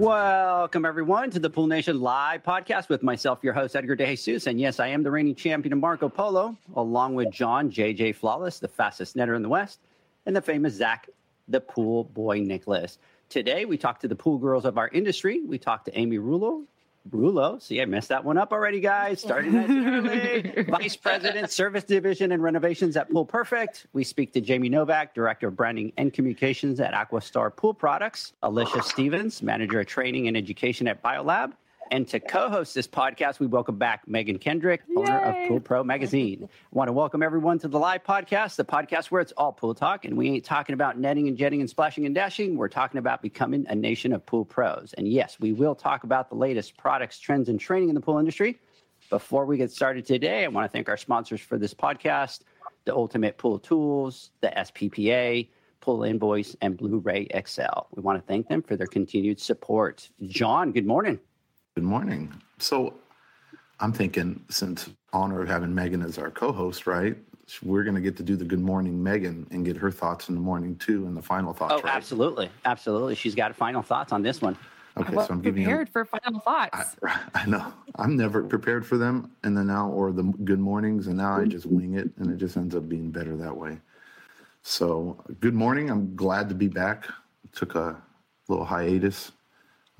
Welcome, everyone, to the Pool Nation Live podcast with myself, your host, Edgar De Jesus. And yes, I am the reigning champion of Marco Polo, along with John JJ Flawless, the fastest netter in the West, and the famous Zach, the pool boy Nicholas. Today, we talk to the pool girls of our industry. We talk to Amy Rulo, Rulo. See, I messed that one up already, guys. Starting early. Vice President, Service Division and Renovations at Pool Perfect. We speak to Jamie Novak, Director of Branding and Communications at Aquastar Pool Products. Alicia Stevens, Manager of Training and Education at BioLab. And to co-host this podcast, we welcome back Megan Kendrick, owner of Pool Pro Magazine. I want to welcome everyone to the live podcast, the podcast where it's all pool talk, and we ain't talking about netting and jetting and splashing and dashing. We're talking about becoming a nation of pool pros. And yes, we will talk about the latest products, trends, and training in the pool industry. Before we get started today, I want to thank our sponsors for this podcast: the Ultimate Pool Tools, the SPPA. Pool Invoice and Blu-ray XL. We want to thank them for their continued support. John, good morning. Good morning. So I'm thinking, since honor of having Megan as our co-host, right? We're going to get to do the good morning Megan and get her thoughts in the morning too, and the final thoughts. Oh, right? absolutely, absolutely. She's got final thoughts on this one. Okay, I so I'm giving you. prepared for final thoughts. I, I know I'm never prepared for them, and then now or the good mornings, and now I just wing it, and it just ends up being better that way. So, good morning. I'm glad to be back. Took a little hiatus, a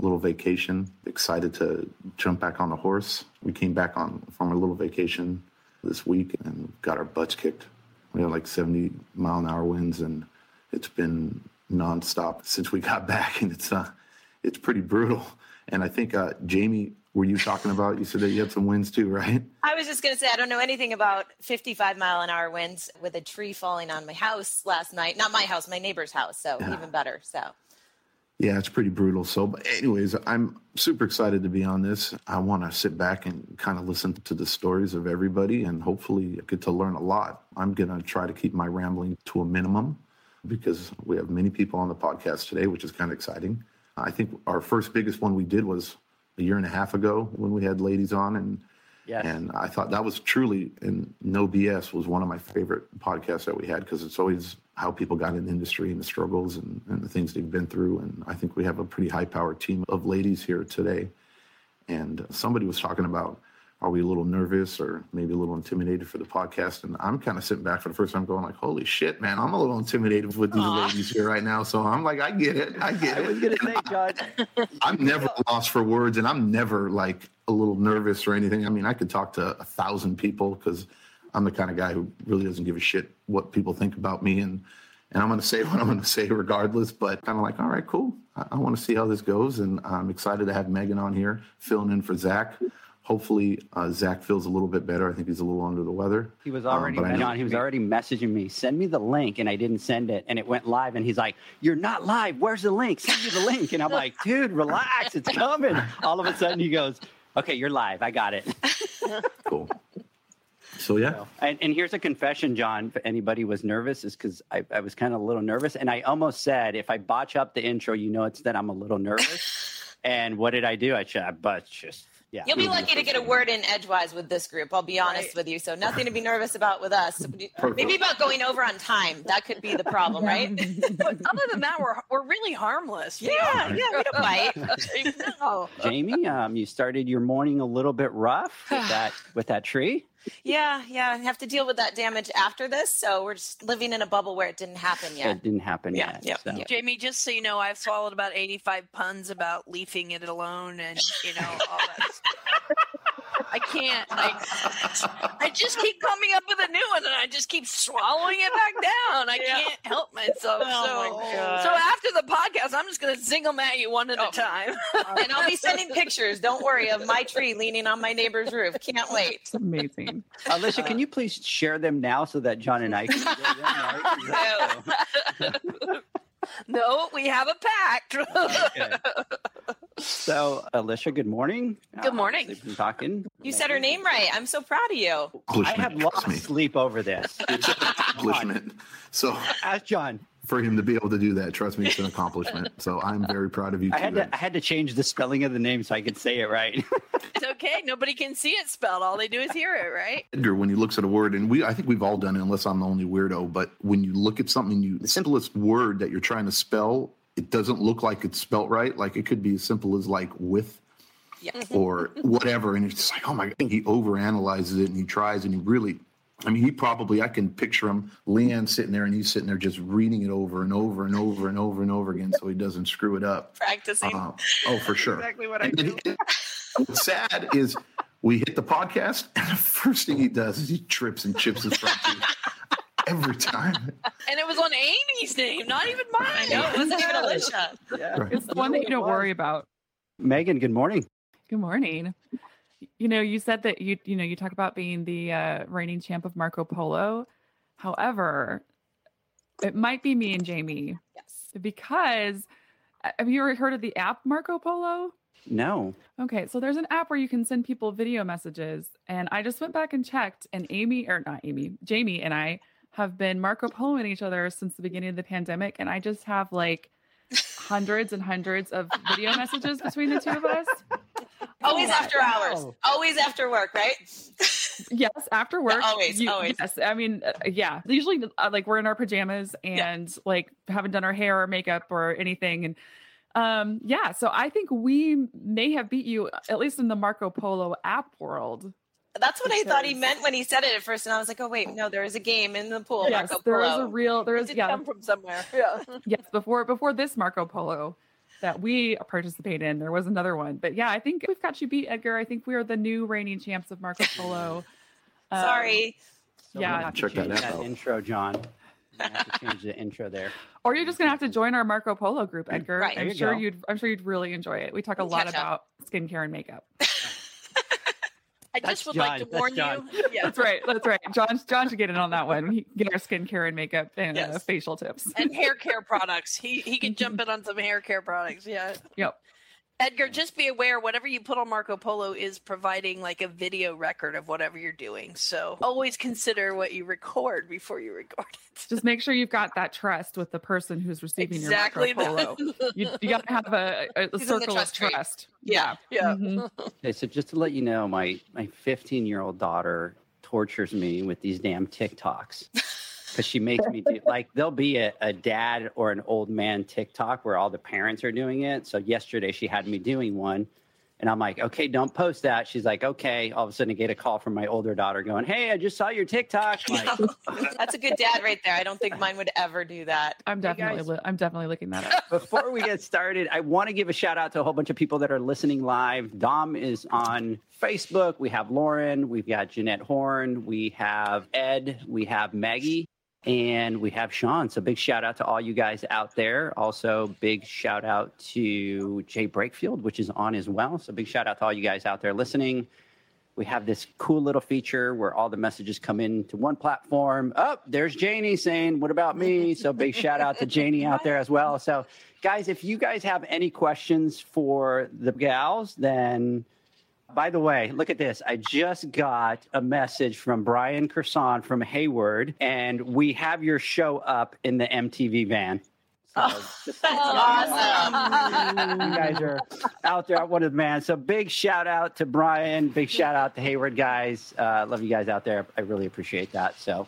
little vacation. Excited to jump back on the horse. We came back on from a little vacation this week and got our butts kicked. We had like 70 mile an hour winds, and it's been nonstop since we got back, and it's uh, it's pretty brutal. And I think uh, Jamie, were you talking about? You said that you had some winds too, right? I was just going to say, I don't know anything about 55 mile an hour winds with a tree falling on my house last night. Not my house, my neighbor's house. So Yeah. even better. So Yeah, it's pretty brutal. So, but anyways, I'm super excited to be on this. I want to sit back and kind of listen to the stories of everybody and hopefully get to learn a lot. I'm going to try to keep my rambling to a minimum because we have many people on the podcast today, which is kind of exciting. I think our first biggest one we did was a year and a half ago when we had ladies on and Yes. and I thought that was truly, and no BS, was one of my favorite podcasts that we had because it's always how people got in the industry and the struggles and, and the things they've been through. And I think we have a pretty high powered team of ladies here today. And somebody was talking about, are we a little nervous or maybe a little intimidated for the podcast? And I'm kind of sitting back for the first time going like, holy shit, man, I'm a little intimidated with these ladies here right now. So I'm like, I get it. I get I it. was going to say, John. I'm never lost for words, and I'm never like a little nervous or anything. I mean, I could talk to a thousand people because I'm the kind of guy who really doesn't give a shit what people think about me, and and I'm going to say what I'm going to say regardless. But kind of like, all right, cool. I, I want to see how this goes, and I'm excited to have Megan on here filling in for Zach. Hopefully, uh, Zach feels a little bit better. I think he's a little under the weather. He was Um, already, know- John, he was already messaging me, send me the link. And I didn't send it. And it went live. And he's like, You're not live. Where's the link? Send me the link. And I'm like, Dude, relax. It's coming. All of a sudden, he goes, Okay, you're live. I got it. Cool. So yeah, And, and here's a confession, John. If anybody was nervous, is because I, I was kind of a little nervous. And I almost said, If I botch up the intro, you know it's that I'm a little nervous. and what did I do? I should, but just, yeah. you'll be lucky to get a word in edgewise with this group. I'll be honest with you. So nothing to be nervous about with us. Maybe about going over on time. That could be the problem, right? But other than that, we're we're really harmless. We Yeah, are. yeah, we don't bite. no. Jamie, um, you started your morning a little bit rough with that, with that tree. Yeah, yeah. I have to deal with that damage after this. So we're just living in a bubble where it didn't happen yet. It didn't happen Yeah, yet. yeah, so. yeah. Jamie, just so you know, I've swallowed about 85 puns about leafing it alone and, you know, all that. I can't. I, I just keep coming up with a new one, and I just keep swallowing it back down. I Yeah. can't help myself. Oh so, my so after the podcast, I'm just gonna zing them at you one at Oh. a time. and I'll be sending pictures. Don't worry of my tree leaning on my neighbor's roof. Can't wait. It's amazing. Alicia, can you uh, please share them now so that John and I can share them? Right? no, we have a pact. Okay. So, Alicia, good morning. Good uh, morning. We've been talking. You said her name right. I'm so proud of you. I Accomplishment, have lost me. sleep over this. It's an accomplishment. So Ask John. for him to be able to do that, trust me, it's an accomplishment. So I'm very proud of you. I too, had to I had to change the spelling of the name so I could say it right. it's okay. Nobody can see it spelled. All they do is hear it, right? Edgar, when he looks at a word, and we, I think we've all done it, unless I'm the only weirdo. But when you look at something, you the simplest word that you're trying to spell, it doesn't look like it's spelt right. Like it could be as simple as like with Yeah. or whatever, and it's just like, oh my! God. He overanalyzes it and he tries, and he really. I mean, he probably, I can picture him, Leanne sitting there and he's sitting there just reading it over and over and over and over and over again so he doesn't screw it up. Practicing. Uh, oh, for sure. Exactly what I And do. he- what's sad is we hit the podcast, and the first thing he does is he trips and chips his front teeth every time. And it was on Amy's name, not even mine. I know. It wasn't even Alicia. yeah. It's the one that you don't worry about. Megan, good morning. Good morning. You know, you said that you you know you talk about being the uh, reigning champ of Marco Polo. However, it might be me and Jamie Yes. because uh, have you ever heard of the app Marco Polo? No. Okay, so there's an app where you can send people video messages, and I just went back and checked, and Amy or not Amy, Jamie and I have been Marco Poloing each other since the beginning of the pandemic, and I just have like hundreds and hundreds of video messages between the two of us. Always Oh, after wow. hours. Always after work, right? Yes, after work. always, always. Yes, I mean, uh, yeah. Usually, uh, like we're in our pajamas and like haven't done our hair or makeup or anything, and um, yeah. So I think we may have beat you at least in the Marco Polo app world. That's what I thought he meant when he said it at first, and I was like, "Oh wait, no, there is a game in the pool." yes, Marco there is Polo. a real. There It is did yeah. come from somewhere. Yeah. yes before before this marco polo that we participate in there was another one but yeah i think we've got you beat edgar i think we are the new reigning champs of marco polo Um, Sorry. So Yeah. we'll have to Check that change out. intro, John. We'll have to change the intro there. or you're just gonna have to join our marco polo group edgar Right. I'm you sure go. you'd i'm sure you'd really enjoy it we talk a We'll lot catch up. about skincare and makeup I just would John. like to That's warn John. you. Yeah. that's right that's right john john should get in on that one he get our skincare and makeup and uh, facial tips And hair care products. He he can jump in on some hair care products. Yeah. yep Edgar, just be aware whatever you put on Marco Polo is providing like a video record of whatever you're doing. So always consider what you record before you record it. just make sure you've got that trust with the person who's receiving Exactly your marco polo you, you got to have a, a, a He's in circle of trust tree. trust Yeah. Yeah. Mhm. Okay, so just to let you know, my my 15 year old daughter tortures me with these damn TikToks because she makes me do like there'll be a, a dad or an old man TikTok where all the parents are doing it. So yesterday she had me doing one. And I'm like, okay, don't post that. She's like, okay. All of a sudden, I get a call from my older daughter going, hey, I just saw your TikTok. I'm like, That's a good dad right there. I don't think mine would ever do that. I'm definitely guys. li- I'm definitely looking that up. Before we get started, I want to give a shout out to a whole bunch of people that are listening live. Dom is on Facebook. We have Lauren. We've got Jeanette Horn. We have Ed. We have Maggie. And we have Sean. So big shout out to all you guys out there. Also, big shout out to Jay Breakfield, which is on as well. So big shout out to all you guys out there listening. We have this cool little feature where all the messages come into one platform. Oh, there's Janie saying, What about me? So big shout out to Janie out there as well. So, guys, if you guys have any questions for the gals, then by the way, look at this. I just got a message from Brian Kerson from Hayward, and we have your show up in the MTV van. So just- Awesome. you guys are out there. What a man. So big shout out to Brian. Big shout out to Hayward guys. Uh, love you guys out there. I really appreciate that. So,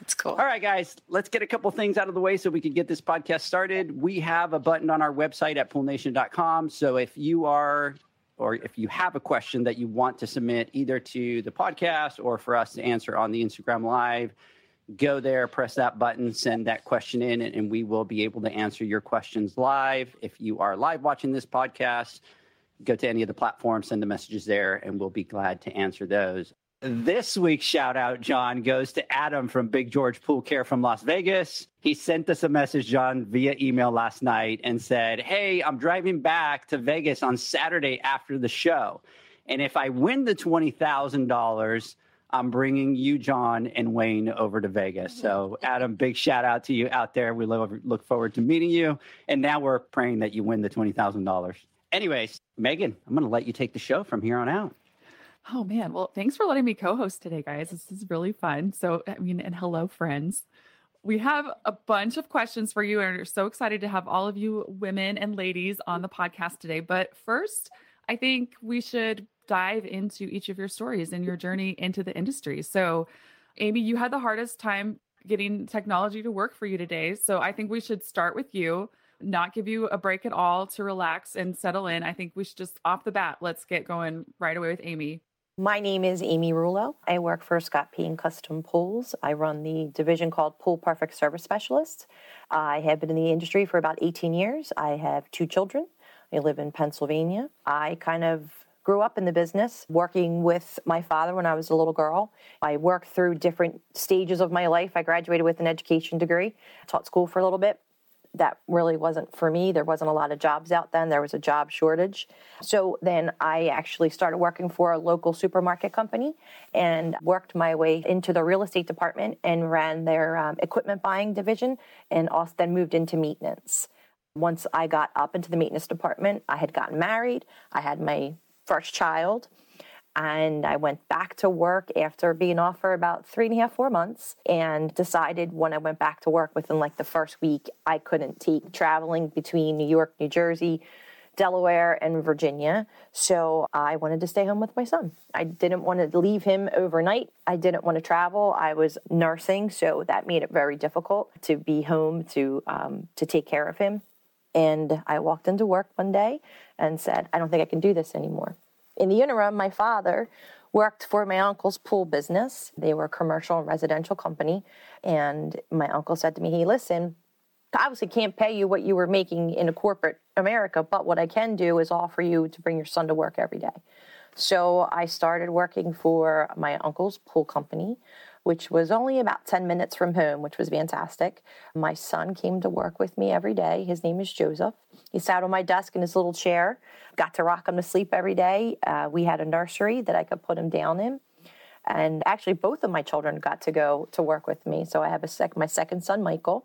It's cool. all right, guys, let's get a couple things out of the way so we can get this podcast started. We have a button on our website at poolnation.com. So if you are or if you have a question that you want to submit either to the podcast or for us to answer on the Instagram live, go there, press that button, send that question in, and we will be able to answer your questions live. If you are live watching this podcast, go to any of the platforms, send the messages there, and we'll be glad to answer those. This week's shout out, John, goes to Adam from Big George Pool Care from Las Vegas. He sent us a message, John, via email last night and said, Hey, I'm driving back to Vegas on Saturday after the show. And if I win the $20,000, I'm bringing you, John, and Wayne over to Vegas. So, Adam, big shout out to you out there. We look forward to meeting you. And now we're praying that you win the $20,000. Anyways, Megan, I'm going to let you take the show from here on out. Oh man, well, thanks for letting me co-host today, guys. This is really fun. So, I mean, and hello, friends. We have a bunch of questions for you, and we're so excited to have all of you women and ladies on the podcast today. But first, I think we should dive into each of your stories and your journey into the industry. So, Amy, you had the hardest time getting technology to work for you today. So, I think we should start with you not give you a break at all to relax and settle in. I think we should just off the bat, let's get going right away with Amy. My name is Amy Rulo. I work for Scott Payne Custom Pools. I run the division called Pool Perfect Service Specialist. I have been in the industry for about 18 years. I have two children. I live in Pennsylvania. I kind of grew up in the business working with my father when I was a little girl. I worked through different stages of my life. I graduated with an education degree, taught school for a little bit, that really wasn't for me. There wasn't a lot of jobs out then. There was a job shortage. So then I actually started working for a local supermarket company and worked my way into the real estate department and ran their um, equipment buying division and also then moved into maintenance. Once I got up into the maintenance department, I had gotten married. I had my first child and I went back to work after being off for about three and a half, four months, and decided when I went back to work within like the first week, I couldn't take traveling between New York, New Jersey, Delaware, and Virginia. So I wanted to stay home with my son. I didn't want to leave him overnight. I didn't want to travel. I was nursing, so that made it very difficult to be home to um, to take care of him. And I walked into work one day and said, I don't think I can do this anymore. In the interim, my father worked for my uncle's pool business. They were a commercial and residential company. And my uncle said to me, Hey, listen, I obviously can't pay you what you were making in a corporate America, but what I can do is offer you to bring your son to work every day. So I started working for my uncle's pool company which was only about 10 minutes from home, which was fantastic. My son came to work with me every day. His name is Joseph. He sat on my desk in his little chair, got to rock him to sleep every day. Uh, we had a nursery that I could put him down in. And actually, both of my children got to go to work with me. So I have a sec- my second son, Michael,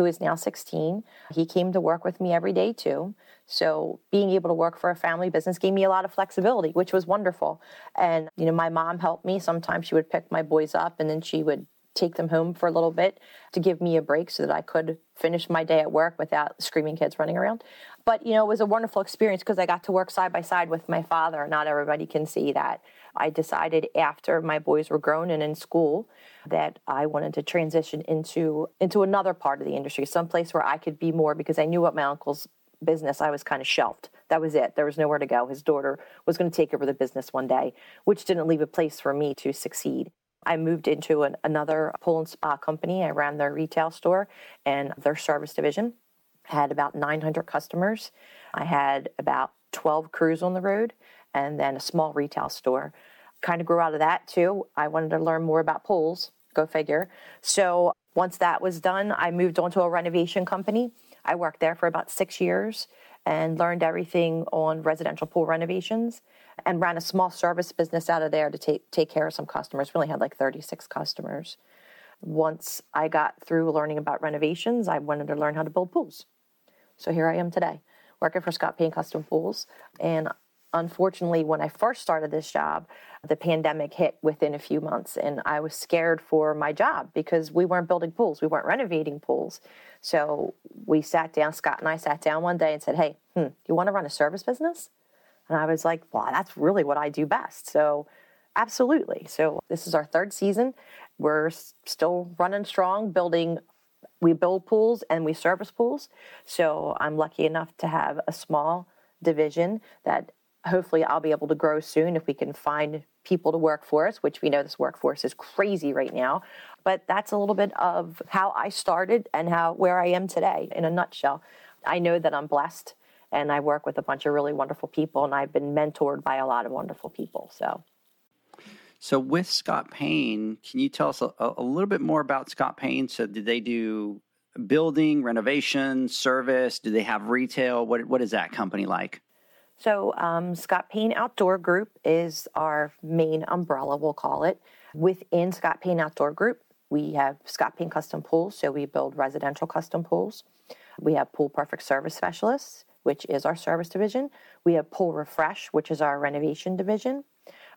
who is now 16. He came to work with me every day too. So being able to work for a family business gave me a lot of flexibility, which was wonderful. And you know, my mom helped me. Sometimes she would pick my boys up and then she would take them home for a little bit to give me a break so that I could finish my day at work without screaming kids running around. But you know, it was a wonderful experience because I got to work side by side with my father. Not everybody can see that. I decided after my boys were grown and in school that I wanted to transition into into another part of the industry, someplace where I could be more because I knew what my uncle's business, I was kind of shelved. That was it. There was nowhere to go. His daughter was going to take over the business one day, which didn't leave a place for me to succeed. I moved into an, another pool and spa uh, company. I ran their retail store and their service division. had about 900 customers. I had about 12 crews on the road and then a small retail store. Kind of grew out of that too. I wanted to learn more about pools, go figure. So once that was done, I moved on to a renovation company I worked there for about six years and learned everything on residential pool renovations and ran a small service business out of there to take, take care of some customers. We only had like 36 customers. Once I got through learning about renovations, I wanted to learn how to build pools. So here I am today, working for Scott Payne Custom Pools. And unfortunately, when I first started this job, the pandemic hit within a few months, and I was scared for my job because we weren't building pools, we weren't renovating pools. So we sat down, Scott and I sat down one day and said, Hey, hmm, you want to run a service business? And I was like, Well, that's really what I do best. So, absolutely. So, this is our third season. We're still running strong, building we build pools and we service pools. So I'm lucky enough to have a small division that hopefully I'll be able to grow soon if we can find people to work for us, which we know this workforce is crazy right now. But that's a little bit of how I started and how where I am today in a nutshell. I know that I'm blessed and I work with a bunch of really wonderful people, and I've been mentored by a lot of wonderful people. So, so with Scott Payne, can you tell us a, a little bit more about Scott Payne? So, did they do building, renovation, service? Do they have retail? What what is that company like? So, um, Scott Payne Outdoor Group is our main umbrella, we'll call it. Within Scott Payne Outdoor Group, we have Scott Payne Custom Pools, so we build residential custom pools. We have Pool Perfect Service Specialists, which is our service division. We have Pool Refresh, which is our renovation division.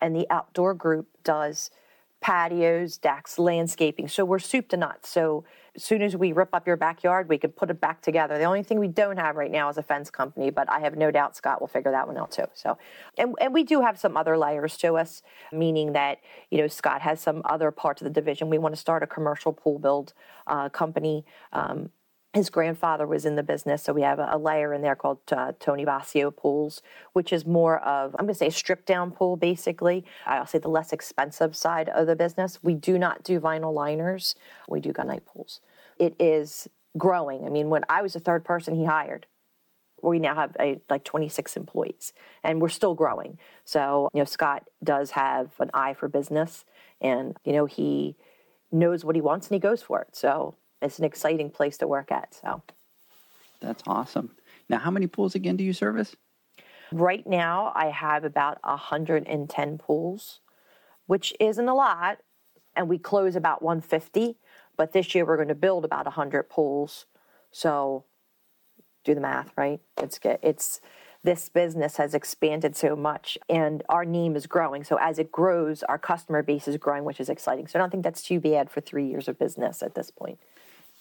And the outdoor group does patios, decks, landscaping. So we're soup to nuts. So as soon as we rip up your backyard, we can put it back together. The only thing we don't have right now is a fence company, but I have no doubt Scott will figure that one out too. So, and, and we do have some other layers to us, meaning that, you know, Scott has some other parts of the division. We want to start a commercial pool build uh, company. Um, his grandfather was in the business, so we have a, a layer in there called uh, Tony Basio pools, which is more of I'm going to say stripped down pool. Basically, I'll say the less expensive side of the business. We do not do vinyl liners. We do gunite pools. It is growing. I mean, when I was the third person he hired, we now have a, like 26 employees, and we're still growing. So you know, Scott does have an eye for business, and you know he knows what he wants and he goes for it. So it's an exciting place to work at. So that's awesome. Now, how many pools again do you service? Right now, I have about 110 pools, which isn't a lot, and we close about 150. But this year, we're going to build about 100 pools. So do the math, right? It's good. It's this business has expanded so much and our name is growing. So as it grows, our customer base is growing, which is exciting. So I don't think that's too bad for three years of business at this point.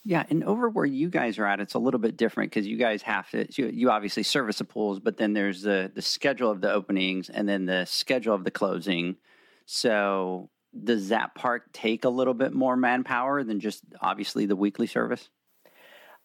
Yeah, and over where you guys are at, it's a little bit different because you guys have to. You, you, obviously service the pools, but then there's the the schedule of the openings and then the schedule of the closing. So does that part take a little bit more manpower than just obviously the weekly service?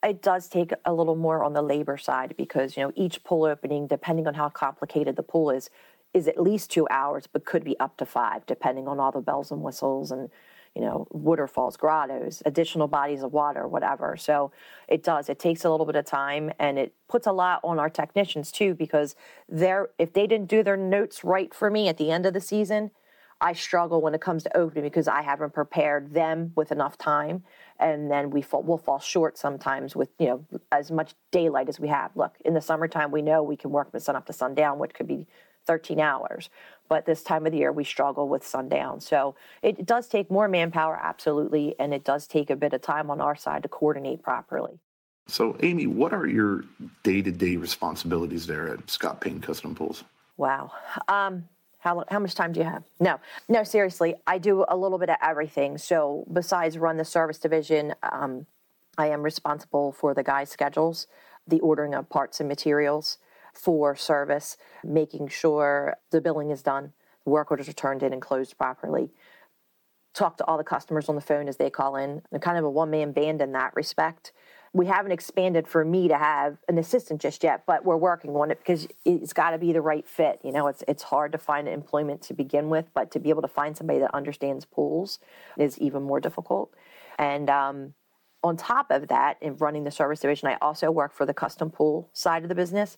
It does take a little more on the labor side because you know each pool opening, depending on how complicated the pool is, is at least two hours, but could be up to five, depending on all the bells and whistles and you know, waterfalls, grottos, additional bodies of water, whatever. So it does. It takes a little bit of time and it puts a lot on our technicians too because they're if they didn't do their notes right for me at the end of the season, I struggle when it comes to opening because I haven't prepared them with enough time, and then we fall, we'll fall short sometimes with you know as much daylight as we have. Look, in the summertime, we know we can work from sun up to sundown, which could be 13 hours but this time of the year we struggle with sundown. So it, does take more manpower, absolutely, and it does take a bit of time on our side to coordinate properly. So, Amy, what are your day to day responsibilities there at Scott Payne Custom Pools? Wow. Um, how, how much time do you have? No, no, seriously, I do a little bit of everything. So, besides run the service division, um, I am responsible for the guys' schedules, the ordering of parts and materials, for service, making sure the billing is done, work orders are turned in and closed properly. Talk to all the customers on the phone as they call in. I'm kind of a one man band in that respect. We haven't expanded for me to have an assistant just yet, but we're working on it because it's got to be the right fit. You know, it's it's hard to find employment to begin with, but to be able to find somebody that understands pools is even more difficult. And um, on top of that, in running the service division, I also work for the custom pool side of the business.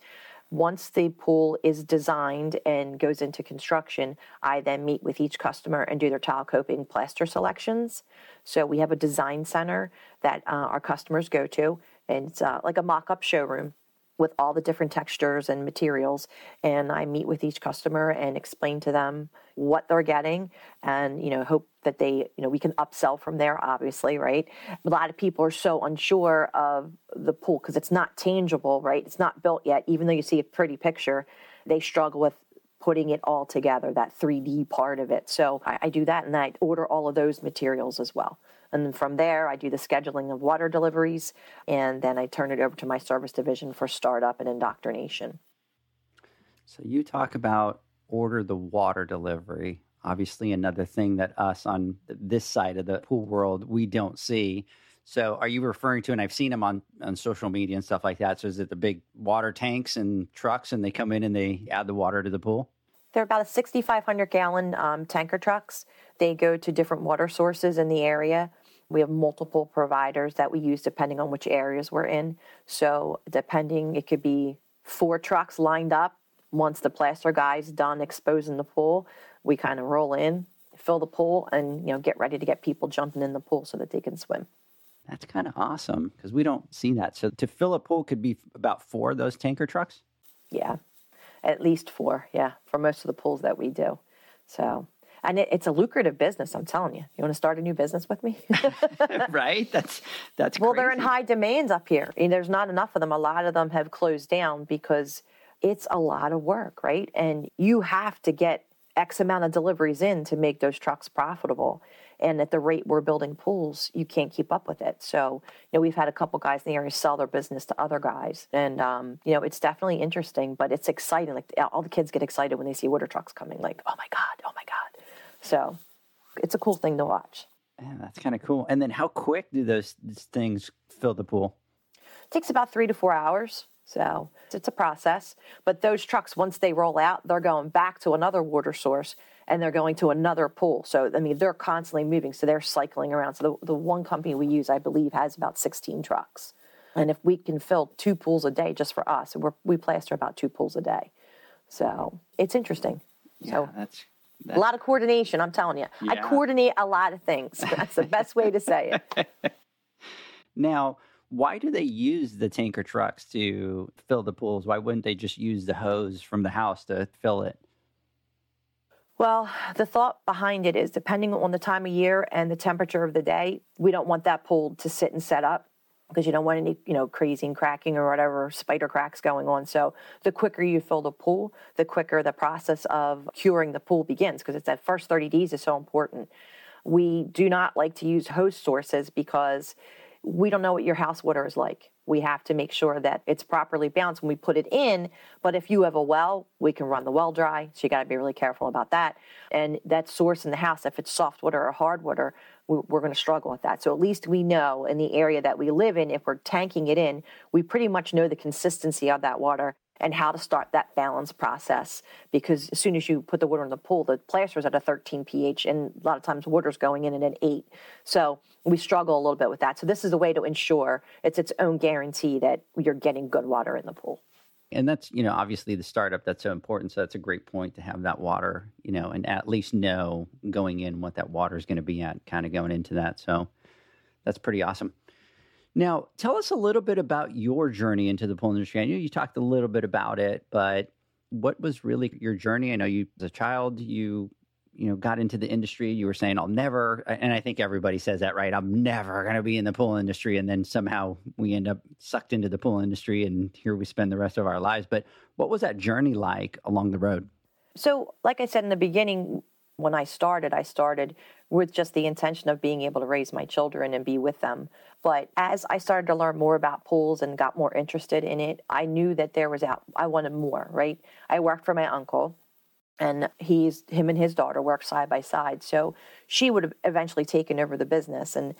Once the pool is designed and goes into construction, I then meet with each customer and do their tile coping plaster selections. So we have a design center that uh, our customers go to, and it's uh, like a mock up showroom with all the different textures and materials. And I meet with each customer and explain to them what they're getting and, you know, hope that they, you know, we can upsell from there, obviously, right? A lot of people are so unsure of the pool because it's not tangible, right? It's not built yet, even though you see a pretty picture. They struggle with putting it all together, that 3D part of it. So I, I do that and I order all of those materials as well. And then from there, I do the scheduling of water deliveries, and then I turn it over to my service division for startup and indoctrination. So you talk about order the water delivery. Obviously, another thing that us on this side of the pool world we don't see. So, are you referring to? And I've seen them on on social media and stuff like that. So, is it the big water tanks and trucks, and they come in and they add the water to the pool? They're about a 6,500 gallon um, tanker trucks. They go to different water sources in the area. We have multiple providers that we use depending on which areas we're in. So, depending, it could be four trucks lined up. Once the plaster guy's done exposing the pool, we kind of roll in, fill the pool, and you know get ready to get people jumping in the pool so that they can swim. That's kind of awesome because we don't see that. So to fill a pool could be about four of those tanker trucks. Yeah, at least four. Yeah, for most of the pools that we do. So and it, it's a lucrative business. I'm telling you. You want to start a new business with me? right? That's that's well, crazy. they're in high demand up here. Mean, there's not enough of them. A lot of them have closed down because it's a lot of work, right? And you have to get X amount of deliveries in to make those trucks profitable. And at the rate we're building pools, you can't keep up with it. So, you know, we've had a couple guys in the area sell their business to other guys. And, um, you know, it's definitely interesting, but it's exciting. Like all the kids get excited when they see water trucks coming, like, oh my God, oh my God. So it's a cool thing to watch. Yeah, that's kind of cool. And then how quick do those things fill the pool? It takes about three to four hours. So it's a process. But those trucks, once they roll out, they're going back to another water source and they're going to another pool. So, I mean, they're constantly moving. So they're cycling around. So the, the one company we use, I believe, has about 16 trucks. And if we can fill two pools a day just for us, we're, we plaster about two pools a day. So it's interesting. Yeah, so that's, that's a lot of coordination, I'm telling you. I coordinate a lot of things. That's the best way to say it. Now, why do they use the tanker trucks to fill the pools? Why wouldn't they just use the hose from the house to fill it? Well, the thought behind it is depending on the time of year and the temperature of the day, we don't want that pool to sit and set up because you don't want any, you know, crazing, cracking or whatever spider cracks going on. So the quicker you fill the pool, the quicker the process of curing the pool begins because it's that first 30 days is so important. We do not like to use hose sources because we don't know what your house water is like. We have to make sure that it's properly balanced when we put it in. But if you have a well, we can run the well dry. So you got to be really careful about that. And that source in the house, if it's soft water or hard water, we're going to struggle with that. So at least we know in the area that we live in, if we're tanking it in, we pretty much know the consistency of that water and how to start that balance process. Because as soon as you put the water in the pool, the plaster plaster's at a 13 pH, and a lot of times water's going in at an 8. So we struggle a little bit with that. So this is a way to ensure it's its own guarantee that you're getting good water in the pool. And that's, you know, obviously the startup, that's so important. So that's a great point to have that water, you know, and at least know going in what that water is going to be at, kind of going into that. So that's pretty awesome. Now, tell us a little bit about your journey into the pool industry. I know you talked a little bit about it, but what was really your journey? I know you, as a child, you you know got into the industry. You were saying, "I'll never," and I think everybody says that, right? I'm never going to be in the pool industry, and then somehow we end up sucked into the pool industry, and here we spend the rest of our lives. But what was that journey like along the road? So, like I said in the beginning, when I started, I started with just the intention of being able to raise my children and be with them. But as I started to learn more about pools and got more interested in it, I knew that there was out. I wanted more. Right? I worked for my uncle, and he's him and his daughter work side by side. So she would have eventually taken over the business, and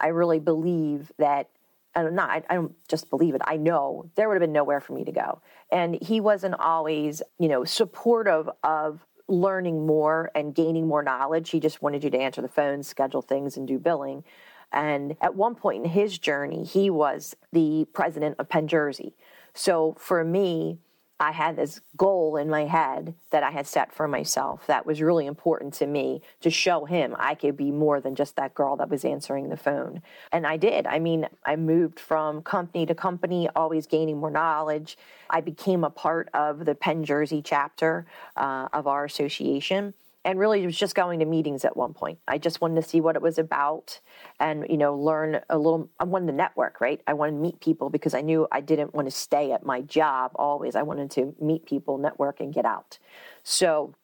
I really believe that. I don't not. I, I don't just believe it. I know there would have been nowhere for me to go, and he wasn't always, you know, supportive of learning more and gaining more knowledge. He just wanted you to answer the phone, schedule things, and do billing. And at one point in his journey, he was the president of Penn Jersey. So for me, I had this goal in my head that I had set for myself that was really important to me to show him I could be more than just that girl that was answering the phone. And I did. I mean, I moved from company to company, always gaining more knowledge. I became a part of the Penn Jersey chapter uh, of our association and really it was just going to meetings at one point. I just wanted to see what it was about and you know learn a little I wanted to network, right? I wanted to meet people because I knew I didn't want to stay at my job always. I wanted to meet people, network and get out. So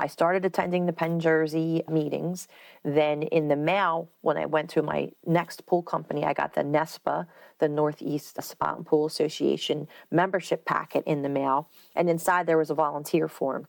I started attending the Penn Jersey meetings. Then in the mail, when I went to my next pool company, I got the NESPA, the Northeast Spa and Pool Association membership packet in the mail. And inside there was a volunteer form.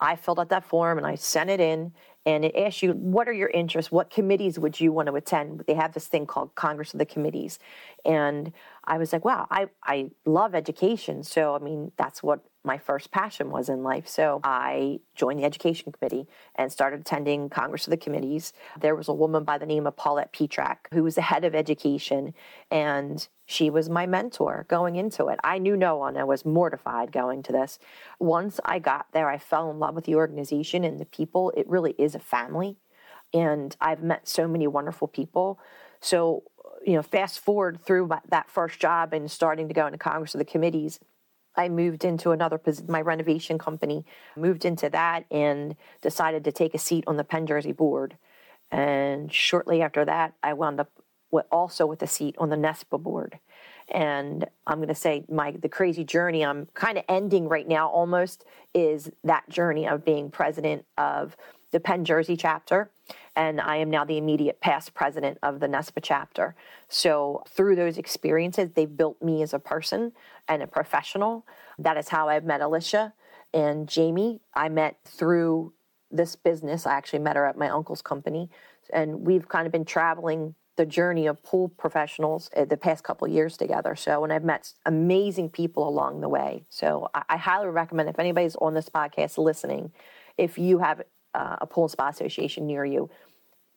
I filled out that form and I sent it in and it asks you what are your interests? What committees would you want to attend? They have this thing called congress of the committees. And i was like wow i, I love education. So i mean that's what my first passion was in life. So I joined the education committee and started attending Congress of the committees. There was a woman by the name of Paulette Petrak who was the head of education, and she was my mentor going into it. I knew no one. I was mortified going to this. Once I got there, I fell in love with the organization and the people. It really is a family. And I've met so many wonderful people. So, you know, fast forward through my, that first job and starting to go into Congress of the committees, I moved into another my renovation company, moved into that and decided to take a seat on the Penn Jersey board. And shortly after that, I wound up also with a seat on the NESPA board. And I'm going to say my the crazy journey I'm kind of ending right now almost is that journey of being president of the Penn Jersey chapter, and I am now the immediate past president of the NESPA chapter. So through those experiences, they've built me as a person and a professional. That is how I've met Alicia and Jamie. I met through this business. I actually met her at my uncle's company, and we've kind of been traveling the journey of pool professionals the past couple years together. So, and I've met amazing people along the way. So, I, I highly recommend if anybody's on this podcast listening, if you have uh, a pool and spa association near you,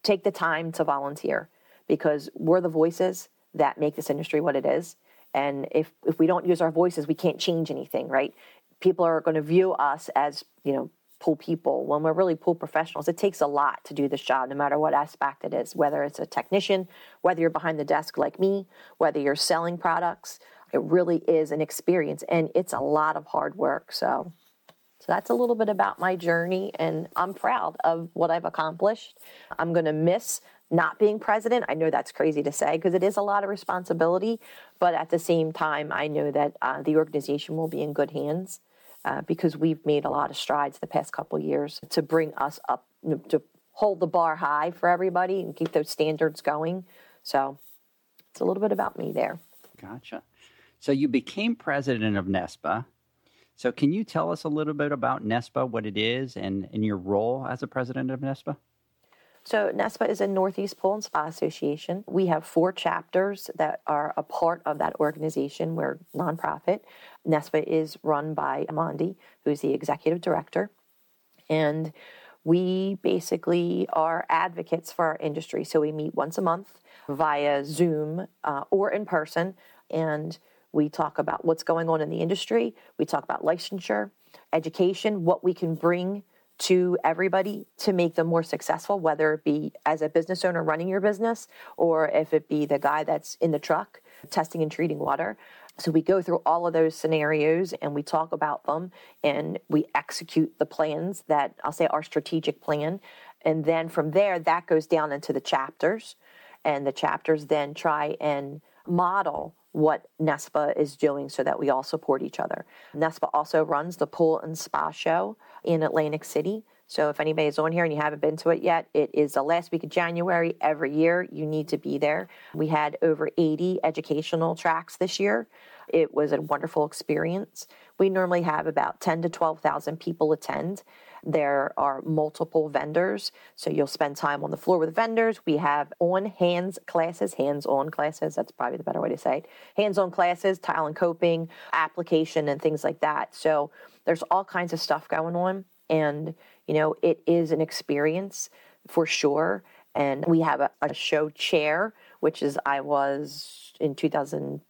take the time to volunteer because we're the voices that make this industry what it is. And if, if we don't use our voices, we can't change anything, right? People are going to view us as, you know, pool people when we're really pool professionals. It takes a lot to do this job, no matter what aspect it is, whether it's a technician, whether you're behind the desk like me, whether you're selling products. It really is an experience and it's a lot of hard work. So so that's a little bit about my journey, and I'm proud of what I've accomplished. I'm going to miss not being president. I know that's crazy to say because it is a lot of responsibility, but at the same time, I know that uh, the organization will be in good hands uh, because we've made a lot of strides the past couple years to bring us up, to hold the bar high for everybody and keep those standards going. So it's a little bit about me there. Gotcha. So you became president of NESPA so, can you tell us a little bit about NESPA, what it is, and, and your role as a president of NESPA? So, NESPA is a Northeast Pool and Spa Association. We have four chapters that are a part of that organization. We're nonprofit. NESPA is run by Amandi, who's the executive director. And we basically are advocates for our industry. So, we meet once a month via Zoom uh, or in person. And we talk about what's going on in the industry. We talk about licensure, education, what we can bring to everybody to make them more successful, whether it be as a business owner running your business or if it be the guy that's in the truck testing and treating water. So we go through all of those scenarios and we talk about them and we execute the plans that I'll say our strategic plan. And then from there, that goes down into the chapters. And the chapters then try and model what NESPA is doing so that we all support each other. NESPA also runs the Pool and Spa Show in Atlantic City. So if anybody is on here and you haven't been to it yet, it is the last week of January every year. You need to be there. We had over 80 educational tracks this year. It was a wonderful experience. We normally have about 10 to 12,000 people attend. There are multiple vendors, so you'll spend time on the floor with vendors. We have on hands classes, hands on classes, that's probably the better way to say it. Hands on classes, tile and coping, application, and things like that. So there's all kinds of stuff going on. And, you know, it is an experience for sure. And we have a, a show chair, which is I was in 2000.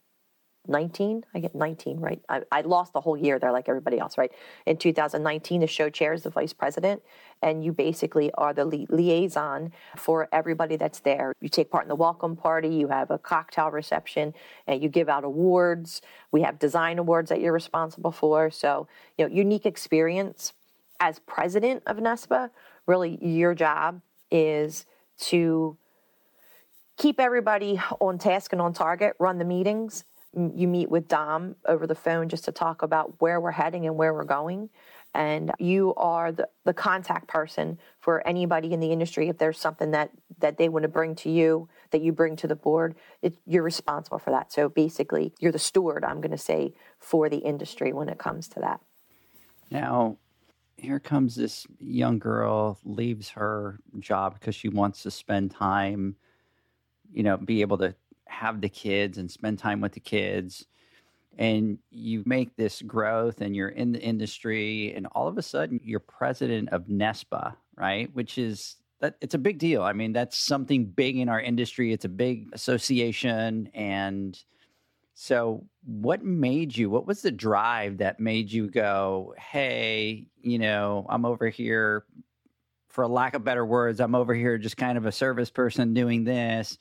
19 i get 19 right? I, I, lost the whole year there like everybody else right? In 2019 the show chair is the vice president and you basically are the li- liaison for everybody that's there. You take part in the welcome party you have a cocktail reception and you give out awards. We have design awards that you're responsible for. So you know unique experience. As president of nespa really your job is to keep everybody on task and on target run the meetings you meet with Dom over the phone just to talk about where we're heading and where we're going. And you are the, the contact person for anybody in the industry. If there's something that, that they want to bring to you, that you bring to the board, it, you're responsible for that. So basically, you're the steward, I'm going to say, for the industry when it comes to that. Now, here comes this young girl, leaves her job because she wants to spend time, you know, be able to have the kids and spend time with the kids. and you make this growth and you're in the industry and all of a sudden you're president of NESPA, right? Which is that it's a big deal. I mean, that's something big in our industry. It's a big association and so what made you what was the drive that made you go, "Hey, you know, I'm over here for lack of better words, I'm over here just kind of a service person doing this."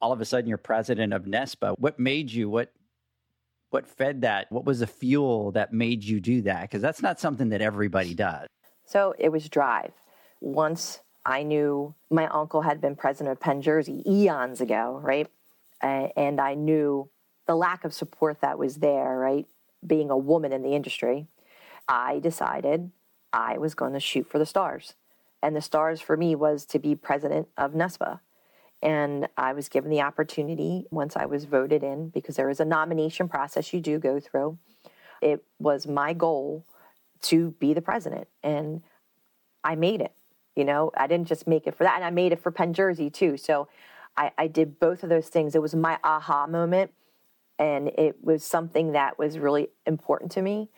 All of a sudden you're president of NESPA. What made you what what fed that? What was the fuel that made you do that? Because that's not something that everybody does. So it was drive. Once I knew my uncle had been president of Penn Jersey eons ago, right? and I knew the lack of support that was there, right? Being a woman in the industry, I decided I was going to shoot for the stars. And the stars for me was to be president of NESPA. And I was given the opportunity once I was voted in, because there is a nomination process you do go through. It was my goal to be the president. And I made it. You know, I didn't just make it for that. And I made it for Penn Jersey too. So I, I did both of those things. It was my aha moment. And it was something that was really important to me.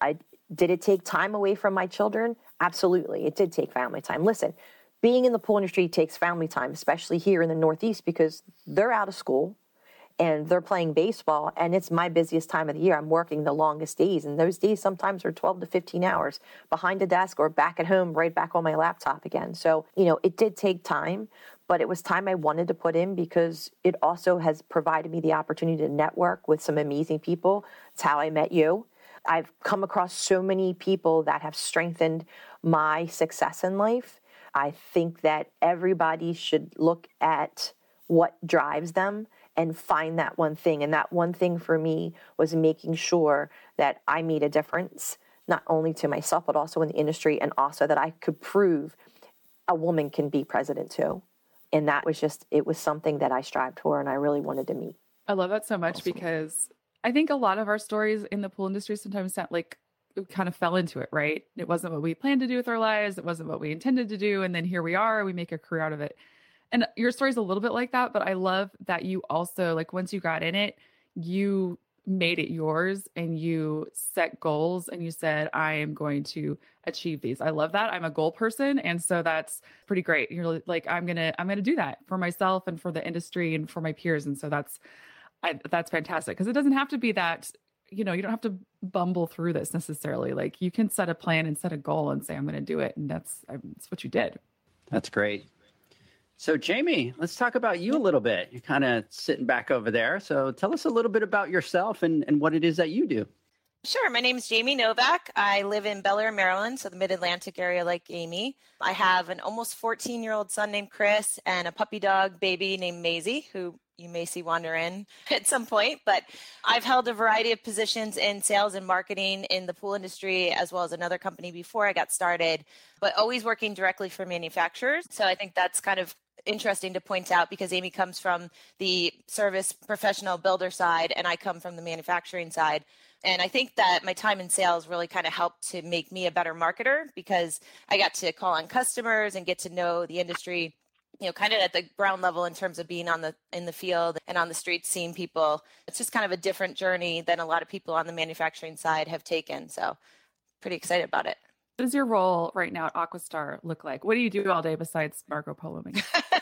I did it take time away from my children? Absolutely. It did take family time. Listen, being in the pool industry takes family time, especially here in the Northeast, because they're out of school and they're playing baseball and it's my busiest time of the year. I'm working the longest days and those days sometimes are 12 to 15 hours behind a desk or back at home right back on my laptop again. So you know it did take time but it was time i wanted to put in because it also has provided me the opportunity to network with some amazing people. It's how i met you. I've come across so many people that have strengthened my success in life I think that everybody should look at what drives them and find that one thing. And that one thing for me was making sure that I made a difference, not only to myself, but also in the industry, and also that I could prove a woman can be president too. And that was just, it was something that I strived for and I really wanted to meet. I love that so much awesome. because I think a lot of our stories in the pool industry sometimes sound like kind of fell into it, right? It wasn't what we planned to do with our lives. It wasn't what we intended to do. And then here we are, we make a career out of it. And your story's a little bit like that, but I love that you also, like, once you got in it, you made it yours and you set goals and you said, I am going to achieve these. I love that. I'm a goal person. And so that's pretty great. You're like, I'm going to, I'm going to do that for myself and for the industry and for my peers. And so that's, I, that's fantastic because it doesn't have to be that you know, you don't have to bumble through this necessarily. Like you can set a plan and set a goal and say, I'm going to do it. And that's, um, that's what you did. That's great. So, Jamie, let's talk about you a little bit. You're kind of sitting back over there. So, tell us a little bit about yourself and, and what it is that you do. Sure. My name is Jamie Novak. I live in Bel Air, Maryland, so the mid Atlantic area, like Amy. I have an almost 14 year old son named Chris and a puppy dog baby named Maisie, who you may see wander in at some point. But I've held a variety of positions in sales and marketing in the pool industry, as well as another company before I got started, but always working directly for manufacturers. So I think that's kind of interesting to point out because Amy comes from the service professional builder side and I come from the manufacturing side. And I think that my time in sales really kind of helped to make me a better marketer because I got to call on customers and get to know the industry you know kind of at the ground level in terms of being on the in the field and on the streets seeing people. It's just kind of a different journey than a lot of people on the manufacturing side have taken so pretty excited about it. What does your role right now at aquastar look like? What do you do all day besides marco polo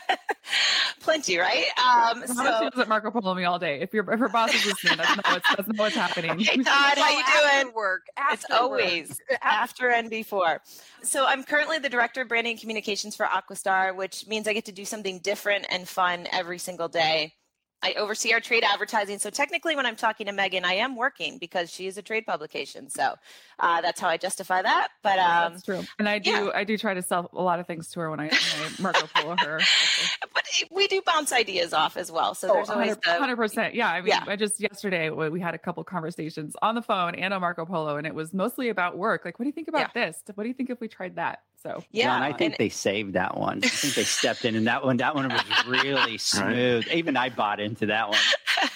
plenty, right? Um, so she does Marco Polo me all day. If your if her boss is listening, that's not what's that's not what's happening. Hey Todd, how you doing? Work. it's always after and before. So I'm currently the director of branding and communications for Aquastar, which means I get to do something different and fun every single day. I oversee our trade advertising. So technically, when I'm talking to Megan, I am working because she is a trade publication. So uh, that's how I justify that. But um, that's true. And I do, yeah. I do try to sell a lot of things to her when I, when I Marco Polo her. but we do bounce ideas off as well. So oh, there's always hundred percent. Yeah, I mean, yeah. I just yesterday we had a couple conversations on the phone and on Marco Polo, and it was mostly about work. Like, what do you think about yeah. this? What do you think if we tried that? So yeah, John, I think and, they saved that one. I think they stepped in, and that one, that one was really smooth. Right. Even I bought into that one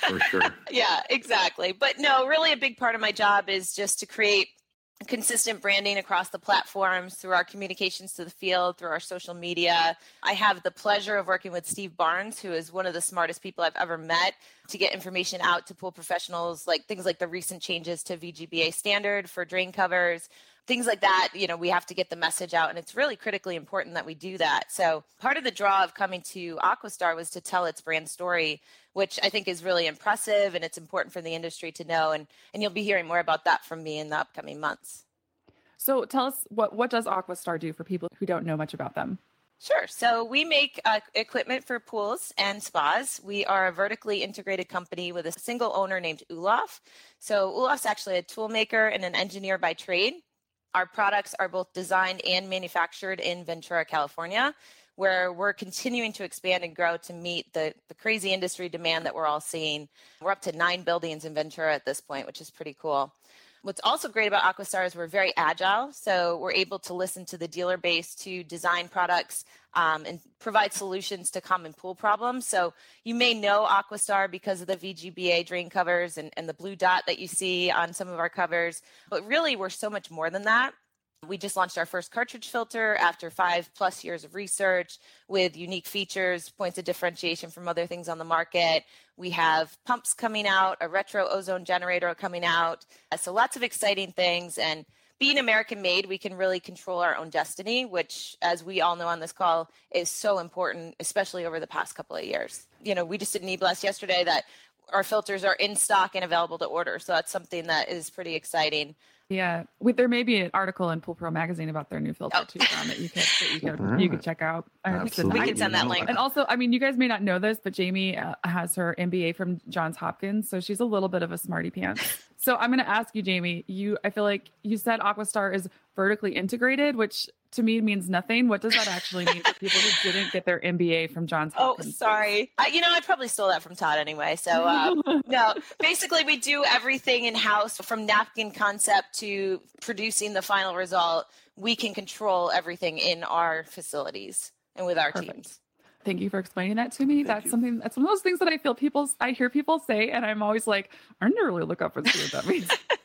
for sure. yeah, exactly. But no, really, a big part of my job is just to create consistent branding across the platforms through our communications to the field through our social media i have the pleasure of working with steve barnes who is one of the smartest people i've ever met to get information out to pool professionals like things like the recent changes to vgba standard for drain covers things like that you know we have to get the message out and it's really critically important that we do that so part of the draw of coming to aquastar was to tell its brand story which i think is really impressive and it's important for the industry to know and and you'll be hearing more about that from me in the upcoming months so tell us what what does aquastar do for people who don't know much about them Sure. So we make uh, equipment for pools and spas. We are a vertically integrated company with a single owner named Olaf. So Olaf's actually a tool maker and an engineer by trade. Our products are both designed and manufactured in Ventura, California, where we're continuing to expand and grow to meet the, the crazy industry demand that we're all seeing. We're up to nine buildings in Ventura at this point, which is pretty cool. What's also great about Aquastar is we're very agile. So we're able to listen to the dealer base to design products um, and provide solutions to common pool problems. So you may know Aquastar because of the VGBA drain covers and, and the blue dot that you see on some of our covers. But really, we're so much more than that. We just launched our first cartridge filter after five plus years of research with unique features, points of differentiation from other things on the market. We have pumps coming out, a retro ozone generator coming out. Uh, so lots of exciting things. And being American made, we can really control our own destiny, which, as we all know on this call, is so important, especially over the past couple of years. You know, we just did an e-blast yesterday that our filters are in stock and available to order. So that's something that is pretty exciting. Yeah, we, there may be an article in Pool Pro magazine about their new filter oh. too, John, that you could that you could you could check out. Absolutely. We can send that link. And also, I mean, you guys may not know this, but Jamie uh, has her MBA from Johns Hopkins, so she's a little bit of a smarty pants. so I'm going to ask you, Jamie. You, I feel like you said Aquastar is vertically integrated, which to me means nothing. What does that actually mean for people who didn't get their MBA from Johns oh, Hopkins? Oh, sorry. I, you know, I probably stole that from Todd anyway. So, um, no, basically, we do everything in house from napkin concept to producing the final result. We can control everything in our facilities and with our Perfect. teams. Thank you for explaining that to me. Thank that's you. something that's one of those things that I feel people I hear people say and I'm always like, I need to really look up and see what that means.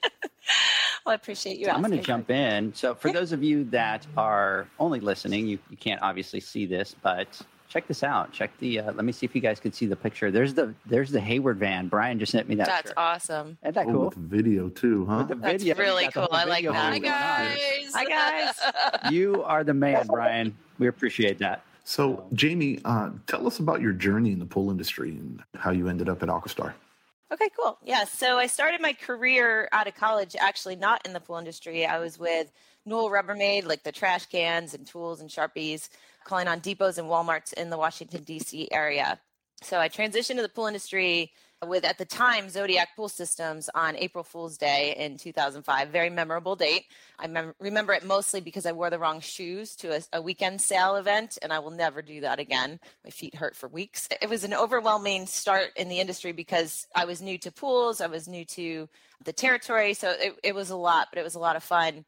well, I appreciate you. I'm going to jump in. So, for those of you that are only listening, you, you can't obviously see this, but check this out. Check the. Uh, let me see if you guys can see the picture. There's the there's the Hayward van. Brian just sent me that. That's shirt. awesome. Isn't that cool? Oh, with video too, huh? With the video. That's really cool. I like that. Hi guys. Hi guys. you are the man, Brian. We appreciate that. So, Jamie, uh, tell us about your journey in the pool industry and how you ended up at Aquastar. Okay, cool. Yeah, so I started my career out of college, actually not in the pool industry. I was with Newell Rubbermaid, like the trash cans and tools and Sharpies, calling on depots and Walmarts in the Washington, D.C. area. So I transitioned to the pool industry with at the time Zodiac Pool Systems on April Fool's Day in 2005. Very memorable date. I mem- remember it mostly because I wore the wrong shoes to a, a, weekend sale event, and I will never do that again. My feet hurt for weeks. It was an overwhelming start in the industry because I was new to pools, I was new to the territory, so it, it was a lot, but it was a lot of fun.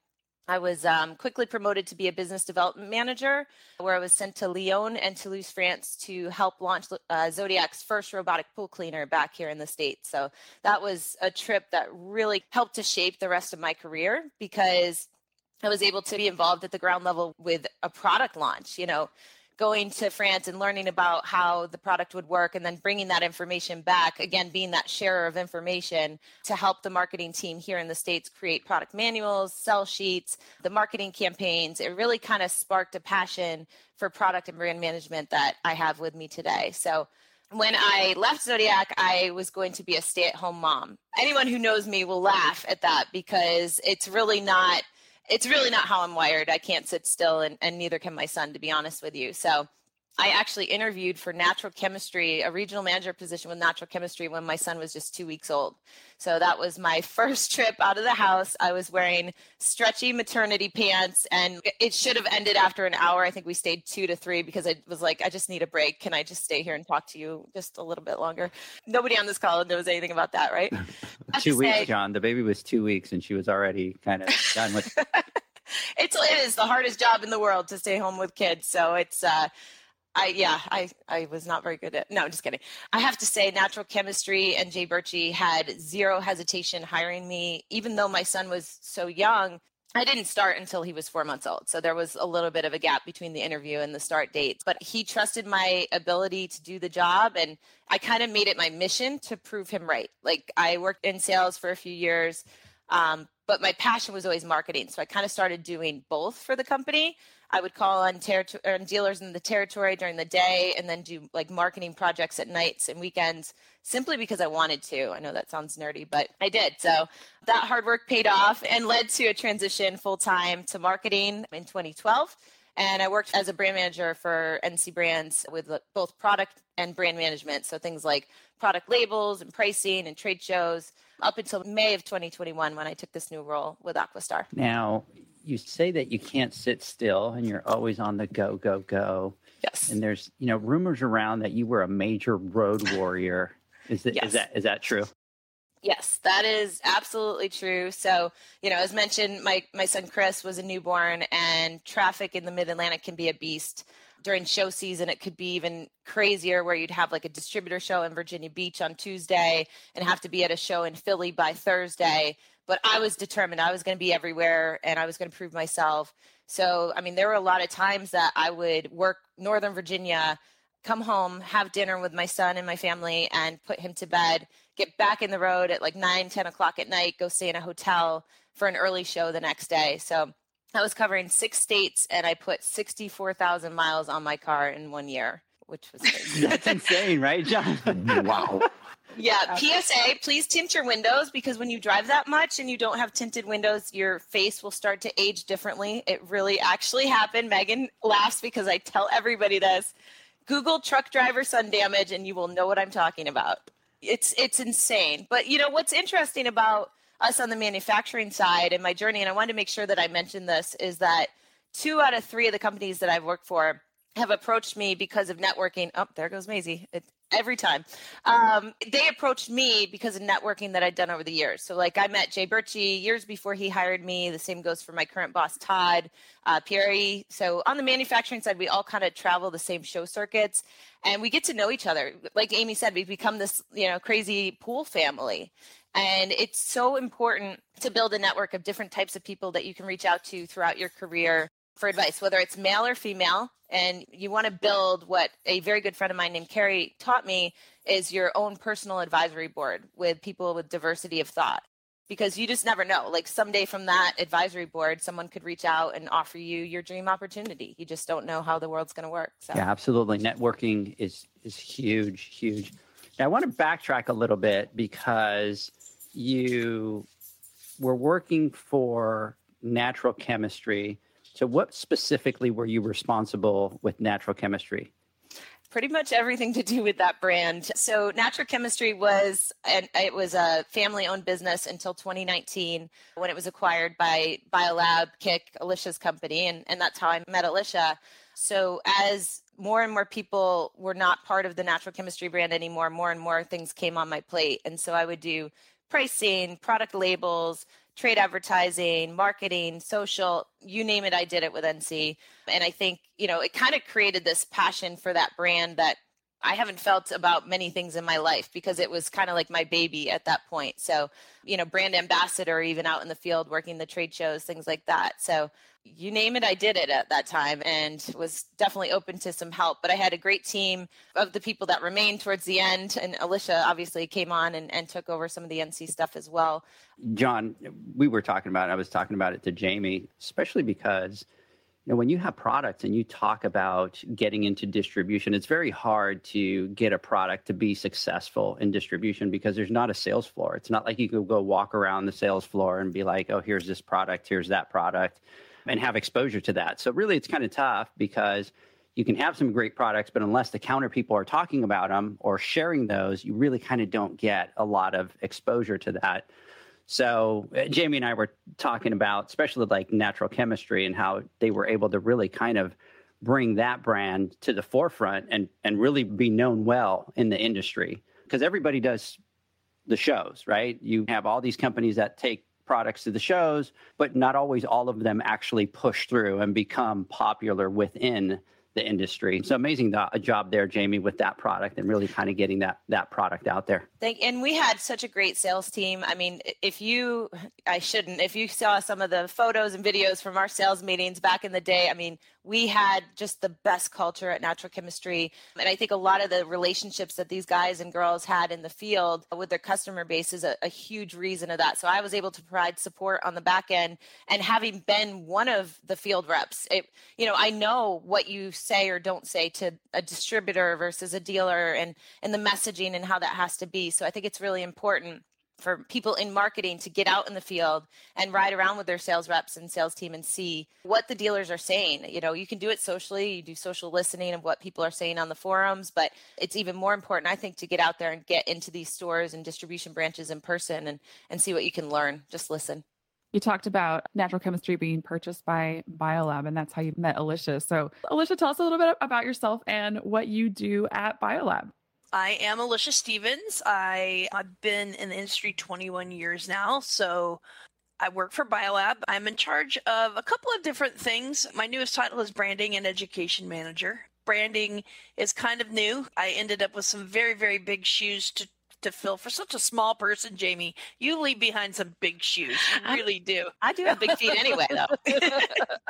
I was um, quickly promoted to be a business development manager, where I was sent to Lyon and Toulouse, France, to help launch uh, Zodiac's first robotic pool cleaner back here in the States. So that was a trip that really helped to shape the rest of my career because I was able to be involved at the ground level with a product launch. You know, going to France and learning about how the product would work and then bringing that information back, again, being that sharer of information to help the marketing team here in the States create product manuals, sell sheets, the marketing campaigns. It really kind of sparked a passion for product and brand management that I have with me today. So, when I left Zodiac, I was going to be a stay at home mom. Anyone who knows me will laugh at that because it's really not it's really not how I'm wired. I can't sit still, and, and neither can my son, to be honest with you. So I actually interviewed for natural chemistry, a regional manager position with natural chemistry when my son was just two weeks old. So that was my first trip out of the house. I was wearing stretchy maternity pants, and it should have ended after an hour. I think we stayed two to three because I was like, I just need a break. Can I just stay here and talk to you just a little bit longer? Nobody on this call knows anything about that, right? two weeks, say, John. The baby was two weeks, and she was already kind of done with. it's it is the hardest job in the world to stay home with kids. So it's uh, I yeah, I I was not very good at. No, I'm just kidding. I have to say, natural chemistry and Jay Birchie had zero hesitation hiring me, even though my son was so young. I didn't start until he was four months old. So there was a little bit of a gap between the interview and the start date. But he trusted my ability to do the job. And I kind of made it my mission to prove him right. Like I worked in sales for a few years, um, but my passion was always marketing. So I kind of started doing both for the company. I would call on, territory on dealers in the territory during the day and then do like marketing projects at nights and weekends simply because I wanted to. I know that sounds nerdy, but I did. So that hard work paid off and led to a transition full time to marketing in 2012. And I worked as a brand manager for NC Brands with uh, both product and brand management. So things like product labels and pricing and trade shows up until May of 2021 when I took this new role with Aquastar. Now, you say that you can't sit still and you're always on the go, go, go. Yes. And there's, you know, rumors around that you were a major road warrior. Is, that, yes. is that is that true? Yes, that is absolutely true. So, you know, as mentioned, my my son Chris was a newborn, and traffic in the Mid Atlantic can be a beast. During show season, it could be even crazier, where you'd have like a distributor show in Virginia Beach on Tuesday and have to be at a show in Philly by Thursday. But I was determined; I was going to be everywhere, and I was going to prove myself. So, I mean, there were a lot of times that I would work Northern Virginia come home, have dinner with my son and my family, and put him to bed, get back in the road at like 9, 10 o'clock at night, go stay in a hotel for an early show the next day. So I was covering six states and I put 64,000 miles on my car in one year, which was That's insane, right, John? wow. Yeah, PSA, please tint your windows because when you drive that much and you don't have tinted windows, your face will start to age differently. It really actually happened. Megan laughs because I tell everybody this. Google truck driver sun damage and you will know what I'm talking about. It's it's insane. But you know what's interesting about us on the manufacturing side and my journey, and I wanted to make sure that I mentioned this, is that two out of three of the companies that I've worked for have approached me because of networking. Oh, there goes Maisie. It, every time. Um, they approached me because of networking that I'd done over the years. So, like, I met Jay Birchie years before he hired me. The same goes for my current boss, Todd uh, Pierre. So, on the manufacturing side, we all kind of travel the same show circuits and we get to know each other. Like Amy said, we've become this, you know, crazy pool family. And it's so important to build a network of different types of people that you can reach out to throughout your career for advice, whether it's male or female. And you want to build what a very good friend of mine named Carrie taught me is your own personal advisory board with people with diversity of thought. Because you just never know. Like someday from that advisory board someone could reach out and offer you your dream opportunity. You just don't know how the world's going to work so. Yeah absolutely. Networking is is huge huge. Now i want to backtrack a little bit because you were working for natural chemistry so, what specifically were you responsible with natural chemistry? Pretty much everything to do with that brand. So, Natural Chemistry was and it was a family-owned business until 2019 when it was acquired by Biolab, KIK, Alicia's company, and, and that's how I met Alicia. So, as more and more people were not part of the natural chemistry brand anymore, more and more things came on my plate. And so I would do pricing, product labels, trade advertising, marketing, social, you name it, I did it with NC. And I think, you know, it kind of created this passion for that brand that I haven't felt about many things in my life because it was kind of like my baby at that point. So, you know, brand ambassador, even out in the field working the trade shows, things like that. So, you name it, I did it at that time and was definitely open to some help. But I had a great team of the people that remained towards the end. And Alicia obviously came on and, and took over some of the NC stuff as well. John, we were talking about, I was talking about it to Jamie, especially because know, when you have products and you talk about getting into distribution, it's very hard to get a product to be successful in distribution because there's not a sales floor. It's not like you could go walk around the sales floor and be like, oh, here's this product, here's that product, and have exposure to that. So, really, it's kind of tough because you can have some great products, but unless the counter people are talking about them or sharing those, you really kind of don't get a lot of exposure to that. So uh, Jamie and I were talking about, especially like natural chemistry and how they were able to really kind of bring that brand to the forefront and and really be known well in the industry because everybody does the shows, right? You have all these companies that take products to the shows, but not always all of them actually push through and become popular within the industry. So amazing the, job there, Jamie, with that product and really kind of getting that that product out there. Thank, and we had such a great sales team. I mean, if you, I shouldn't, if you saw some of the photos and videos from our sales meetings back in the day, I mean, we had just the best culture at Natural Chemistry. And I think a lot of the relationships that these guys and girls had in the field with their customer base is a, a huge reason of that. So I was able to provide support on the back end. And having been one of the field reps, it, you know, I know what you say or don't say to a distributor versus a dealer and, and the messaging and how that has to be. So I think it's really important for people in marketing to get out in the field and ride around with their sales reps and sales team and see what the dealers are saying. You know, you can do it socially, you do social listening of what people are saying on the forums, but it's even more important, I think, to get out there and get into these stores and distribution branches in person and, and see what you can learn. Just listen. You talked about natural chemistry being purchased by Biolab, and that's how you met Alicia. So, Alicia, tell us a little bit about yourself and what you do at Biolab. I am Alicia Stevens. I, I've been in the industry 21 years now. So I work for Biolab. I'm in charge of a couple of different things. My newest title is Branding and Education Manager. Branding is kind of new. I ended up with some very, very big shoes to to fill for such a small person, Jamie. You leave behind some big shoes. You really do. I do have big feet anyway, though.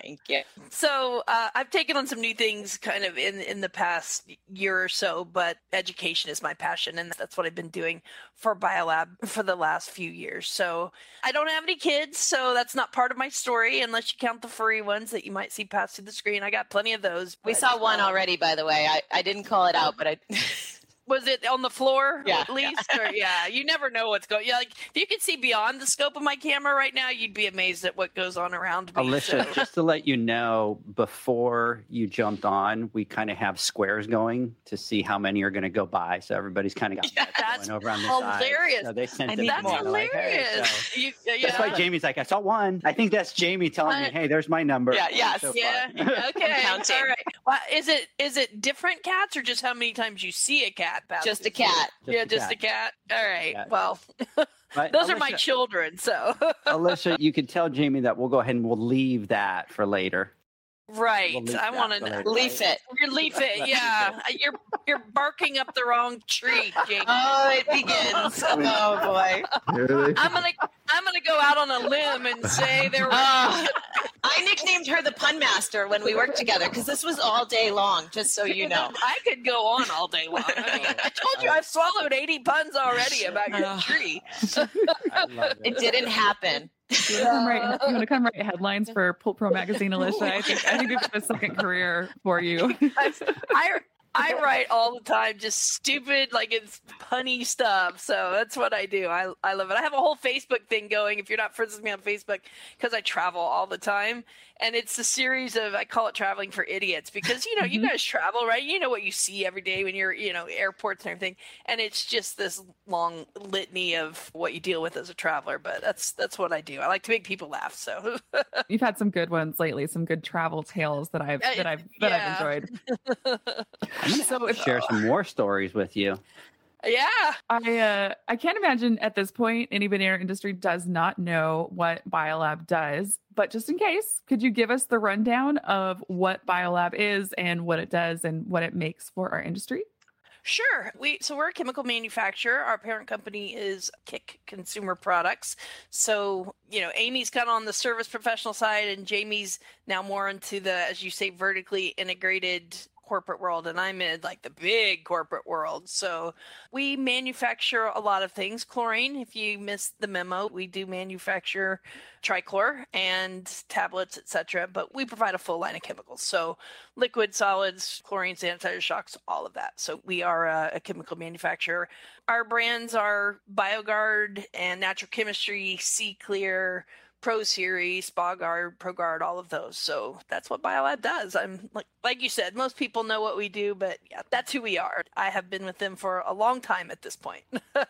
Thank you. So uh, I've taken on some new things kind of in in the past year or so, but education is my passion, and that's what I've been doing for Biolab for the last few years. So I don't have any kids, so that's not part of my story unless you count the furry ones that you might see pass through the screen. I got plenty of those. We saw one already, by the way. I, I didn't call it out, but I. was it on the floor yeah, at least yeah. or yeah you never know what's going yeah like if you could see beyond the scope of my camera right now you'd be amazed at what goes on around me alicia so. just to let you know before you jumped on we kind of have squares going to see how many are going to go by so everybody's kind of got yeah, that's going over on the hilarious side. so they sent I it that's more. hilarious like, hey, so. you, yeah. that's why jamie's like i saw one i think that's jamie telling me hey there's my number yeah yes so yeah okay all right well, is it is it different cats or just how many times you see a cat just a cat Just yeah, a just cat. a cat. All right. Cat. Well, But those are my children. So, alicia you can tell jamie that we'll go ahead and we'll leave that for later right. I want to later. Leaf it. You leaf it. Yeah. You're you're barking up the wrong tree, Jake. Oh, it begins. Oh boy. Here they I'm gonna I'm gonna go out on a limb and say there were. Uh, I nicknamed her the pun master when we worked together because this was all day long. Just so you know. I could go on all day long. I, mean, I told you I've swallowed 80 puns already about your tree. I love It didn't happen. You want to come write, you want to come write headlines for Pool Pro Magazine, Alicia? I think I think it's a second career for you. I I write all the time, just stupid, like it's punny stuff. So that's what I do. I I love it. I have a whole Facebook thing going. If you're not friends with me on Facebook, because I travel all the time, and it's a series of I call it traveling for idiots because you know you guys travel right. You know what you see every day when you're you know airports and everything, and it's just this long litany of what you deal with as a traveler. But that's that's what I do. I like to make people laugh. So You've had some good ones lately, some good travel tales that I've Uh, that I've that yeah. I've enjoyed. so if share some more stories with you yeah. I uh, I can't imagine at this point anybody in our industry does not know what Biolab does. But just in case, could you give us the rundown of what Biolab is and what it does and what it makes for our industry? Sure. We so we're a chemical manufacturer. Our parent company is Kick Consumer Products. So, you know, Amy's kind of on the service professional side and Jamie's now more into the as you say vertically integrated corporate world and I'm in like the big corporate world. So, we manufacture a lot of things. Chlorine, if you missed the memo, we do manufacture trichlor and tablets, etc. But we provide a full line of chemicals. So liquid, solids, chlorine, sanitizer shocks, all of that. So we are a, a chemical manufacturer. Our brands are BioGuard and Natural Chemistry, SeaKlear, Pro Series, SpaGuard, ProGuard, all of those. So that's what BioLab does. I'm like like you said, most people know what we do, but yeah, that's who we are. I have been with them for a long time at this point.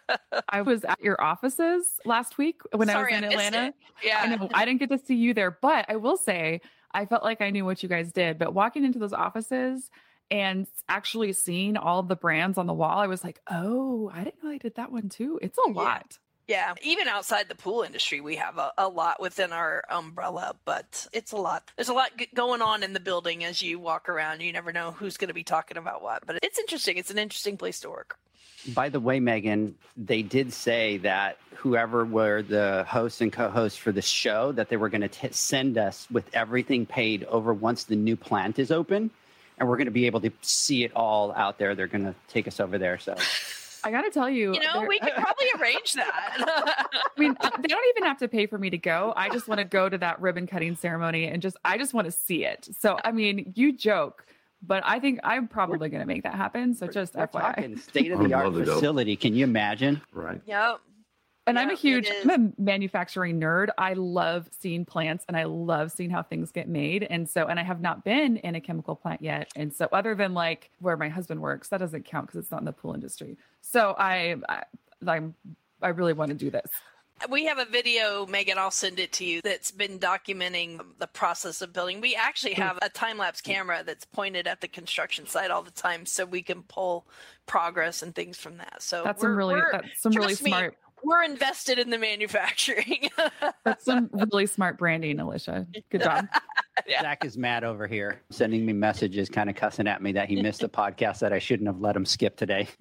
I was at your offices last week when Sorry, I was in missed Atlanta. it. Yeah. I know I didn't get to see you there, but I will say I felt like I knew what you guys did. But walking into those offices and actually seeing all the brands on the wall, I was like, oh, I didn't know I did that one too. It's a lot. Yeah, even outside the pool industry, we have a, a lot within our umbrella, but it's a lot. There's a lot g- going on in the building as you walk around. You never know who's going to be talking about what, but it's interesting. It's an interesting place to work. By the way, Megan, they did say that whoever were the hosts and co-hosts for the show, that they were going to send us with everything paid over once the new plant is open, and we're going to be able to see it all out there. They're going to take us over there. So I got to tell you, You know, we could probably arrange that. I mean, they don't even have to pay for me to go. I just want to go to that ribbon cutting ceremony and just, I just want to see it. So, I mean, you joke, but I think I'm probably going to make that happen. So, just we're FYI. talking state of the art love to facility. Can you imagine? Right. yep. And I'm a huge. I'm a manufacturing nerd. I love seeing plants and I love seeing how things get made. And so, and I have not been in a chemical plant yet. And so, other than like where my husband works, that doesn't count because it's not in the pool industry. So, I, I I'm I really want to do this. We have a video, Megan, I'll send it to you, that's been documenting the process of building. We actually have a time lapse camera that's pointed at the construction site all the time so we can pull progress and things from that. So That's some really that's some really trust me, smart We're invested in the manufacturing. that's some really smart branding, Alicia. Good job. Yeah. Zach is mad over here, sending me messages, kind of cussing at me that he missed the podcast that I shouldn't have let him skip today.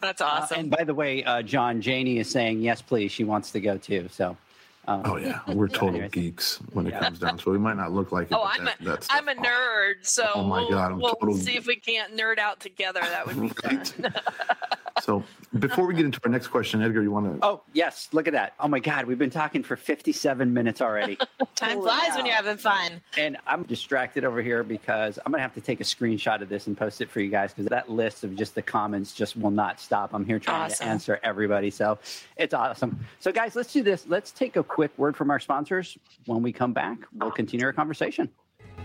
That's Uh, awesome. and by the way, uh, John Janie is saying yes, please. She wants to go too. So, um, Oh yeah, we're total Anyways. geeks when it Yeah. comes down to it. We might not look like it. oh, but I'm that, a, that's I'm a nerd, so Oh my we'll, God, I'm we'll total- see if we can't nerd out together. That would be Right. fun. So before we get into our next question, Edgar, you want to? oh yes, look at that. Oh my God, we've been talking for 57 minutes already. Time flies when you're having fun. And I'm distracted over here because I'm going to have to take a screenshot of this and post it for you guys because that list of just the comments just will not stop. I'm here trying Awesome. to answer everybody. So it's awesome. So, guys, let's do this. Let's take a quick word from our sponsors. When we come back, we'll continue our conversation.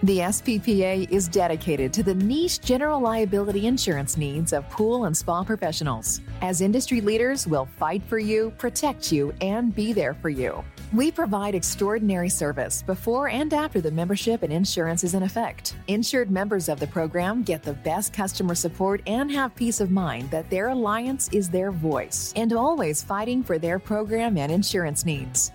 The SPPA is dedicated to the niche general liability insurance needs of pool and spa professionals. As industry leaders, we'll fight for you, protect you, and be there for you. We provide extraordinary service before and after the membership and insurance is in effect. Insured members of the program get the best customer support and have peace of mind that their alliance is their voice and always fighting for their program and insurance needs.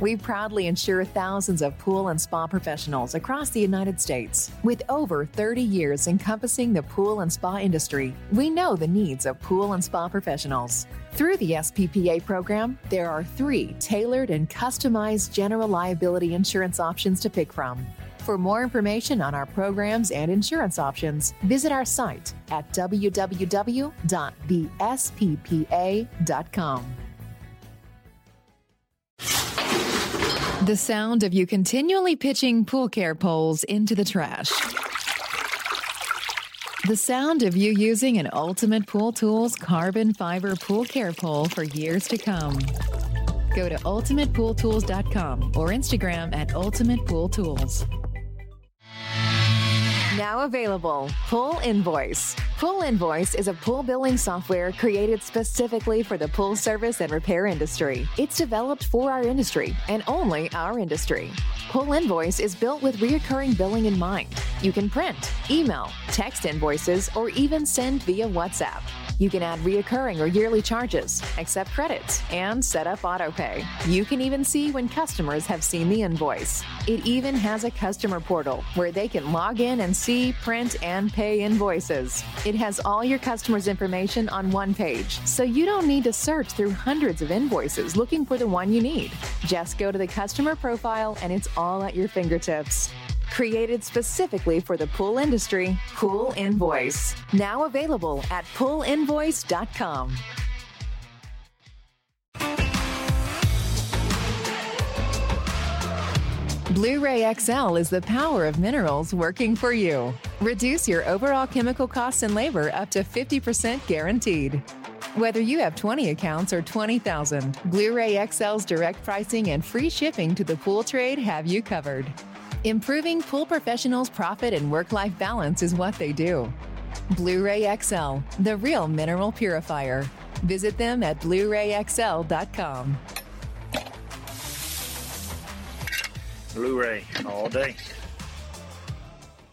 We proudly insure thousands of pool and spa professionals across the United States. With over 30 years encompassing the pool and spa industry, we know the needs of pool and spa professionals. Through the SPPA program, there are three tailored and customized general liability insurance options to pick from. For more information on our programs and insurance options, visit our site at www.thesppa.com. The sound of you continually pitching pool care poles into the trash. The sound of you using an Ultimate Pool Tools carbon fiber pool care pole for years to come. Go to ultimatepooltools.com or Instagram at Ultimate Pool Tools. Now available, Pool Invoice. Pool Invoice is a pool billing software created specifically for the pool service and repair industry. It's developed for our industry and only our industry. Pool Invoice is built with reoccurring billing in mind. You can print, email, text invoices, or even send via WhatsApp. You can add reoccurring or yearly charges, accept credits, and set up autopay. You can even see when customers have seen the invoice. It even has a customer portal where they can log in and see, print, and pay invoices. It has all your customers' information on one page, so you don't need to search through hundreds of invoices looking for the one you need. Just go to the customer profile and it's all at your fingertips. Created specifically for the pool industry, Pool Invoice. Now available at poolinvoice.com. Blu ray XL is the power of minerals working for you. Reduce your overall chemical costs and labor up to 50% guaranteed. Whether you have 20 accounts or 20,000, Blu ray XL's direct pricing and free shipping to the pool trade have you covered. Improving pool professionals' profit and work life balance is what they do. Blu ray XL, the real mineral purifier. Visit them at Blu rayxl.com. Blu-ray all day.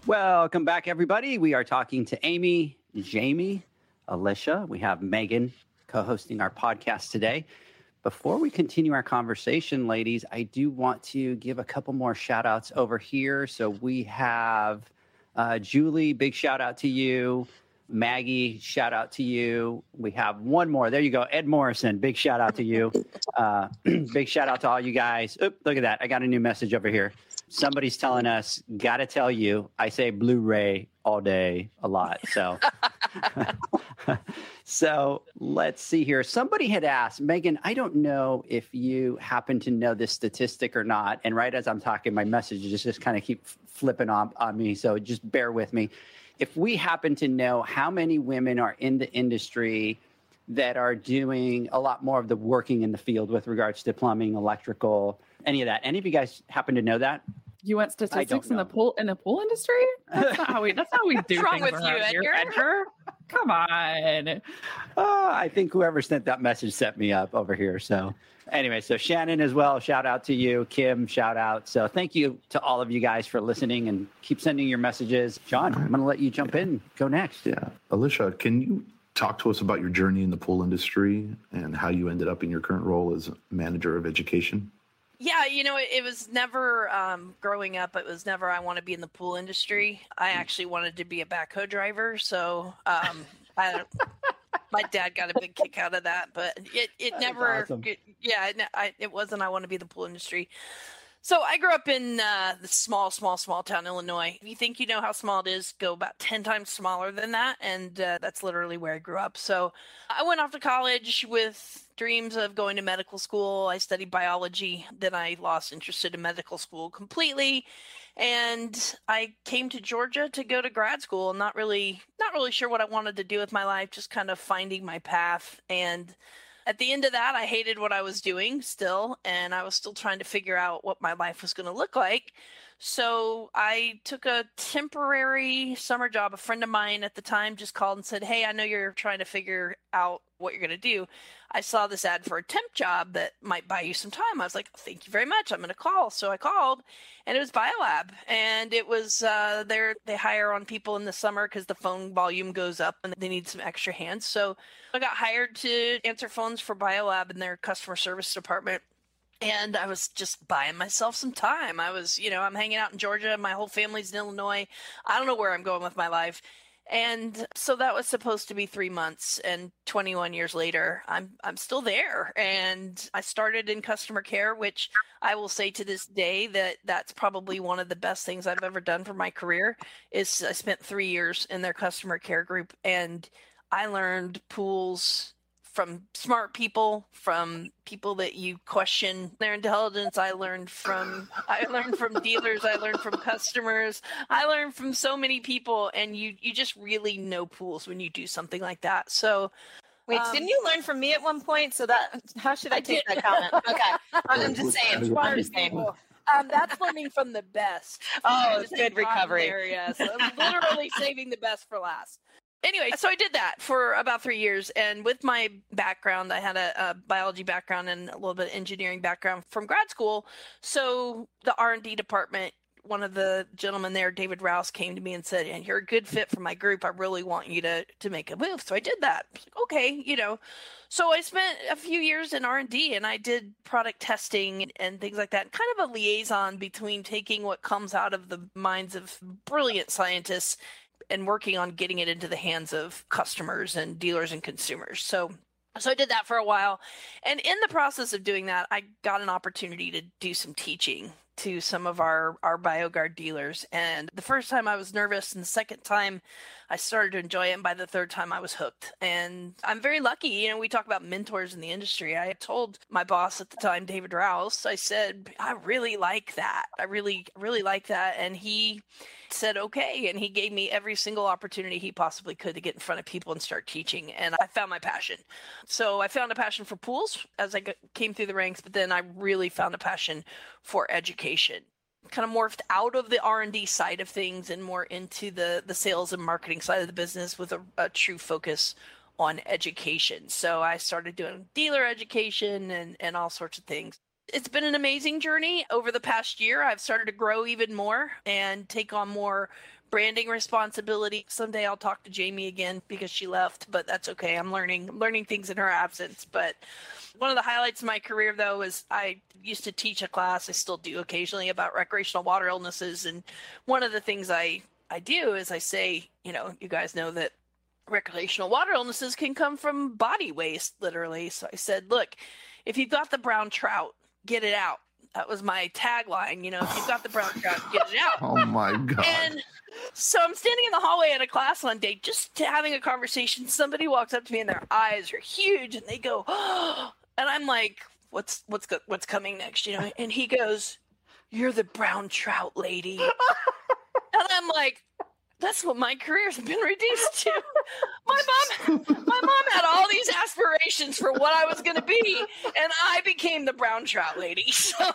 Welcome back, everybody. We are talking to Amy, Jamie, Alicia. We have Megan co hosting our podcast today. Before we continue our conversation, ladies, I do want to give a couple more shout outs over here. So we have uh, Julie, big shout out to you. Maggie, shout out to you. We have one more. There you go. Ed Morrison, big shout out to you. Uh, big shout out to all you guys. Oop, look at that. I got a new message over here. Somebody's telling us, gotta tell you, I say Blu ray all day a lot. So, so let's see here. Somebody had asked, Megan, I don't know if you happen to know this statistic or not. And right as I'm talking, my messages just kind of keep flipping on, on me. So just bear with me if we happen to know how many women are in the industry that are doing a lot more of the working in the field with regards to plumbing, electrical, any of that. Any of you guys happen to know that? You want statistics in the pool in the pool industry? That's not how we. That's how we do What's things wrong with you, around Edgar? Edgar. Come on. Uh, I think whoever sent that message set me up over here. So, anyway, so Shannon as well. Shout out to you, Kim. Shout out. So, thank you to all of you guys for listening and keep sending your messages. John, I'm going to let you jump in. Go next. Yeah. Alicia, can you talk to us about your journey in the pool industry and how you ended up in your current role as manager of education? Yeah, you know, it, it was never um, growing up. It was never I want to be in the pool industry. I actually wanted to be a backhoe driver. So um, I, my dad got a big kick out of that, but it it never. awesome. It, yeah, it, I, it wasn't. I want to be in the pool industry. So I grew up in uh, the small, small, small town, Illinois. If you think you know how small it is, go about 10 times smaller than that. And uh, that's literally where I grew up. So I went off to college with dreams of going to medical school. I studied biology. Then I lost interest in medical school completely. And I came to Georgia to go to grad school, not really, not really sure what I wanted to do with my life, just kind of finding my path. And at the end of that, I hated what I was doing still, and I was still trying to figure out what my life was going to look like. So I took a temporary summer job. A friend of mine at the time just called and said, Hey, I know you're trying to figure out what you're going to do. I saw this ad for a temp job that might buy you some time. I was like, Thank you very much. I'm going to call. So I called, and it was BioLab, and it was uh, they they hire on people in the summer because the phone volume goes up and they need some extra hands. So I got hired to answer phones for BioLab in their customer service department. And I was just buying myself some time. I was, you know, I'm hanging out in Georgia. My whole family's in Illinois. I don't know where I'm going with my life. And so that was supposed to be three months. And 21 years later, I'm I'm still there. And I started in customer care, which I will say to this day that that's probably one of the best things I've ever done for my career. Is I spent three years in their customer care group, and I learned pools from smart people, from people that you question their intelligence. I learned from I learned from dealers, I learned from customers, I learned from so many people and you you just really know pools when you do something like that. So Wait, Um, didn't you learn from me at one point? So that how should I, I take did. that comment? Okay, I'm just saying. I'm smart just saying. people. Um, that's learning from the best. Oh, it's good recovery. There, yes. I'm literally saving the best for last. Anyway, so I did that for about three years, and with my background, I had a, a biology background and a little bit of engineering background from grad school. So the R and D department, one of the gentlemen there, David Rouse, came to me and said, "And you're a good fit for my group. I really want you to to make a move." So I did that. I like, okay, you know. So I spent a few years in R and D, and I did product testing and things like that. Kind of a liaison between taking what comes out of the minds of brilliant scientists and working on getting it into the hands of customers and dealers and consumers. So so I did that for a while. And in the process of doing that, I got an opportunity to do some teaching to some of our our BioGuard dealers. And the first time I was nervous and the second time I started to enjoy it and by the third time I was hooked. And I'm very lucky, you know, we talk about mentors in the industry. I told my boss at the time, David Rouse, I said, I really like that. I really really like that and he said okay and he gave me every single opportunity he possibly could to get in front of people and start teaching and i found my passion so i found a passion for pools as i came through the ranks but then i really found a passion for education kind of morphed out of the r&d side of things and more into the the sales and marketing side of the business with a, a true focus on education so i started doing dealer education and and all sorts of things it's been an amazing journey over the past year. I've started to grow even more and take on more branding responsibility. Someday I'll talk to Jamie again because she left, but that's okay. I'm learning learning things in her absence. But one of the highlights of my career though is I used to teach a class, I still do occasionally about recreational water illnesses and one of the things I I do is I say, you know, you guys know that recreational water illnesses can come from body waste literally. So I said, look, if you've got the brown trout, get it out. That was my tagline. You know, if you've got the brown trout, get it out. Oh my god! And so I'm standing in the hallway at a class one day, just having a conversation. Somebody walks up to me, and their eyes are huge, and they go, oh, and I'm like, "What's what's what's coming next?" You know, and he goes, "You're the brown trout lady," and I'm like, that's what my career's been reduced to. My mom, my mom had all these aspirations for what I was going to be, and I became the brown trout lady. So.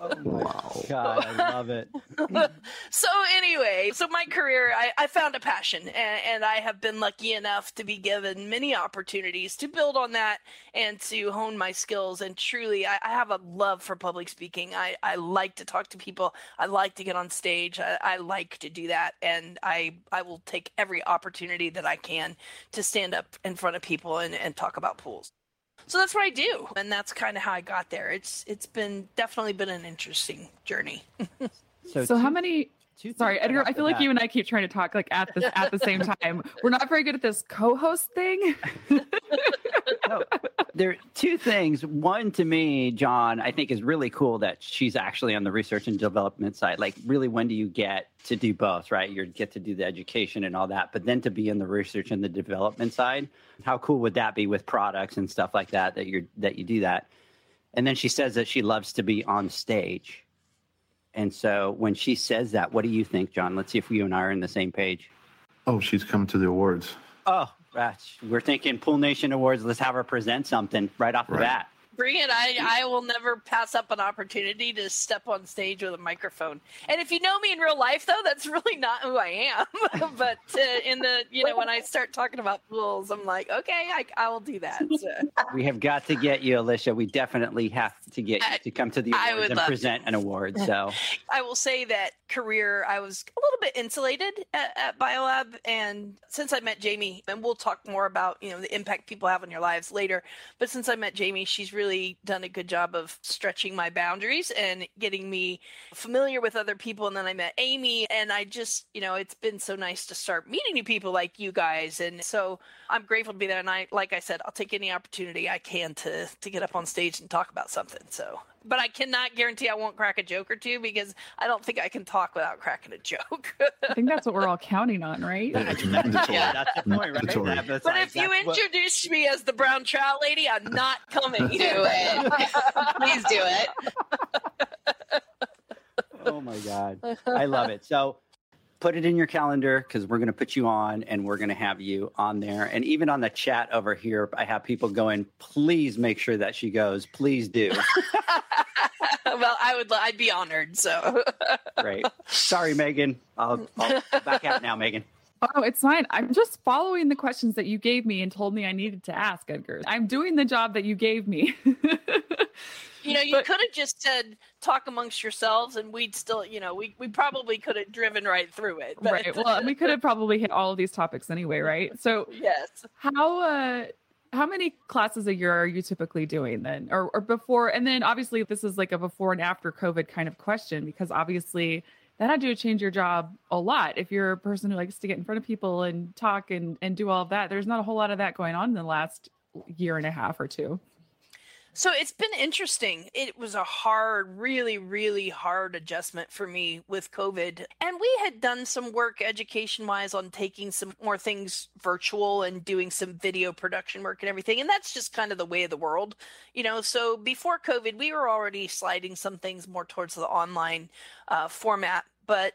oh wow. God, I love it. so anyway, so my career, I, I found a passion, and, and, I have been lucky enough to be given many opportunities to build on that and to hone my skills. And truly, I, I have a love for public speaking. I, I like to talk to people. I like to get on stage. I, I like to do that, and I I will take every opportunity that I can to stand up in front of people and, and talk about pools. So that's what I do, and that's kind of how I got there. It's it's been definitely been an interesting journey. so, so two, how many? Sorry, Edgar. I feel like you and I keep trying to talk like at the at the same time. We're not very good at this co-host thing. no, oh. there are two things. One to me, John, I think is really cool that she's actually on the research and development side. Like, really, when do you get to do both? Right, you get to do the education and all that, but then to be in the research and the development side, how cool would that be with products and stuff like that? That you're that you do that. And then she says that she loves to be on stage. And so when she says that, what do you think, John? Let's see if you and I are on the same page. Oh, she's coming to the awards. Oh, we're thinking Pool Nation Awards. Let's have her present something right off the right. bat. Bring it. I, I will never pass up an opportunity to step on stage with a microphone. And if you know me in real life, though, that's really not who I am. but uh, in the, you know, when I start talking about pools, I'm like, okay, I, I will do that. So. We have got to get you, Alicia. We definitely have to get you to come to the awards and present to. an award. So I will say that career, I was a little bit insulated at, at Biolab. And since I met Jamie, and we'll talk more about, you know, the impact people have on your lives later. But since I met Jamie, she's really really done a good job of stretching my boundaries and getting me familiar with other people. And then I met Amy, and I just, you know, it's been so nice to start meeting new people like you guys. And so I'm grateful to be there. And I, like I said, I'll take any opportunity I can to to get up on stage and talk about something. So but I cannot guarantee I won't crack a joke or two because I don't think I can talk without cracking a joke. I think that's what we're all counting on, right? That's mandatory. yeah, that's the point, right? Mandatory. but like, if you introduce what... me as the brown trout lady, I'm not coming. do it. Please do it. oh my god, I love it. So put it in your calendar because we're going to put you on and we're going to have you on there. And even on the chat over here, I have people going, please make sure that she goes. Please do. well, I would, I'd be honored. So great. Sorry, Megan. I'll, I'll back out now, Megan. Oh, it's fine. I'm just following the questions that you gave me and told me I needed to ask, Edgar. I'm doing the job that you gave me. You know, you but, could have just said talk amongst yourselves, and we'd still, you know, we we probably could have driven right through it. But... Right. Well, we could have probably hit all of these topics anyway, right? So yes. How uh how many classes a year are you typically doing then or, or before and then obviously this is like a before and after covid kind of question because obviously that had to change your job a lot if you're a person who likes to get in front of people and talk and, and do all of that there's not a whole lot of that going on in the last year and a half or two so it's been interesting. It was a hard, really, really hard adjustment for me with COVID. And we had done some work education wise on taking some more things virtual and doing some video production work and everything. And that's just kind of the way of the world, you know. So before COVID, we were already sliding some things more towards the online uh, format. But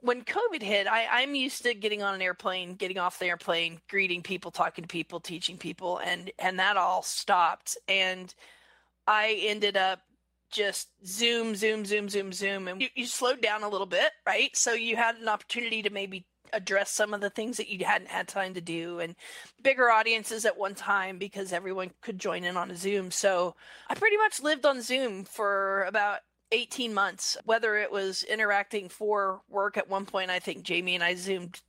when COVID hit, I, I'm used to getting on an airplane, getting off the airplane, greeting people, talking to people, teaching people, and and that all stopped. And I ended up just zoom, zoom, zoom, zoom, zoom, and you, you slowed down a little bit, right? So you had an opportunity to maybe address some of the things that you hadn't had time to do and bigger audiences at one time because everyone could join in on a zoom so i pretty much lived on zoom for about 18 months, whether it was interacting for work at one point, I think Jamie and I Zoomed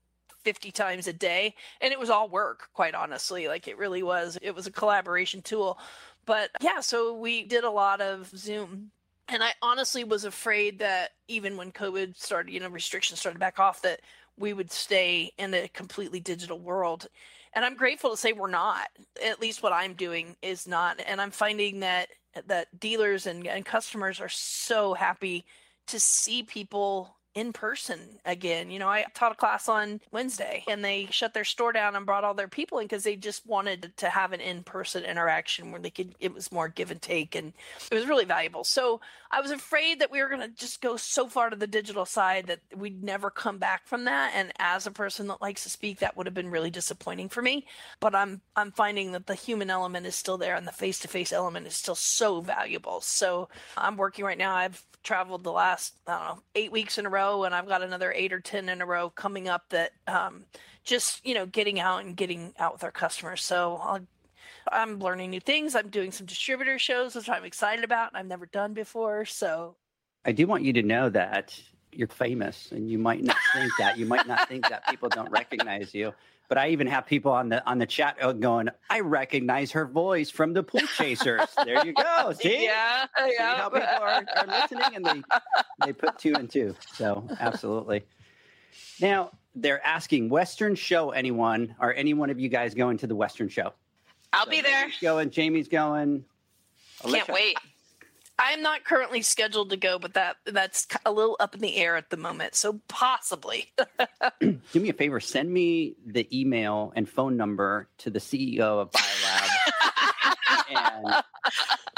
50 times a day, and it was all work, quite honestly. Like it really was. It was a collaboration tool. But yeah, so we did a lot of Zoom. And I honestly was afraid that even when COVID started, you know, restrictions started back off, that we would stay in a completely digital world. And I'm grateful to say we're not. At least what I'm doing is not. And I'm finding that that dealers and, and customers are so happy to see people in person again. You know, I taught a class on Wednesday and they shut their store down and brought all their people in because they just wanted to have an in person interaction where they could, it was more give and take and it was really valuable. So I was afraid that we were going to just go so far to the digital side that we'd never come back from that. And as a person that likes to speak, that would have been really disappointing for me. But I'm, I'm finding that the human element is still there and the face to face element is still so valuable. So I'm working right now. I've traveled the last I don't know eight weeks in a row, and I've got another eight or ten in a row coming up. That um, just you know getting out and getting out with our customers. So I'll, I'm learning new things. I'm doing some distributor shows, which I'm excited about. I've never done before. So I do want you to know that you're famous, and you might not think that. You might not think that people don't recognize you. But I even have people on the on the chat uh, going, I recognize her voice from the pool chasers. there you go. See? Yeah. See yeah. how people are, are listening and they they put two and two. So absolutely. Now they're asking Western show anyone Are any one of you guys going to the Western show? I'll So be there. Jamie's Going, Jamie's going. Can't wait. I'm not currently scheduled to go, but that that's a little up in the air at the moment. So possibly. Do me a favor, send me the email and phone number to the CEO of BioLab. and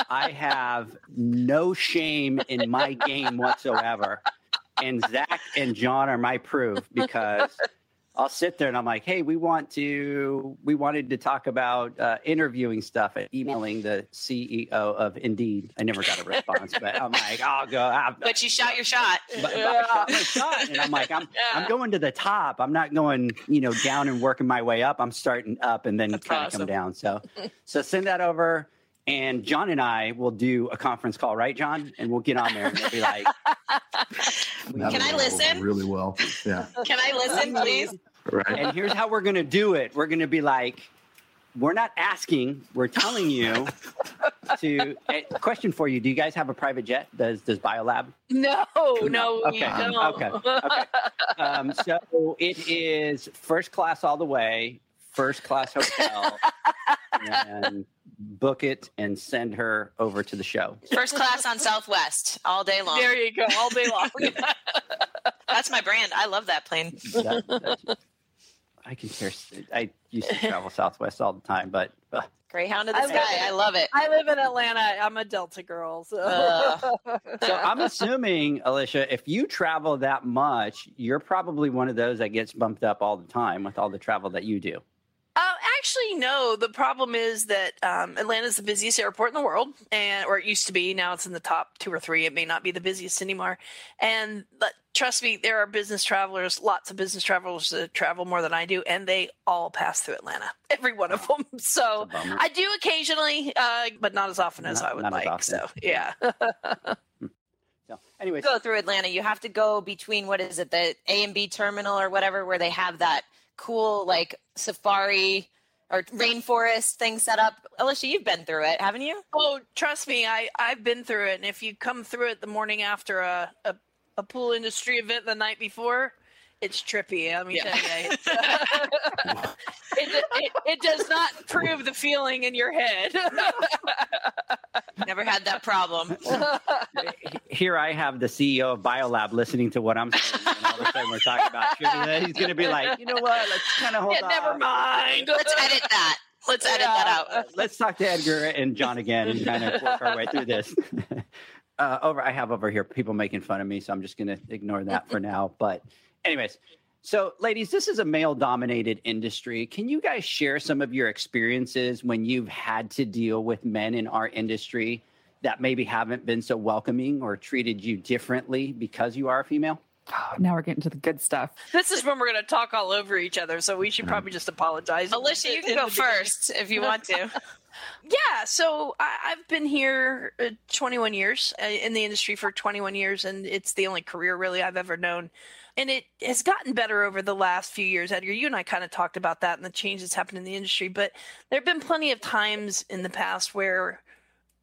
I have no shame in my game whatsoever. And Zach and John are my proof because I'll sit there and I'm like, hey, we want to, we wanted to talk about uh, interviewing stuff and emailing the CEO of Indeed. I never got a response, but I'm like, I'll go. i But you shot your shot. but, I shot my shot, and I'm like, I'm I'm going to the top. I'm not going, you know, down and working my way up. I'm starting up and then kind of awesome. come down. So, so send that over, and John and I will do a conference call, right, John? And we'll get on there and we'll be like, Can I listen? Really well. Yeah. Can I listen, please? Right. and here's how we're gonna do it. We're gonna be like, we're not asking, we're telling you to. A question for you: Do you guys have a private jet? Does Does Biolab? no, no, we Okay, don't. okay, okay. Um, so it is first class all the way, first class hotel, and book it and send her over to the show. First class on Southwest all day long. There you go, all day long. That's my brand. I love that plane. That- I can care. I used to travel Southwest all the time, but uh, Greyhound of the I sky. love. I love it. I live in Atlanta. I'm a Delta girl, so. Ugh. so I'm assuming, Alicia, if you travel that much, you're probably one of those that gets bumped up all the time with all the travel that you do. Actually, no. The problem is that um, Atlanta is the busiest airport in the world, and or it used to be. Now it's in the top two or three. It may not be the busiest anymore. And but trust me, there are business travelers, lots of business travelers that travel more than I do, and they all pass through Atlanta. Every one of them. So That's a bummer. I do occasionally, uh, but not as often as Not- I would not as like. often. So yeah. So, anyways, go through Atlanta, you have to go between what is it, the A and B terminal or whatever, where they have that cool like safari or rainforest thing set up. Alicia, you've been through it, haven't you? Oh, trust me, I I've been through it, and if you come through it the morning after a a, a pool industry event the night before, it's trippy. Let me Yeah. tell you, It's- it, it it does not prove the feeling in your head. Never had that problem. here I have the CEO of Biolab listening to what I'm saying, and all of a sudden we're talking about sugar. He's going to be like, you know what? Let's kind of hold Yeah, on. never mind. Let's edit that. Let's edit that out. Let's talk to Edgar and John again and kind of work our way through this. Uh, over, I have over here people making fun of me, so I'm just going to ignore that for now. But, anyways, so ladies, this is a male-dominated industry. Can you guys share some of your experiences when you've had to deal with men in our industry that maybe haven't been so welcoming or treated you differently because you are a female? Oh, now we're getting to the good stuff. This is when we're going to talk all over each other, so we should probably just apologize. Alicia, you can go first if you want to. yeah, so I, have been here uh, 21 years uh, in the industry for 21 years, and it's the only career really I've ever known. And it has gotten better over the last few years. Edgar, you and I kind of talked about that and the change that's happened in the industry, but there have been plenty of times in the past where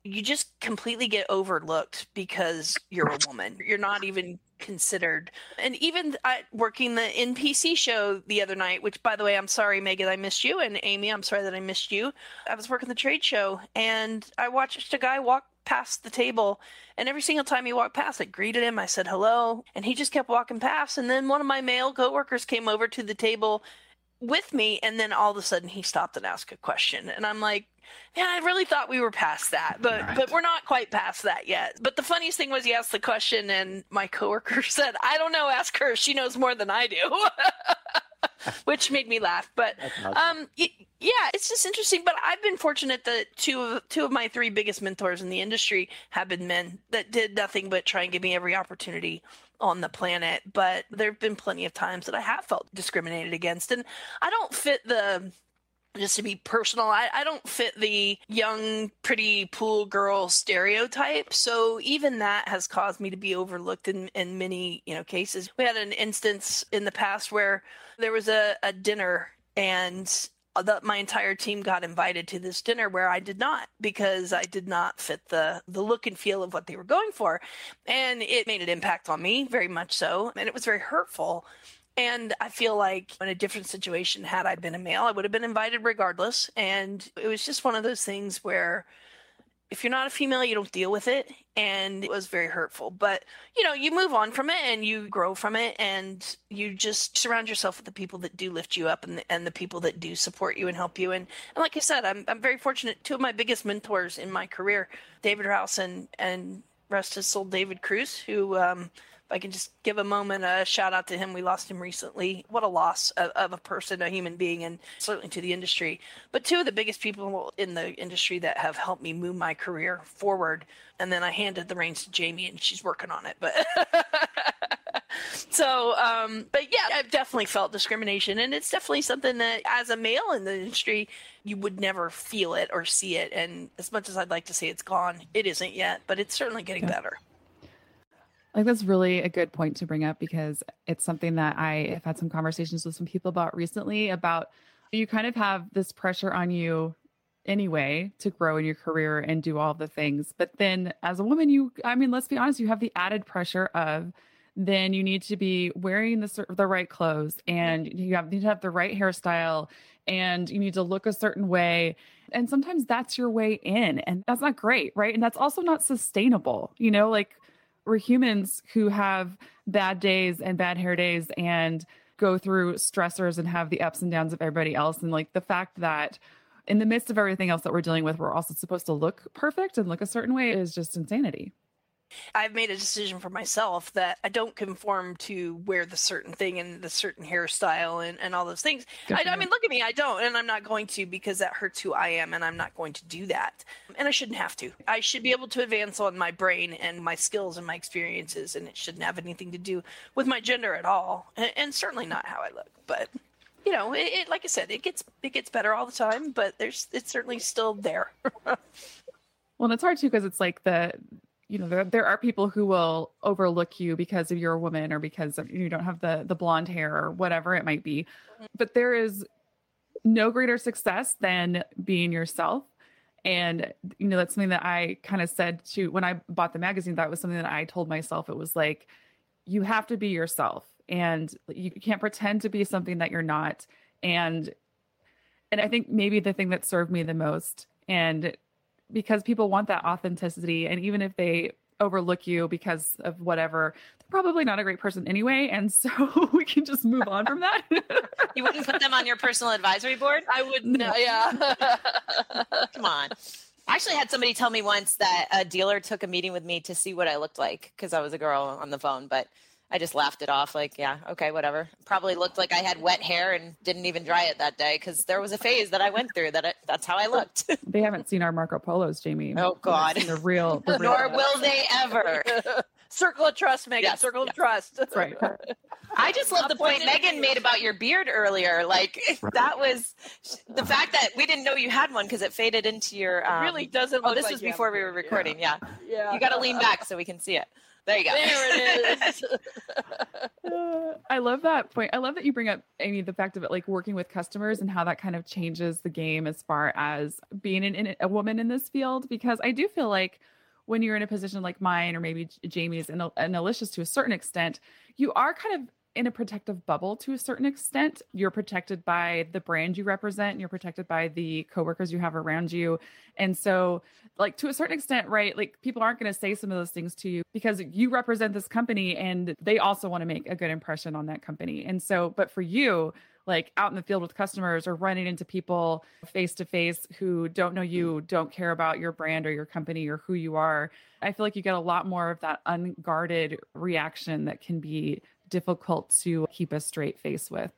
you just completely get overlooked because you're a woman. You're not even considered. And even I, working the NPC show the other night, which by the way, I'm sorry, Megan, I missed you, and Amy, I'm sorry that I missed you. I was working the trade show, and I watched a guy walk past the table, and every single time he walked past, I greeted him. I said hello, and he just kept walking past. And then one of my male coworkers came over to the table with me, and then all of a sudden he stopped and asked a question, and I'm like yeah, I really thought we were past that, but right. but we're not quite past that yet. But the funniest thing was he asked the question, and my coworker said, "I don't know. Ask her. She knows more than I do." Which made me laugh, but um, yeah, it's just interesting. But I've been fortunate that two of two of my three biggest mentors in the industry have been men that did nothing but try and give me every opportunity on the planet. But there have been plenty of times that I have felt discriminated against, and I don't fit the just to be personal, I, I don't fit the young, pretty pool girl stereotype. So even that has caused me to be overlooked in, in many, you know, cases. We had an instance in the past where there was a, a dinner and the, my entire team got invited to this dinner where I did not because I did not fit the the look and feel of what they were going for, and it made an impact on me very much so, and it was very hurtful. And I feel like in a different situation, had I been a male, I would have been invited regardless. And it was just one of those things where if you're not a female, you don't deal with it. And it was very hurtful. But, you know, you move on from it and you grow from it and you just surround yourself with the people that do lift you up and the, and the people that do support you and help you. And, and like I said, I'm, I'm very fortunate. Two of my biggest mentors in my career, David Rouse and, and rest his soul, David Cruz, who, um, I can just give a moment, a shout out to him. We lost him recently. What a loss of, of, a person, a human being, and certainly to the industry. But two of the biggest people in the industry that have helped me move my career forward. And then I handed the reins to Jamie, and she's working on it. But so, um, but yeah, I've definitely felt discrimination, and it's definitely something that, as a male in the industry, you would never feel it or see it. And as much as I'd like to say it's gone, it isn't yet, but it's certainly getting yeah. better. Like that's really a good point to bring up because it's something that I have had some conversations with some people about recently about you kind of have this pressure on you anyway to grow in your career and do all the things. But then as a woman, you I mean, let's be honest, you have the added pressure of then you need to be wearing the the right clothes and you have need to have the right hairstyle and you need to look a certain way and sometimes that's your way in and that's not great right and that's also not sustainable you know like we're humans who have bad days and bad hair days and go through stressors and have the ups and downs of everybody else. And like the fact that in the midst of everything else that we're dealing with, we're also supposed to look perfect and look a certain way is just insanity. I've made a decision for myself that I don't conform to wear the certain thing and the certain hairstyle and, and all those things. I, I, mean, look at me, I don't, and I'm not going to because that hurts who I am, and I'm not going to do that. And I shouldn't have to. I should be able to advance on my brain and my skills and my experiences, and it shouldn't have anything to do with my gender at all, and, and certainly not how I look. But you know, it, it, like I said, it gets it gets better all the time, but there's it's certainly still there. well, and it's hard too because it's like the you know there, there are people who will overlook you because of you're a woman or because of, you don't have the the blonde hair or whatever it might be. Mm-hmm. but there is no greater success than being yourself. And you know that's something that i kind of said to when i bought the magazine that was something that i told myself. It was like you have to be yourself and you can't pretend to be something that you're not. And and i think maybe the thing that served me the most and because people want that authenticity. And even if they overlook you because of whatever, they're probably not a great person anyway. And so we can just move on from that. you wouldn't put them on your personal advisory board? I wouldn't. No. Yeah. Come on. I actually had somebody tell me once that a dealer took a meeting with me to see what I looked like because I was a girl on the phone, but I just laughed it off, like, yeah, okay, whatever. Probably looked like I had wet hair and didn't even dry it that day because there was a phase that I went through that it, that's how I looked. they haven't seen our Marco Polos, Jamie. Oh God, the real, the real. Nor will they ever. Circle of trust, Megan. Yes, Circle yes. of trust. That's right. I just love the point Megan made about your beard earlier. Like that was the fact that we didn't know you had one because it faded into your. It Um, really doesn't. Oh, look this like was you before we were beard. recording. Yeah. Yeah. You got to lean back so we can see it. There you go. There it is. Uh, I love that point. I love that you bring up, Amy, the fact of it, like working with customers and how that kind of changes the game as far as being an, in, a woman in this field. Because I do feel like when you're in a position like mine, or maybe Jamie's and, and Alicia's to a certain extent, you are kind of in a protective bubble to a certain extent. You're protected by the brand you represent, you're protected by the coworkers you have around you. And so, like, to a certain extent, right? Like, people aren't going to say some of those things to you because you represent this company and they also want to make a good impression on that company. And so, but for you, like out in the field with customers or running into people face to face who don't know you, don't care about your brand or your company or who you are, I feel like you get a lot more of that unguarded reaction that can be difficult to keep a straight face with.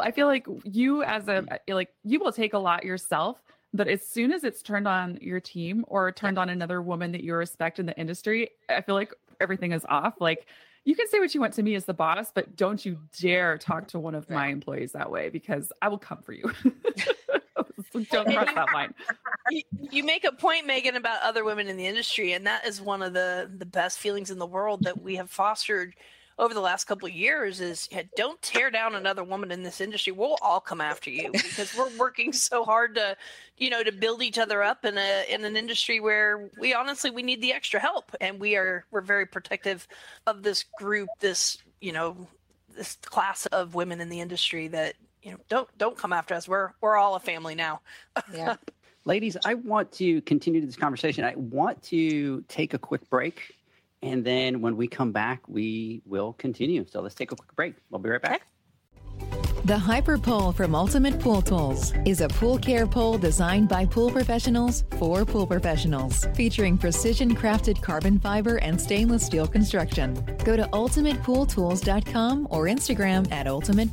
I feel like you as a mm. like you will take a lot yourself, but as soon as it's turned on your team or turned on another woman that you respect in the industry, I feel like everything is off. Like you can say what you want to me as the boss, but don't you dare talk to one of my employees that way because I will come for you. Don't cross that line. you, you make a point, Megan, about other women in the industry, and that is one of the the best feelings in the world that we have fostered over the last couple of years. Is yeah, don't tear down another woman in this industry. We'll all come after you because we're working so hard to, you know, to build each other up in a in an industry where we honestly we need the extra help, and we are we're very protective of this group, this you know, this class of women in the industry that. You know, don't don't come after us. We're we're all a family now. Yeah. Ladies, I want to continue this conversation. I want to take a quick break. And then when we come back, we will continue. So let's take a quick break. We'll be right back. The Hyper Pole from Ultimate Pool Tools is a pool care pole designed by pool professionals for pool professionals, featuring precision crafted carbon fiber and stainless steel construction. Go to ultimatepooltools.com or Instagram at Ultimate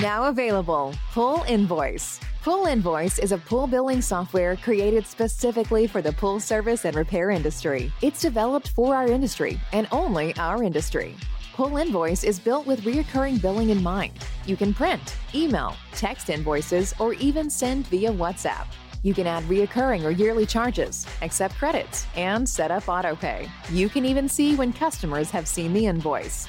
Now available, Pool Invoice. Pool Invoice is a pool billing software created specifically for the pool service and repair industry. It's developed for our industry and only our industry. Pool Invoice is built with reoccurring billing in mind. You can print, email, text invoices, or even send via WhatsApp. You can add reoccurring or yearly charges, accept credits, and set up autopay. You can even see when customers have seen the invoice.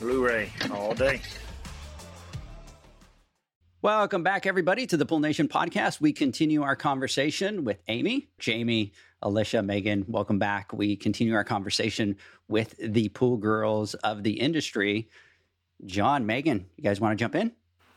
Blu-ray all day. Welcome back, everybody, to the Pool Nation podcast. We continue our conversation with Amy, Jamie, Alicia, Megan. Welcome back. We continue our conversation with the pool girls of the industry. John, Megan, you guys want to jump in?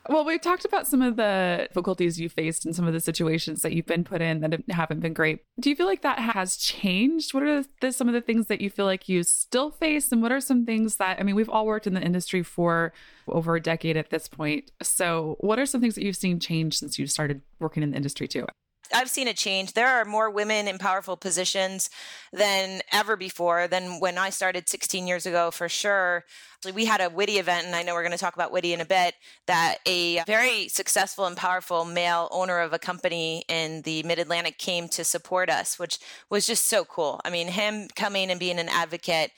Well, we've talked about some of the difficulties you faced and some of the situations that you've been put in that haven't been great. Do you feel like that has changed? What are the, some of the things that you feel like you still face? And what are some things that, I mean, we've all worked in the industry for over a decade at this point. So, what are some things that you've seen change since you started working in the industry too? I've seen a change. There are more women in powerful positions than ever before, than when I started 16 years ago, for sure. We had a Witty event, and I know we're going to talk about Witty in a bit, that a very successful and powerful male owner of a company in the Mid Atlantic came to support us, which was just so cool. I mean, him coming and being an advocate,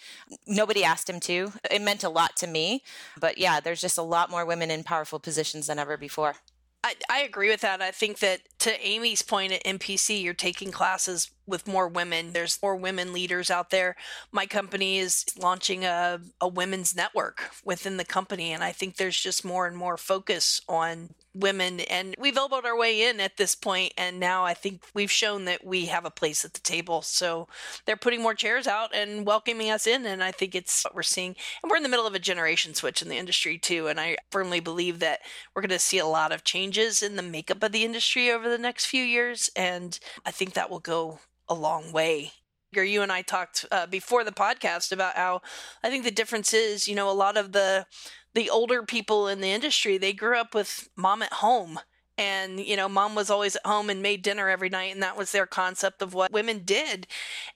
nobody asked him to. It meant a lot to me. But yeah, there's just a lot more women in powerful positions than ever before. I, I agree with that. I think that to Amy's point at MPC, you're taking classes with more women. There's more women leaders out there. My company is launching a, a women's network within the company. And I think there's just more and more focus on women. And we've elbowed our way in at this point, And now I think we've shown that we have a place at the table. So they're putting more chairs out and welcoming us in. And I think it's what we're seeing. And we're in the middle of a generation switch in the industry, too. And I firmly believe that we're going to see a lot of changes in the makeup of the industry over the next few years. And I think that will go a long way. You and I talked uh, before the podcast about how I think the difference is, you know, a lot of the the older people in the industry they grew up with mom at home. And you know mom was always at home and made dinner every night and that was their concept of what women did.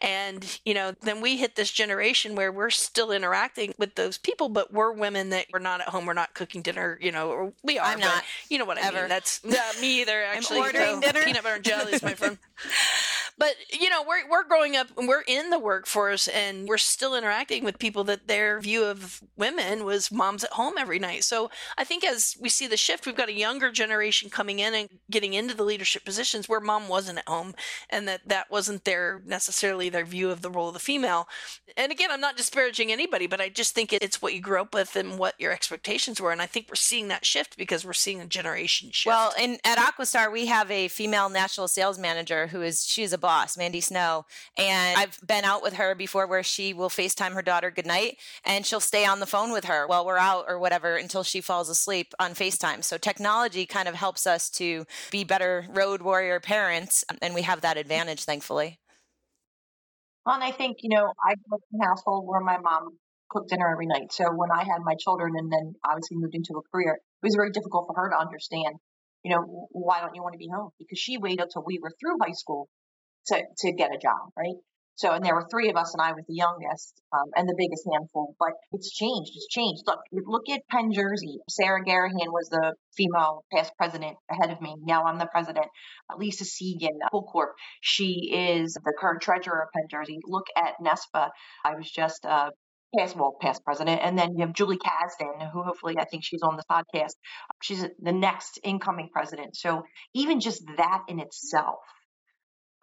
And you know then we hit this generation where we're still interacting with those people but we're women that we're not at home we're not cooking dinner you know we are i'm not. you know what ever. i mean. That's not me either actually. I'm ordering so, dinner. peanut butter and jelly is my friend but you know we're we're growing up and we're in the workforce and we're still interacting with people that their view of women was moms at home every night. So i think as we see the shift we've got a younger generation coming in and getting into the leadership positions where mom wasn't at home and that that wasn't their necessarily their view of the role of the female. And again i'm not disparaging anybody but i just think it's what you grew up with and what your expectations were. And i think we're seeing that shift because we're seeing a generation shift. Well in at aquastar we have a female national sales manager who is she's a boss, Mandy Snow. And I've been out with her before where she will FaceTime her daughter goodnight and she'll stay on the phone with her while we're out or whatever until she falls asleep on FaceTime. So technology kind of helps us to be better road warrior parents. And we have that advantage, thankfully. Well, and I think, you know, I grew up in a household where my mom cooked dinner every night. So when I had my children and then obviously moved into a career, it was very difficult for her to understand, you know, why don't you want to be home? Because she waited till we were through high school to, to get a job, right? So, and there were three of us, and I was the youngest um, and the biggest handful. But it's changed. It's changed. Look, look at Penn Jersey. Sarah Garahan was the female past president ahead of me. Now I'm the president. Lisa Segan, Full Corp. She is the current treasurer of Penn Jersey. Look at NESPA. I was just uh, past well past president and then you have julie kasdan who hopefully i think she's on this podcast she's the next incoming president so even just that in itself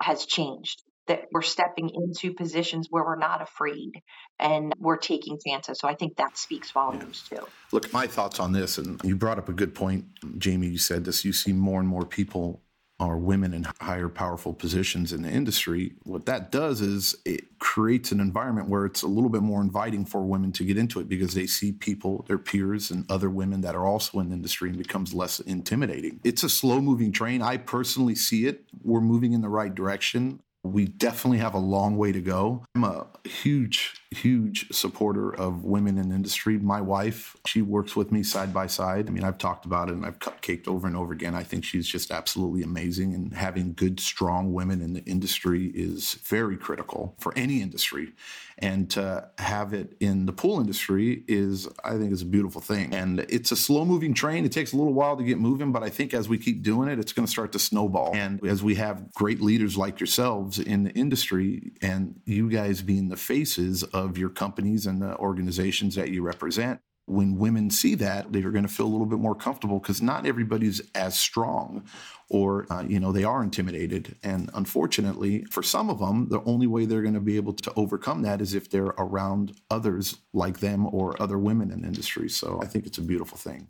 has changed that we're stepping into positions where we're not afraid and we're taking chances. So I think that speaks volumes yeah. too. Look, my thoughts on this, and you brought up a good point, Jamie. You said this. You see more and more people are women in higher powerful positions in the industry, what that does is it creates an environment where it's a little bit more inviting for women to get into it because they see people, their peers, and other women that are also in the industry and becomes less intimidating. It's a slow moving train. I personally see it. We're moving in the right direction. We definitely have a long way to go. I'm a huge, huge supporter of women in industry. My wife, she works with me side by side. I mean, I've talked about it and I've cupcaked over and over again. I think she's just absolutely amazing. And having good, strong women in the industry is very critical for any industry and to have it in the pool industry is i think is a beautiful thing and it's a slow moving train it takes a little while to get moving but i think as we keep doing it it's going to start to snowball and as we have great leaders like yourselves in the industry and you guys being the faces of your companies and the organizations that you represent when women see that, they're going to feel a little bit more comfortable because not everybody's as strong or, uh, you know, they are intimidated. And unfortunately, for some of them, the only way they're going to be able to overcome that is if they're around others like them or other women in industry. So I think it's a beautiful thing.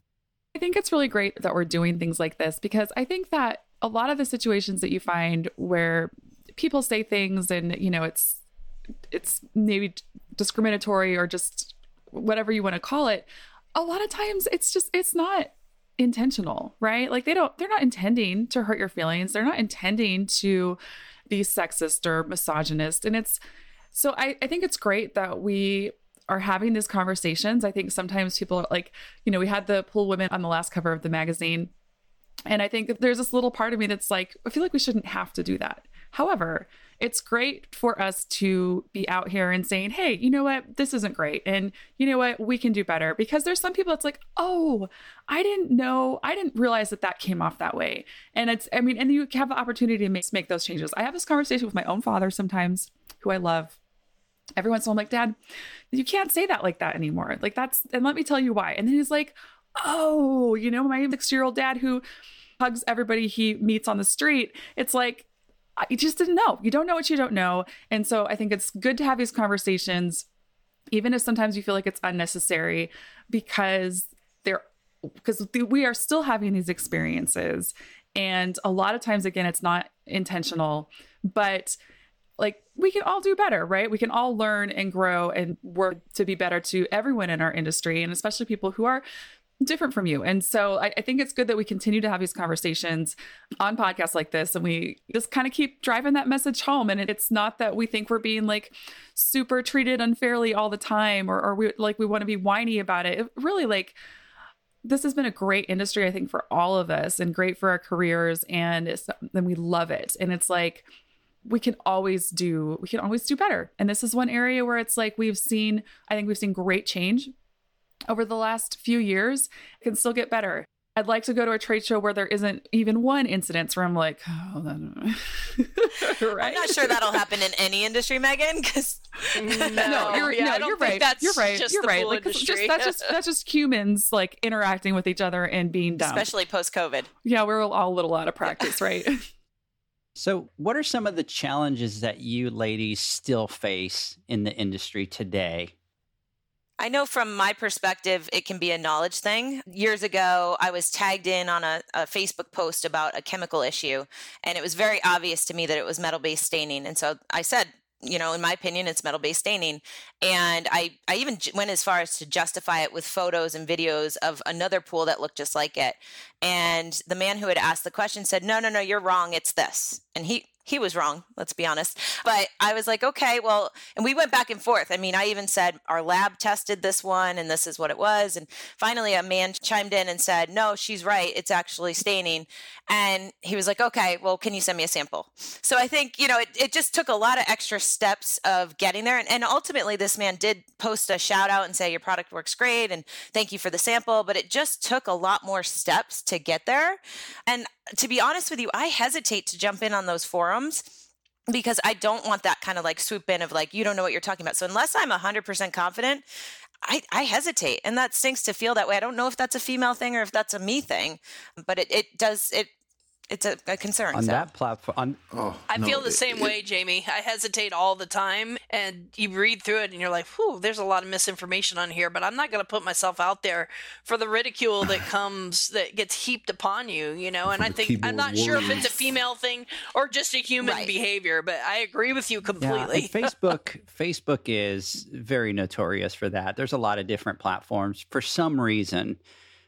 I think it's really great that we're doing things like this because I think that a lot of the situations that you find where people say things and, you know, it's, it's maybe discriminatory or just whatever you want to call it, a lot of times it's just it's not intentional, right? Like they don't they're not intending to hurt your feelings. They're not intending to be sexist or misogynist. And it's so I, I think it's great that we are having these conversations. I think sometimes people are like, you know, we had the pool women on the last cover of the magazine And I think there's this little part of me that's like, I feel like we shouldn't have to do that. However, it's great for us to be out here and saying, hey, you know what? This isn't great. And you know what? We can do better. Because there's some people that's like, oh, I didn't know, I didn't realize that that came off that way. And it's, I mean, and you have the opportunity to make, make those changes. I have this conversation with my own father sometimes, who I love. Every once in a while, I'm like, Dad, you can't say that like that anymore. Like, that's, and let me tell you why. And then he's like, oh, you know, my six year old dad who hugs everybody he meets on the street. It's like, you just didn't know. You don't know what you don't know. And so I think it's good to have these conversations, even if sometimes you feel like it's unnecessary, because they're because we are still having these experiences. And a lot of times, again, it's not intentional, but like we can all do better, right? We can all learn and grow and work to be better to everyone in our industry, and especially people who are different from you. And so I, I, think it's good that we continue to have these conversations on podcasts like this and we just kind of keep driving that message home. And it's not that we think we're being like super treated unfairly all the time or, or we like we want to be whiny about it. it. Really like this has been a great industry, I think, for all of us and great for our careers. And then we love it. And it's like we can always do we can always do better and this is one area where it's like we've seen i think we've seen great change over the last few years can still get better. I'd like to go to a trade show where there isn't even one incident where I'm like, oh, right? I'm not sure that'll happen in any industry, Megan. Because no, no, you're, yeah, no, you're right. You're right. You're right. Like, just, that's just that's just humans like interacting with each other and being dumb. Especially post COVID. Yeah, we're all a little out of practice, right? So, what are some of the challenges that you ladies still face in the industry today? I know from my perspective, it can be a knowledge thing. Years ago, I was tagged in on a, a, Facebook post about a chemical issue, and it was very obvious to me that it was metal based staining. And so I said, you know, in my opinion, it's metal based staining. And I, I even went as far as to justify it with photos and videos of another pool that looked just like it. And the man who had asked the question said, No, no, no, you're wrong. It's this. And he, he was wrong, let's be honest. But I was like, okay, well, and we went back and forth. I mean, I even said our lab tested this one and this is what it was. And finally, a man chimed in and said, no, she's right. It's actually staining. And he was like, okay, well, can you send me a sample? So I think, you know, it, it just took a lot of extra steps of getting there. And, and ultimately, this man did post a shout out and say, your product works great and thank you for the sample. But it just took a lot more steps to get there. And to be honest with you, I hesitate to jump in on those forums because I don't want that kind of like swoop in of like, you don't know what you're talking about. So unless I'm 100% confident, I, I hesitate. And that stinks to feel that way. I don't know if that's a female thing or if that's a me thing, but it, it does, it it's a, a concern. On so. that platform, on, oh, I no, feel the it, same it, way, Jamie. I hesitate all the time, and you read through it, and you're like, "Whew, there's a lot of misinformation on here." But I'm not going to put myself out there for the ridicule that comes that gets heaped upon you, you know. And I think I'm not sure if it's a female thing or just a human right. behavior, but I agree with you completely. Yeah, Facebook, Facebook is very notorious for that. There's a lot of different platforms for some reason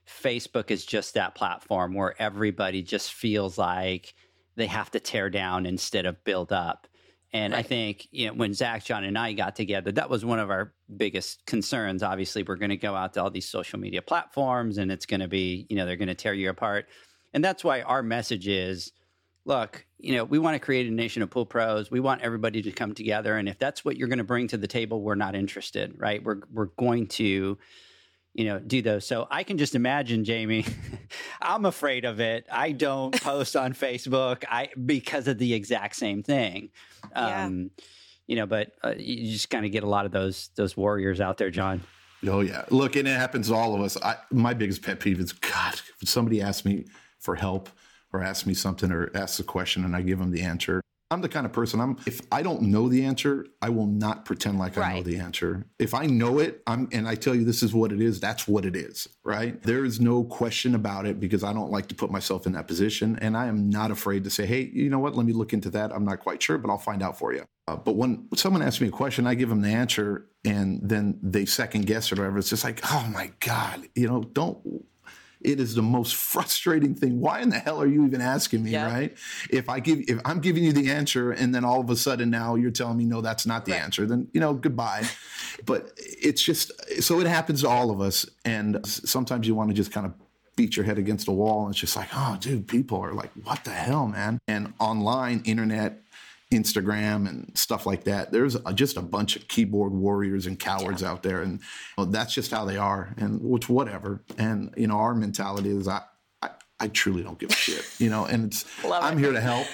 Facebook is just that platform where everybody just feels like they have to tear down instead of build up. And right. I think you know when Zach, John, and I got together, that was one of our biggest concerns. Obviously, we're going to go out to all these social media platforms, and it's going to be you know they're going to tear you apart. And that's why our message is, look, you know, we want to create a nation of pool pros. We want everybody to come together, and if that's what you're going to bring to the table, we're not interested, right? We're we're going to you know, do those. So I can just imagine, Jamie. I'm afraid of it. I don't post on Facebook. I because of the exact same thing. Yeah. Um, you know, but uh, you just kind of get a lot of those those warriors out there, John. Oh yeah, look, and it happens to all of us. I, my biggest pet peeve is God. If somebody asks me for help or asks me something or asks a question and I give them the answer, I'm the kind of person I'm if I don't know the answer, I will not pretend like right. I know the answer. If I know it, I'm and I tell you this is what it is, that's what it is, right? There is no question about it because I don't like to put myself in that position and I am not afraid to say, "Hey, you know what? Let me look into that. I'm not quite sure, but I'll find out for you." Uh, but when someone asks me a question, I give them the answer and then they second guess or whatever. It's just like, "Oh my god, you know, don't it is the most frustrating thing. Why in the hell are you even asking me, yeah. right? If I give if I'm giving you the answer and then all of a sudden now you're telling me no that's not the right. answer, then you know, goodbye. but it's just so it happens to all of us and sometimes you want to just kind of beat your head against a wall. And it's just like, oh, dude, people are like, what the hell, man? And online, internet, Instagram and stuff like that. There's just a bunch of keyboard warriors and cowards yeah. out there, and well, that's just how they are. And which whatever. And you know, our mentality is I, I, I truly don't give a shit. You know, and it's I'm it. here to help.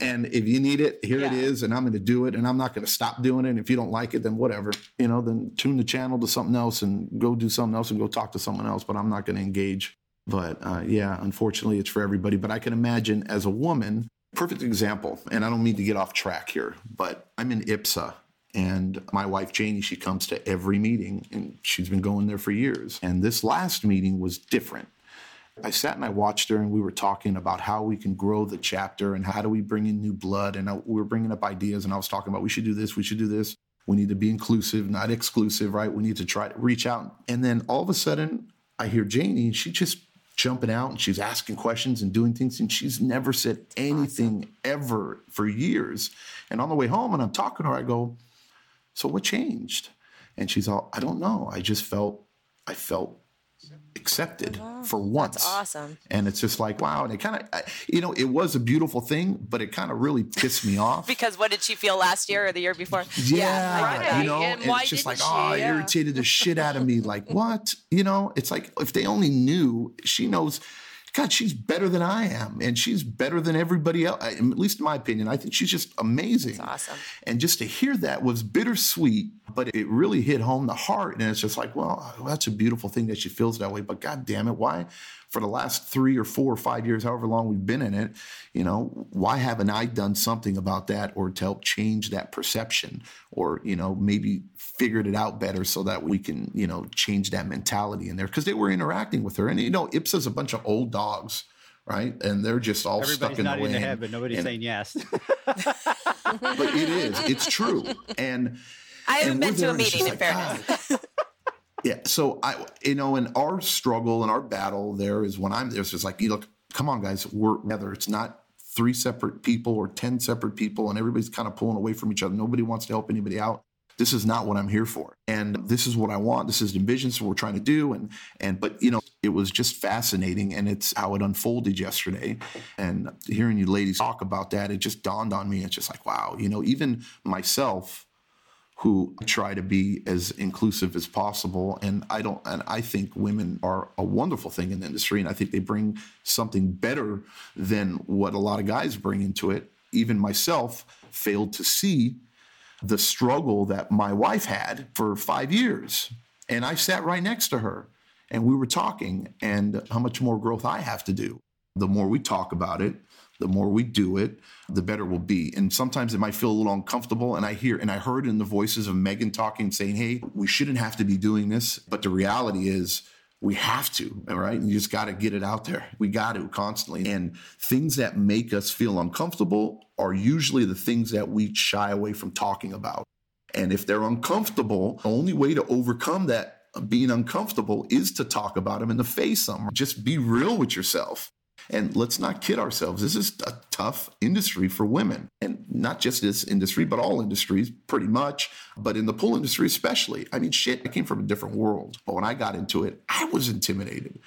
And if you need it, here yeah. it is, and I'm going to do it, and I'm not going to stop doing it. And if you don't like it, then whatever. You know, then tune the channel to something else and go do something else and go talk to someone else. But I'm not going to engage. But uh, yeah, unfortunately, it's for everybody. But I can imagine as a woman Perfect example, and I don't mean to get off track here, but I'm in IPSSA and my wife Janie, she comes to every meeting and she's been going there for years. And this last meeting was different. I sat and I watched her and we were talking about how we can grow the chapter and how do we bring in new blood. And we were bringing up ideas and I was talking about we should do this, we should do this. We need to be inclusive, not exclusive, right? We need to try to reach out. And then all of a sudden, I hear Janie and she just jumping out and she's asking questions and doing things and she's never said anything awesome. ever for years and on the way home and i'm talking to her i go so what changed and she's all i don't know i just felt i felt accepted for once. That's awesome. And it's just like, wow. And it kind of, you know, it was a beautiful thing, but it kind of really pissed me off. because what did she feel last year or the year before? Yeah. yeah right. You know, and, and it's just like, she? oh, yeah. irritated the shit out of me. Like, what? You know, it's like, if they only knew, she knows God, she's better than I am, and she's better than everybody else. At least in my opinion, I think she's just amazing. That's awesome. And just to hear that was bittersweet, but it really hit home the heart. And it's just like, well, oh, that's a beautiful thing that she feels that way. But God damn it, why? for the last three or four or five years, however long we've been in it, you know, why haven't I done something about that or to help change that perception or, you know, maybe figured it out better so that we can, you know, change that mentality in there? Because they were interacting with her. And, you know, IPSSA's a bunch of old dogs right? And they're just all Everybody's stuck in the way. head, but nobody's and, saying yes. but it is. It's true. And I haven't been to a meeting in like, fairness. Yeah. So I, you know, in our struggle and our battle, there is when I'm there, it's just like, you look, come on, guys, we're together. It's not three separate people or 10 separate people and everybody's kind of pulling away from each other. Nobody wants to help anybody out. This is not what I'm here for. And this is what I want. This is the vision. So we're trying to do. And, and, but, you know, it was just fascinating and it's how it unfolded yesterday. And hearing you ladies talk about that, it just dawned on me. It's just like, wow, you know, even myself, who try to be as inclusive as possible. And I don't, and I think women are a wonderful thing in the industry. And I think they bring something better than what a lot of guys bring into it. Even myself failed to see the struggle that my wife had for five years. And I sat right next to her and we were talking and how much more growth I have to do. The more we talk about it, the more we do it, the better we'll be. And sometimes it might feel a little uncomfortable. And I hear, and I heard in the voices of Megan talking, saying, hey, we shouldn't have to be doing this. But the reality is, we have to, all right? You just got to get it out there. We got to constantly. And things that make us feel uncomfortable are usually the things that we shy away from talking about. And if they're uncomfortable, the only way to overcome that uh, being uncomfortable is to talk about them and to face them. Just be real with yourself. And let's not kid ourselves. This is a tough industry for women. And not just this industry, but all industries pretty much. But in the pool industry, especially. I mean, shit, I came from a different world. But when I got into it, I was intimidated.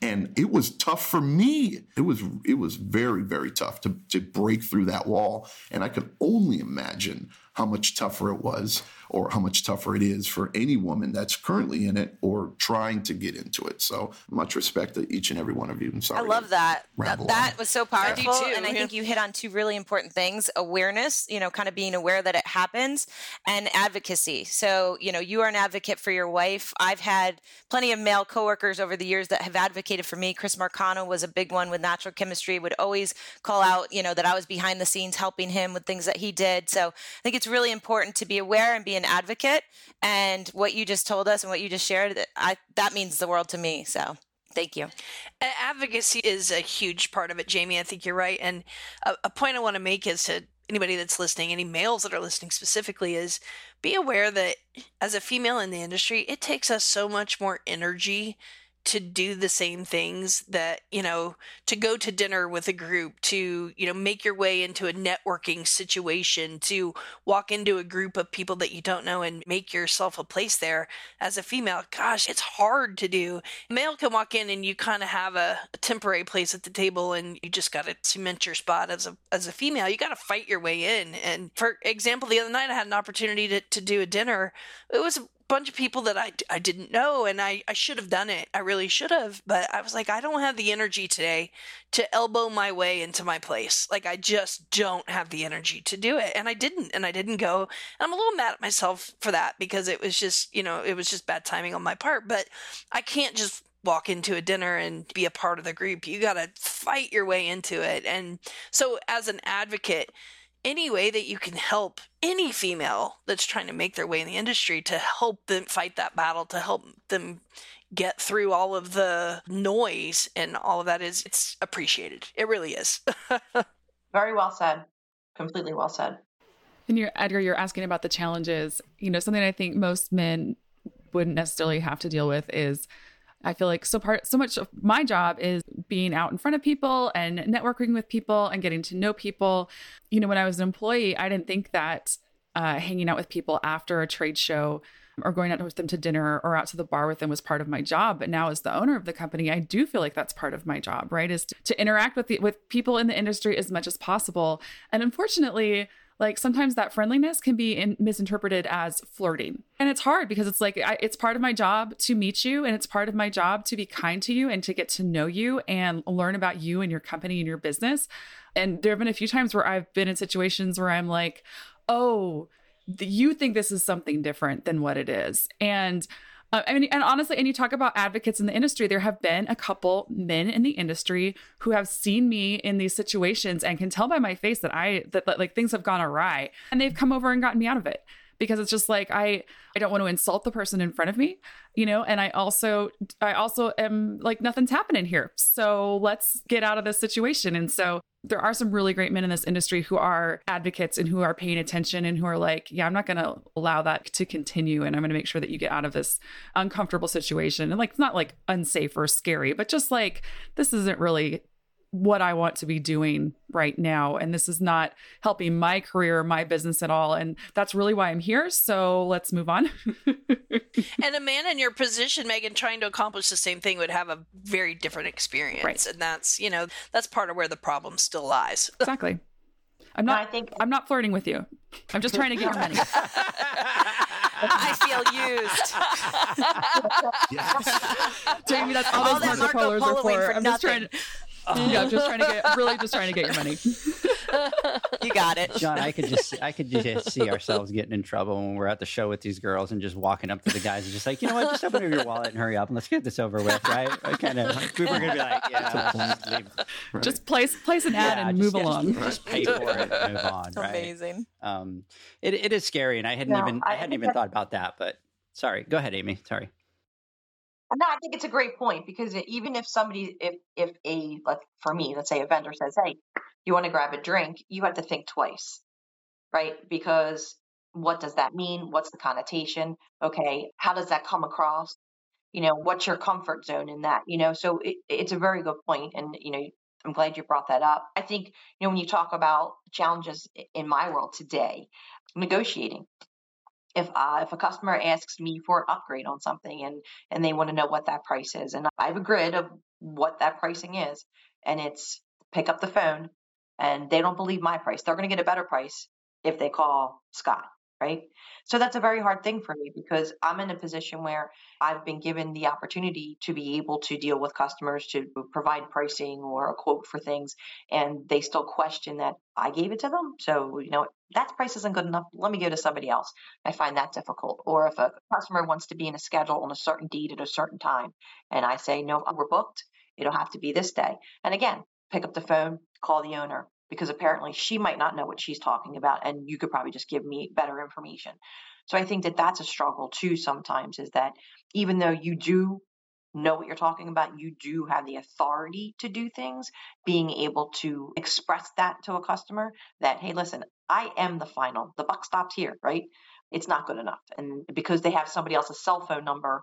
And it was tough for me. It was it was very, very tough to, to break through that wall. And I could only imagine how much tougher it was or how much tougher it is for any woman that's currently in it or trying to get into it. So much respect to each and every one of you. I'm sorry. I love that. That, that, was so powerful. I and I think you hit on two really important things awareness, you know, kind of being aware that it happens, and advocacy. So, you know, you are an advocate for your wife. I've had plenty of male coworkers over the years that have advocated for me. Chris Marcano was a big one with natural chemistry, would always call out, you know, that I was behind the scenes helping him with things that he did. So I think it's really important to be aware and be an advocate. And what you just told us and what you just shared, I, that means the world to me. So thank you. Advocacy is a huge part of it, Jamie. I think you're right. And a, a point I want to make is to anybody that's listening, any males that are listening specifically, is be aware that as a female in the industry, it takes us so much more energy to do the same things that, you know, to go to dinner with a group, to, you know, make your way into a networking situation, to walk into a group of people that you don't know and make yourself a place there as a female, gosh, it's hard to do. Male can walk in and you kind of have a, a temporary place at the table and you just got to cement your spot as a as a female. You got to fight your way in. And for example, the other night I had an opportunity to, to do a dinner. It was bunch of people that I, I didn't know and I, I should have done it. I really should have. But I was like, I don't have the energy today to elbow my way into my place. Like, I just don't have the energy to do it. And I didn't. And I didn't go. And I'm a little mad at myself for that because it was just, you know, it was just bad timing on my part. But I can't just walk into a dinner and be a part of the group. You got to fight your way into it. And so, as an advocate, any way that you can help any female that's trying to make their way in the industry to help them fight that battle, to help them get through all of the noise and all of that is it's appreciated. It really is. Very well said. Completely well said. And you're Edgar, you're asking about the challenges. You know, something I think most men wouldn't necessarily have to deal with is I feel like so part so much of my job is being out in front of people and networking with people and getting to know people. You know, when I was an employee, I didn't think that uh, hanging out with people after a trade show or going out with them to dinner or out to the bar with them was part of my job. But now, as the owner of the company, I do feel like that's part of my job, right? Is to, to interact with the, with people in the industry as much as possible. And unfortunately, like sometimes that friendliness can be in, misinterpreted as flirting. And it's hard because it's like I, it's part of my job to meet you and it's part of my job to be kind to you and to get to know you and learn about you and your company and your business. And there have been a few times where i've been in situations where i'm like oh you think this is something different than what it is. And uh, I mean, and honestly, and you talk about advocates in the industry, there have been a couple men in the industry who have seen me in these situations and can tell by my face that I, that, that like things have gone awry and they've come over and gotten me out of it because it's just like I I don't want to insult the person in front of me, you know, and I also I also am like nothing's happening here. So let's get out of this situation. And so there are some really great men in this industry who are advocates and who are paying attention and who are like, yeah, I'm not going to allow that to continue and I'm going to make sure that you get out of this uncomfortable situation. And like it's not like unsafe or scary, but just like this isn't really what I want to be doing right now. And this is not helping my career, my business at all. And that's really why I'm here. So let's move on. and a man in your position, Megan, trying to accomplish the same thing would have a very different experience. Right. And that's, you know, that's part of where the problem still lies. Exactly. I'm not, I think I'm not flirting with you. I'm just trying to get your money. I feel used. yes. Jamie, that's all, all those Marco, Marco Polos are for. I'm nothing. just trying to yeah, I'm just trying to get really just trying to get your money. you got it, John. I could just I could just see ourselves getting in trouble when we're at the show with these girls and just walking up to the guys and just like, you know what, just open up your wallet and hurry up and let's get this over with, right? kind of we were gonna be like, yeah, just, leave, right. just place place an ad yeah, and move along. Just, pay for it and move on. right? Amazing. Um, it it is scary, and I hadn't no, even I, I hadn't even thought about that, but sorry, go ahead, Amy. Sorry. Uh, no, I think it's a great point because even if somebody, if if a like for me, let's say a vendor says, "Hey, you want to grab a drink," you have to think twice, right? Because what does that mean? What's the connotation? Okay, how does that come across? You know, what's your comfort zone in that? You know, so it, it's a very good point, and you know, I'm glad you brought that up. I think you know when you talk about challenges in my world today, negotiating if uh, if a customer asks me for an upgrade on something and and they want to know what that price is and i have a grid of what that pricing is and it's pick up the phone and they don't believe my price. They're going to get a better price if they call scott right so that's a very hard thing for me because i'm in a position where i've been given the opportunity to be able to deal with customers to provide pricing or a quote for things and they still question that i gave it to them so you know that price isn't good enough. Let me go to somebody else. I find that difficult. Or if a customer wants to be in a schedule on a certain date at a certain time, and I say, no, we're booked, it'll have to be this day. And again, pick up the phone, call the owner, because apparently she might not know what she's talking about, and you could probably just give me better information. So I think that that's a struggle too sometimes is that even though you do know what you're talking about, you do have the authority to do things, being able to express that to a customer that, hey, listen, I am the final, the buck stops here, right? it's not good enough. And because they have somebody else's cell phone number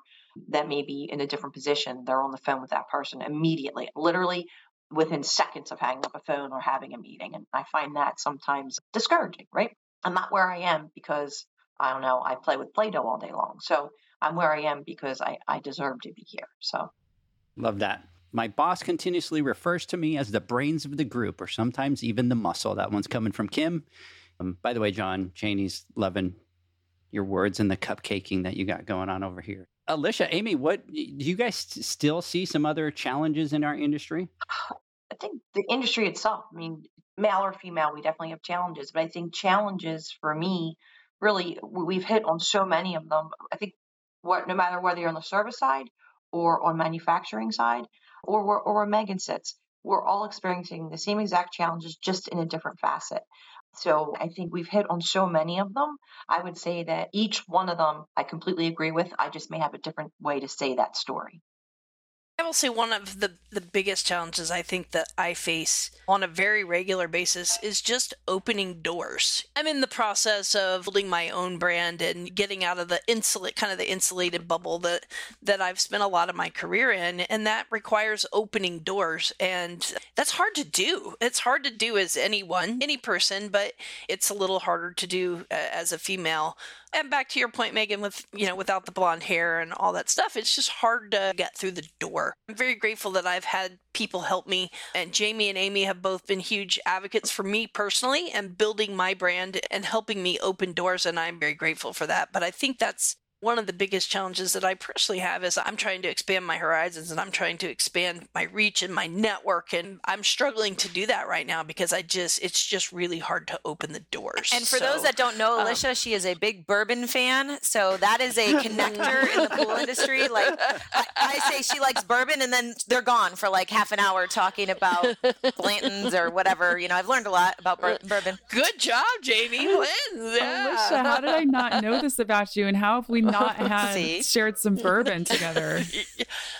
that may be in a different position, they're on the phone with that person immediately, literally within seconds of hanging up a phone or having a meeting. And I find that sometimes discouraging, right? I'm not where I am because I don't know, I play with Play Doh all day long. So I'm where I am because I, I deserve to be here. So love that. My boss continuously refers to me as the brains of the group or sometimes even the muscle. That one's coming from Kim. Um, by the way, John, Cheney's loving your words and the cupcaking that you got going on over here. Alicia, Amy, what do you guys still see some other challenges in our industry? I think the industry itself, I mean, male or female, we definitely have challenges, but I think challenges for me, really, we've hit on so many of them. I think what, no matter whether you're on the service side or on manufacturing side, or or where Megan sits, we're all experiencing the same exact challenges, just in a different facet. So I think we've hit on so many of them. I would say that each one of them I completely agree with. I just may have a different way to say that story. I will say one of the, the biggest challenges I think that I face on a very regular basis is just opening doors. I'm in the process of building my own brand and getting out of the insulate kind of the insulated bubble that that I've spent a lot of my career in and that requires opening doors and that's hard to do. It's hard to do as anyone, any person, but it's a little harder to do uh, as a female and back to your point, Megan, with you know, without the blonde hair and all that stuff, it's just hard to get through the door. I'm very grateful that I've had people help me, and Jamie and Amy have both been huge advocates for me personally and building my brand and helping me open doors, and I'm very grateful for that. But I think that's one of the biggest challenges that I personally have is I'm trying to expand my horizons and I'm trying to expand my reach and my network. And I'm struggling to do that right now because I just, it's just really hard to open the doors. And for so, those that don't know um, Alicia, um, she is a big bourbon fan. So that is a connector in the pool industry. Like I, I, say she likes bourbon and then they're gone for like half an hour talking about Blanton's or whatever. You know, I've learned a lot about bur- bourbon. Good job, Jamie. Lynn. Yeah. Alicia, how did I not know this about you? And how have we not had shared some bourbon together.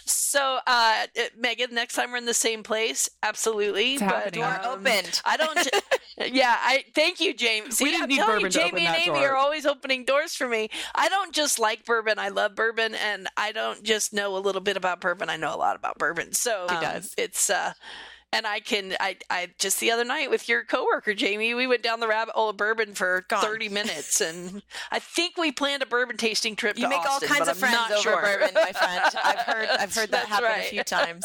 So, uh, Megan, next time we're in the same place, absolutely. It's but door um, opened. I don't. yeah, I thank you, James. See, I'm telling you, Jamie and Amy door. are always opening doors for me. I don't just like bourbon; I love bourbon, and I don't just know a little bit about bourbon. I know a lot about bourbon. So um, it's. Uh, and I can I I just the other night with your coworker Jamie, we went down the rabbit hole of bourbon for Gone. thirty minutes, and I think we planned a bourbon tasting trip. You make Austin, all kinds of friends over sure. bourbon, my friend. I've heard I've heard that happen right. a few times.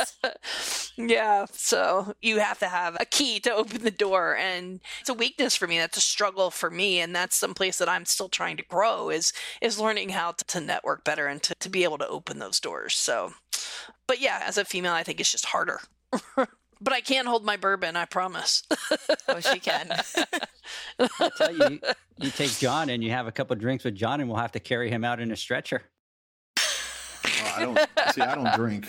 yeah, so you have to have a key to open the door, and it's a weakness for me. That's a struggle for me, and that's some place that I'm still trying to grow is is learning how to, to network better and to, to be able to open those doors. So, but yeah, as a female, I think it's just harder. But I can't hold my bourbon, I promise. oh, she can. I tell you, you take John and you have a couple drinks with John, and we'll have to carry him out in a stretcher. Well, I don't see. I don't drink.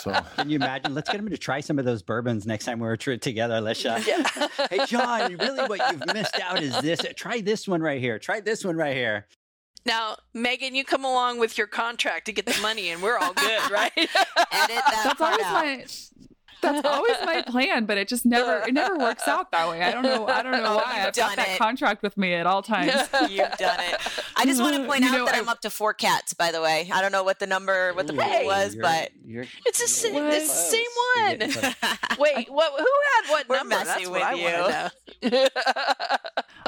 So can you imagine? Let's get him to try some of those bourbons next time we're together, Alicia. Uh, yeah. hey, John, really, what you've missed out is this. Try this one right here. Try this one right here. Now, Megan, you come along with your contract to get the money, and we're all good, right? Edit that That's part out. My, that's always my plan, but it just never it never works out that way. I don't know. I don't know oh, why. I've got that it. contract with me at all times. You've done it. I just want to point you out know, that I, am up to four cats. By the way, I don't know what the number, what the pool was, you're, but you're, it's, a, it's the same one. Wait, what? Who had what We're number? Messing That's with you.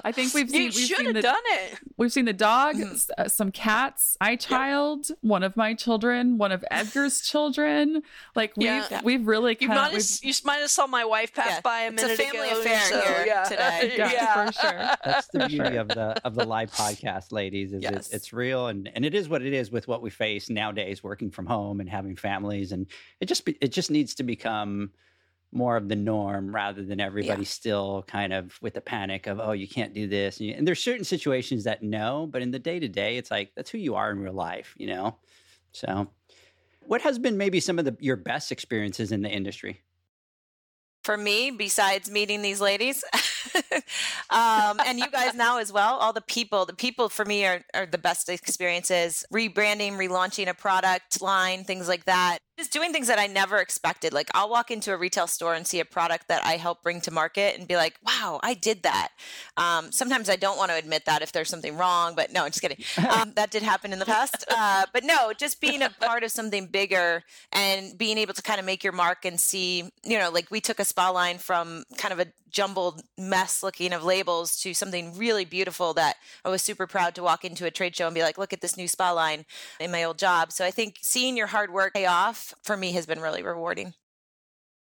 I think we've seen. You we've should have the, done it. We've seen the dog, mm. uh, some cats, I child, yep. one of my children, one of Edgar's children. Like we've yeah. we've really kind of you might have saw my wife pass yeah. by a minute ago. it's a family ago, affair so, here yeah. today. yeah, yeah, for sure. That's the beauty of the of the live podcast, ladies. Is yes. it's, it's real and and it is what it is with what we face nowadays, working from home and having families, and it just it just needs to become more of the norm rather than everybody yeah. still kind of with the panic of oh you can't do this and, you, and there's certain situations that no but in the day to day it's like that's who you are in real life you know so what has been maybe some of the your best experiences in the industry? For me besides meeting these ladies um, and you guys now as well. All the people, the people for me are, are the best experiences. Rebranding, relaunching a product line, things like that just doing things that I never expected. Like I'll walk into a retail store and see a product that I help bring to market and be like, wow, I did that. Um, sometimes I don't want to admit that if there's something wrong, but no, I'm just kidding. Um, that did happen in the past. Uh, but no, just being a part of something bigger and being able to kind of make your mark and see, you know, like we took a spa line from kind of a jumbled mess looking of labels to something really beautiful that I was super proud to walk into a trade show and be like, look at this new spa line in my old job. So I think seeing your hard work pay off for me has been really rewarding.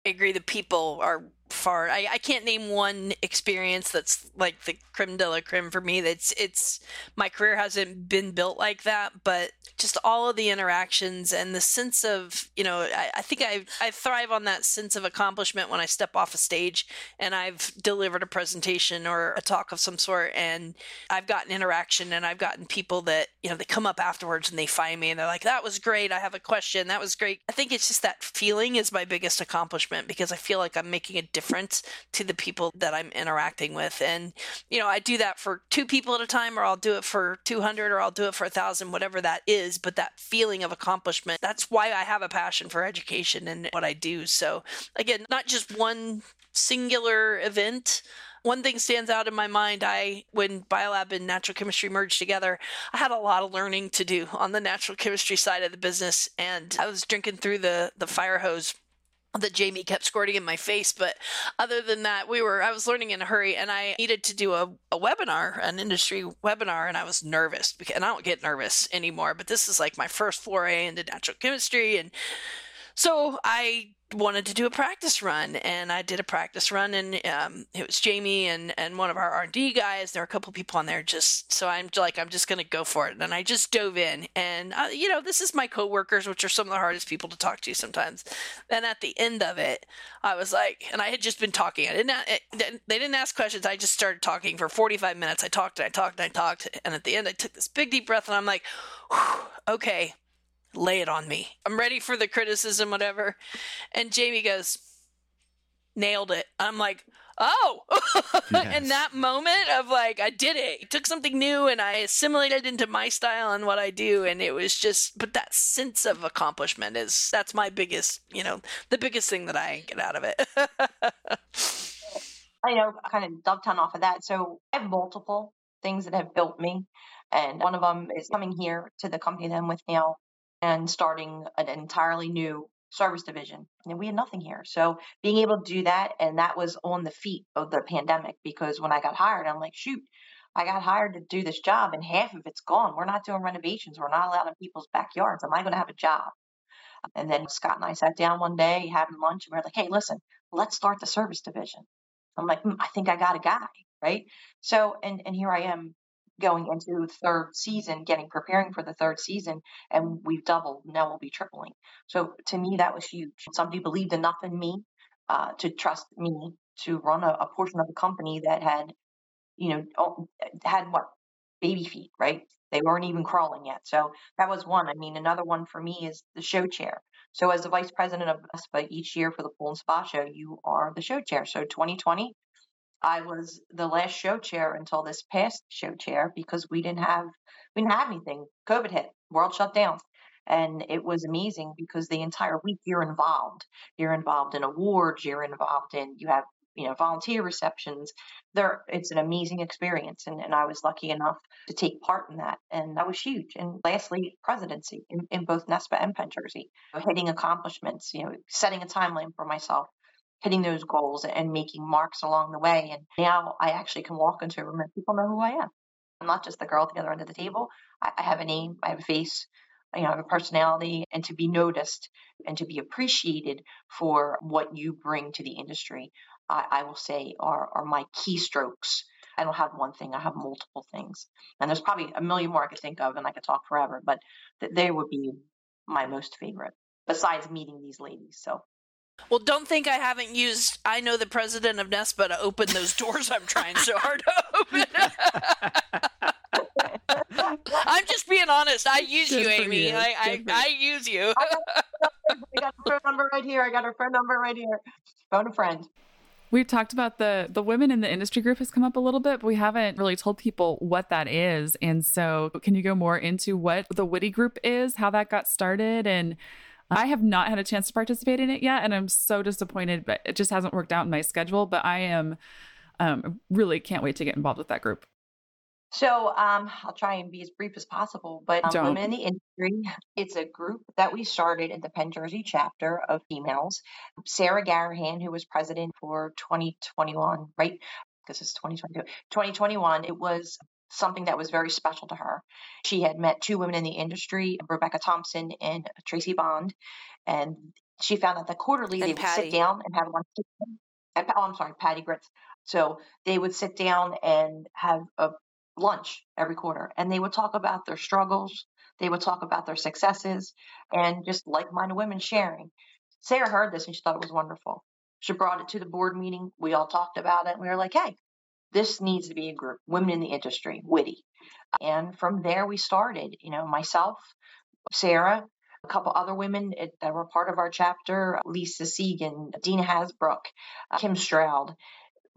I agree. The people are far. I, I can't name one experience that's like the creme de la creme for me. That's it's my career hasn't been built like that, but just all of the interactions and the sense of you know I, I think I I thrive on that sense of accomplishment when I step off a stage and I've delivered a presentation or a talk of some sort and I've gotten interaction and I've gotten people that you know they come up afterwards and they find me and they're like that was great I have a question that was great I think it's just that feeling is my biggest accomplishment because I feel like I'm making a difference to the people that I'm interacting with and you know I do that for two people at a time or I'll do it for 200 or I'll do it for a thousand whatever that is but that feeling of accomplishment. That's why I have a passion for education and what I do. So, again, not just one singular event. One thing stands out in my mind. I, when biolab and natural chemistry merged together, I had a lot of learning to do on the natural chemistry side of the business, and I was drinking through the the fire hose that Jamie kept squirting in my face. But other than that, we were, I was learning in a hurry and I needed to do a, a webinar, an industry webinar, and I was nervous because, and I don't get nervous anymore, but this is like my first foray into natural chemistry. And so I wanted to do a practice run and I did a practice run and um, it was Jamie and, and one of our R&D guys. There were a couple people on there just so I'm like, I'm just going to go for it. And I just dove in and, uh, you know, this is my coworkers, which are some of the hardest people to talk to sometimes. And at the end of it, I was like, and I had just been talking. I didn't, it, they didn't ask questions. I just started talking for 45 minutes. I talked and I talked and I talked. And at the end, I took this big deep breath and I'm like, okay, lay it on me. I'm ready for the criticism, whatever. And Jamie goes, nailed it. I'm like, oh. yes. and that moment of like, I did it. I took something new and I assimilated into my style and what I do. And it was just, but that sense of accomplishment is, that's my biggest, you know, the biggest thing that I get out of it. I know, kind of dovetail off of that. So I have multiple things that have built me. And one of them is coming here to the company that I'm with now and starting an entirely new service division. And we had nothing here. So being able to do that, and that was on the feet of the pandemic because when I got hired, I'm like, shoot, I got hired to do this job and half of it's gone. We're not doing renovations. We're not allowed in people's backyards. Am I going to have a job? And then Scott and I sat down one day having lunch and we are like, hey, listen, let's start the service division. I'm like, mm, I think I got a guy, right? So, and and here I am going into the third season, getting preparing for the third season, and we've doubled. Now we'll be tripling. So to me, that was huge. Somebody believed enough in me uh, to trust me to run a, a, portion of the company that had, you know, oh, had what baby feet, right? They weren't even crawling yet. So that was one. I mean, another one for me is the show chair. So as the vice president of NESPA each year for the pool and spa show, you are the show chair. So 2020, I was the last show chair until this past show chair because we didn't have we didn't have anything. COVID hit, world shut down. And it was amazing because the entire week you're involved. You're involved in awards, you're involved in you have, you know, volunteer receptions. There it's an amazing experience and, and I was lucky enough to take part in that. And that was huge. And lastly, presidency in, in both NESPA and Penn Jersey. Hitting accomplishments, you know, setting a timeline for myself hitting those goals and making marks along the way. And now I actually can walk into a room and people know who I am. I'm not just the girl at the other end of the table. I, I have a name, I have a face, you know, I have a personality, and to be noticed and to be appreciated for what you bring to the industry, I, I will say are, are my keystrokes. I don't have one thing, I have multiple things. And there's probably a million more I could think of, and I could talk forever, but th- they would be my most favorite, besides meeting these ladies. So well, don't think I haven't used I know the president of NESPA to open those doors I'm trying so hard to open. I'm just being honest. I use Good you, Amy. You. I, I, I, use you. I got, I got her phone number right here. I got her phone number right here. Phone a friend. We've talked about the the women in the industry group has come up a little bit, but we haven't really told people what that is. And so, can you go more into what the Witty group is, how that got started, and I have not had a chance to participate in it yet, and I'm so disappointed, but it just hasn't worked out in my schedule. But I am um, really can't wait to get involved with that group. So um, I'll try and be as brief as possible. But um, Women in the Industry, it's a group that we started in the Penn Jersey chapter of females. Sarah Garahan, who was president for 2021, right? Because it's 2022. 2021, it was something that was very special to her. She had met two women in the industry, Rebecca Thompson and Tracy Bond, and she found out that quarterly and they Patty. would sit down and have lunch. Uh, oh, I'm sorry, Patty Grits. So they would sit down and have a lunch every quarter and they would talk about their struggles they would talk about their successes and just like-minded women sharing sarah heard this and she thought it was wonderful she brought it to the board meeting we all talked about it and we were like hey this needs to be a group women in the industry witty and from there we started you know myself sarah a couple other women that were part of our chapter lisa Segan, dina hasbrook kim stroud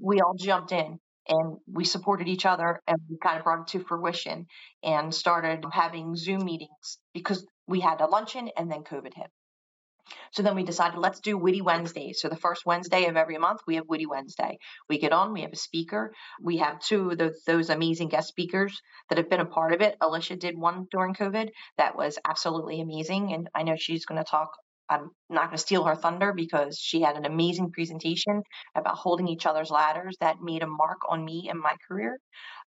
we all jumped in and we supported each other and we kind of brought it to fruition and started having Zoom meetings because we had a luncheon and then COVID hit. So then we decided let's do Witty Wednesdays. So the first Wednesday of every month, we have Witty Wednesday. We get on, we have a speaker. We have two of those, those amazing guest speakers that have been a part of it. Alicia did one during COVID that was absolutely amazing. And I know she's going to talk I'm not going to steal her thunder because she had an amazing presentation about holding each other's ladders that made a mark on me and my career.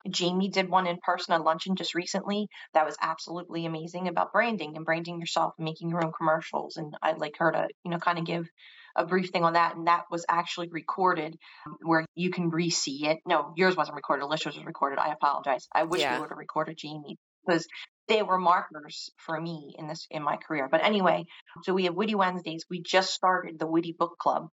Jamie did one in person at luncheon just recently that was absolutely amazing about branding and branding yourself and making your own commercials. And I'd like her to, you know, kind of give a brief thing on that. And that was actually recorded um, where you can re see it. No, yours wasn't recorded. Alicia's was recorded. I apologize. I wish yeah. we would have recorded Jamie because they were markers for me in this in my career. But anyway, so we have Witty Wednesdays. We just started the Witty Book Club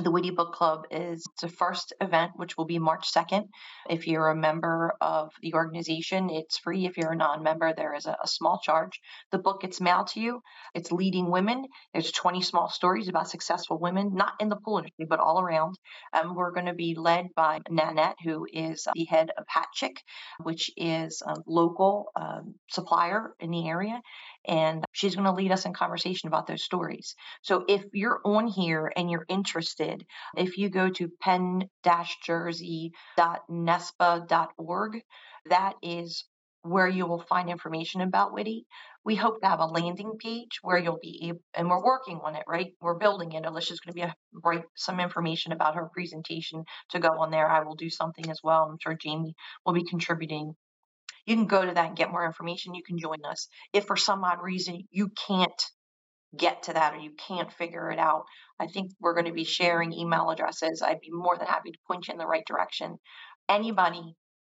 the Witty Book Club is the first event, which will be March 2nd. If you're a member of the organization, it's free. If you're a non member, there is a, a, small charge. The book gets mailed to you. It's Leading Women. There's 20 small stories about successful women, not in the pool industry, but all around. Um, we're going to be led by Nanette, who is the head of Hat Chick, which is a local um, supplier in the area and she's going to lead us in conversation about those stories. So if you're on here and you're interested, if you go to penn-jersey.nespa.org, that is where you will find information about Witty. We hope to have a landing page where you'll be able, and we're working on it, right? We're building it. Alicia's going to be a, write some information about her presentation to go on there. I will do something as well. I'm sure Jamie will be contributing you can go to that and get more information. You can join us. If for some odd reason you can't get to that or you can't figure it out, I think we're going to be sharing email addresses. I'd be more than happy to point you in the right direction. Anybody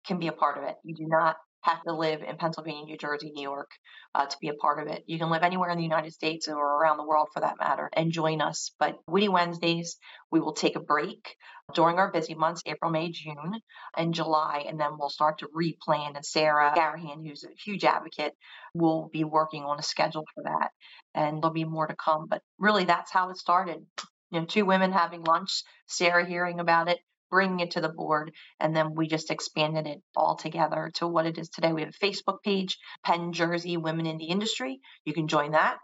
can be a part of it. You do not have to live in Pennsylvania, New Jersey, New York uh, to be a part of it. You can live anywhere in the United States or around the world for that matter and join us. But Witty Wednesdays, we will take a break during our busy months, April, May, June, and July, and then we'll start to replan. And Sarah Garahan, who's a huge advocate, will be working on a schedule for that. And there'll be more to come. But really, that's how it started. You know, two women having lunch, Sarah hearing about it, bringing it to the board, and then we just expanded it all together to what it is today. We have a Facebook page, Penn Jersey Women in the Industry. You can join that.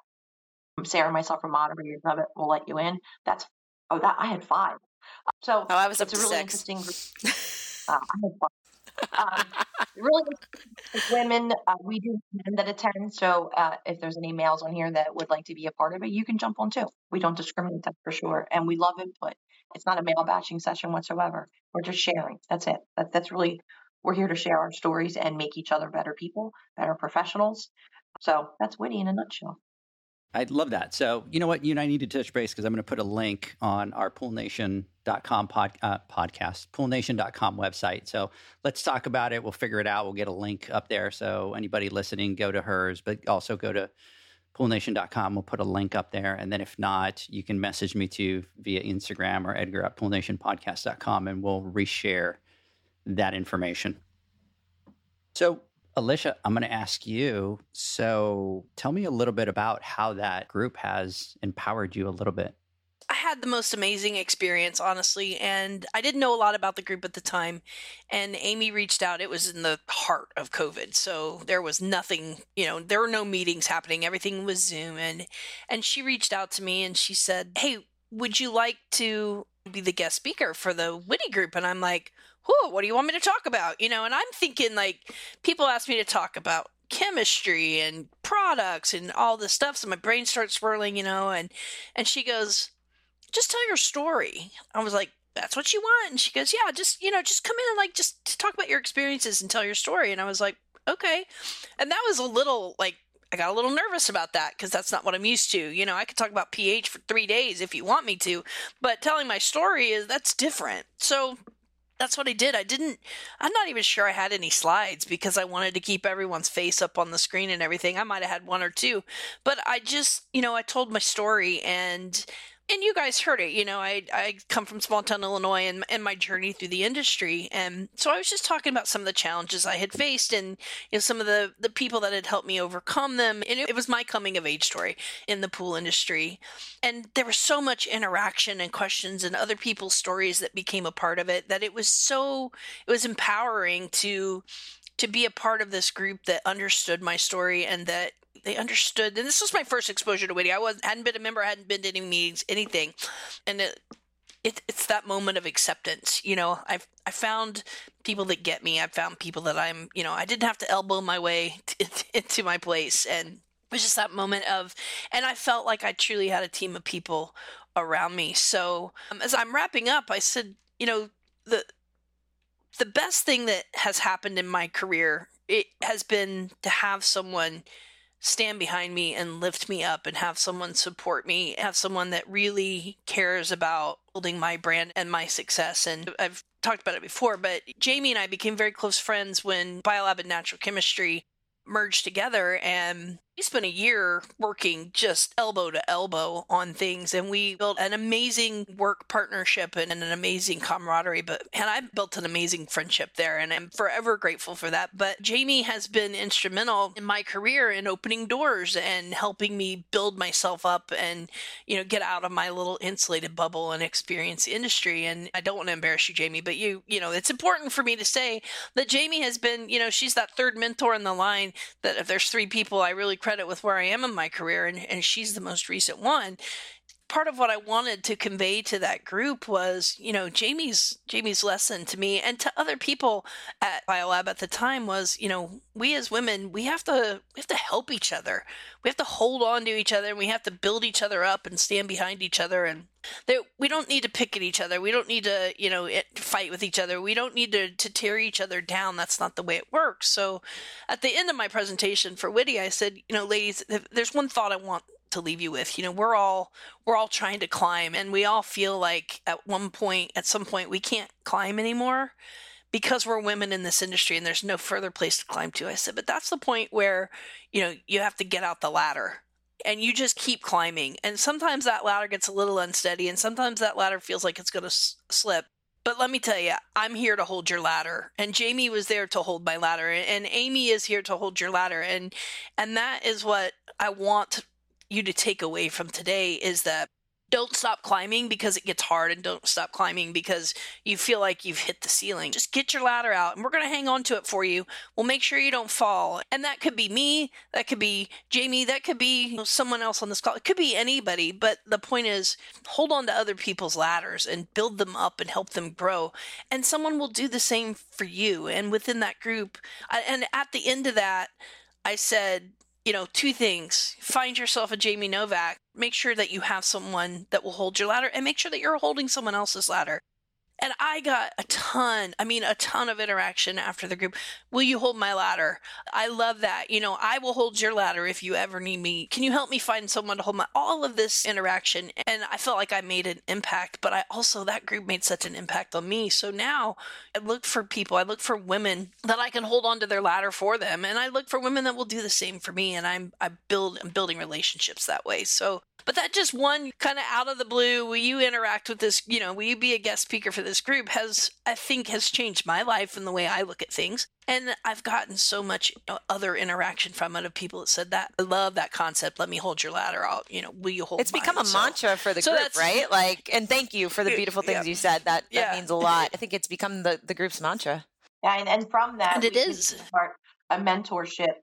Sarah and myself are moderators of it. We'll let you in. That's oh that I had five. So oh, I was it's a really six. interesting group. Uh, I had five um, really, women, uh, we do men that attend. So uh, if there's any males on here that would like to be a part of it, you can jump on too. We don't discriminate, that's for sure. And we love input. It's not a male bashing session whatsoever. We're just sharing. That's it. That, that's really, we're here to share our stories and make each other better people, better professionals. So that's Witty in a nutshell. I love that. So, you know what? You and I need to touch base because I'm going to put a link on our poolnation.com pod, uh, podcast, poolnation.com website. So let's talk about it. We'll figure it out. We'll get a link up there. So anybody listening, go to hers, but also go to poolnation.com. We'll put a link up there. And then if not, you can message me to via Instagram or Edgar at poolnationpodcast.com and we'll reshare that information. So Alicia, I'm going to ask you. So tell me a little bit about how that group has empowered you a little bit. I had the most amazing experience, honestly. And I didn't know a lot about the group at the time. And Amy reached out. It was in the heart of COVID. So there was nothing, you know, there were no meetings happening. Everything was Zoom. And, and she reached out to me and she said, Hey, would you like to be the guest speaker for the Witty group? And I'm like, Whoa, what do you want me to talk about? You know, and I'm thinking like people ask me to talk about chemistry and products and all this stuff. So my brain starts swirling, you know, and and she goes, just tell your story. I was like, that's what you want. And she goes, yeah, just, you know, just come in and like, just talk about your experiences and tell your story. And I was like, okay. And that was a little like, I got a little nervous about that because that's not what I'm used to. You know, I could talk about pH for three days if you want me to, but telling my story is that's different. So that's what I did. I didn't, I'm not even sure I had any slides because I wanted to keep everyone's face up on the screen and everything. I might have had one or two, but I just, you know, I told my story and and you guys heard it. You know, I I come from small town Illinois and and my journey through the industry, and so I was just talking about some of the challenges I had faced, and you know some of the the people that had helped me overcome them. And it, it was my coming of age story in the pool industry, and there was so much interaction and questions and other people's stories that became a part of it that it was so it was empowering to to be a part of this group that understood my story and that they understood. And this was my first exposure to Witty. I was hadn't been a member, hadn't been to any meetings, anything, and it, it, it's that moment of acceptance. You know, I've I found people that get me. I found people that I'm. You know, I didn't have to elbow my way into my place, and it was just that moment of, and I felt like I truly had a team of people around me. So um, as I'm wrapping up, I said, you know, the the best thing that has happened in my career it has been to have someone stand behind me and lift me up and have someone support me, have someone that really cares about building my brand and my success. And I've talked about it before, but Jamie and I became very close friends when Biolab and Natural Chemistry merged together and we spent a year working just elbow to elbow on things and we built an amazing work partnership and an amazing camaraderie but and i built an amazing friendship there and i'm forever grateful for that. But jamie has been instrumental in my career in opening doors and helping me build myself up and you know get out of my little insulated bubble and experience the industry. And i don't want to embarrass you jamie but you you know it's important for me to say that jamie has been you know she's that third mentor in the line that if there's three people i really credit with where I am in my career, and, and she's the most recent one. Part of what I wanted to convey to that group was, you know, Jamie's Jamie's lesson to me and to other people at BioLab at the time was, you know, we as women, we have to we have to help each other. We have to hold on to each other and we have to build each other up and stand behind each other and that we don't need to pick at each other. We don't need to, you know, fight with each other. We don't need to, to tear each other down. That's not the way it works. So at the end of my presentation for Witty, I said, you know, ladies, there's one thought I want to leave you with. You know, we're all we're all trying to climb and we all feel like at one point at some point we can't climb anymore because we're women in this industry and there's no further place to climb to. I said, but that's the point where, you know, you have to get out the ladder and you just keep climbing. And sometimes that ladder gets a little unsteady, and sometimes that ladder feels like it's going to s- slip. But let me tell you, I'm here to hold your ladder, and Jamie was there to hold my ladder, and Amy is here to hold your ladder, and and that is what I want you to take away from today is that don't stop climbing because it gets hard and don't stop climbing because you feel like you've hit the ceiling. Just get your ladder out and we're going to hang on to it for you. We'll make sure you don't fall. And that could be me, that could be Jamie, that could be someone else on this call. It could be anybody, but the point is hold on to other people's ladders and build them up and help them grow. And someone will do the same for you. And within that group, and at the end of that, I said, you know, two things. Find yourself a Jamie Novak. Make sure that you have someone that will hold your ladder and make sure that you're holding someone else's ladder. And I got a ton, I mean, a ton of interaction after the group. Will you hold my ladder? I love that. You know, I will hold your ladder if you ever need me. Can you help me find someone to hold my, all of this interaction? And I felt like I made an impact, but I also, that group made such an impact on me. So now I look for people, I look for women that I can hold onto their ladder for them. And I look for women that will do the same for me. And I'm, I build, I'm building relationships that way. So, but that just one kind of out of the blue, will you interact with this, you know, will you be a guest speaker for this? This group has, I think, has changed my life and the way I look at things. And I've gotten so much other interaction from it of people that said that. I love that concept. Let me hold your ladder. I'll, you know, will you hold It's become a So- mantra for the so group, right? Like, and thank you for the beautiful things yeah. you said. That that Yeah. means a lot. I think it's become the the group's mantra. Yeah, and, and from that, And it we did is. start a mentorship.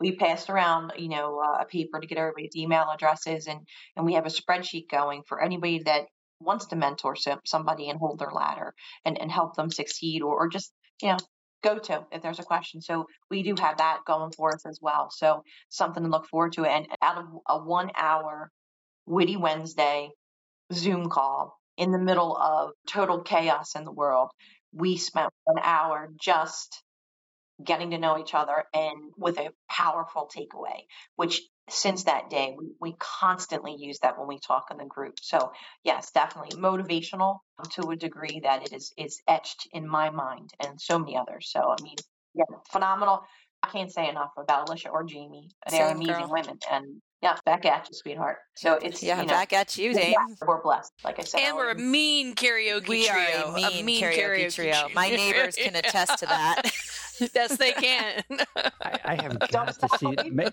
We passed around, you know, uh, a paper to get everybody's email addresses, and and we have a spreadsheet going for anybody that wants to mentor somebody and hold their ladder and and help them succeed, or, or just you know go to if there's a question. So we do have that going for us as well. So something to look forward to. And out of a one hour Witty Wednesday Zoom call in the middle of total chaos in the world, we spent an hour just getting to know each other and with a powerful takeaway, which since that day, we, we constantly use that when we talk in the group. So yes, definitely motivational to a degree that it is, is etched in my mind and so many others. So, I mean, yeah, phenomenal. I can't say enough about Alicia or Jamie. They're Same, amazing girl. women. And yeah, back at you, sweetheart. So it's, Yeah, you know, back at you, Dame. yeah, we're blessed, like I said. And we're a mean karaoke We trio. are a mean, karaoke, trio. My neighbors can attest to that. yes, they can. I, I have Don't got to see it.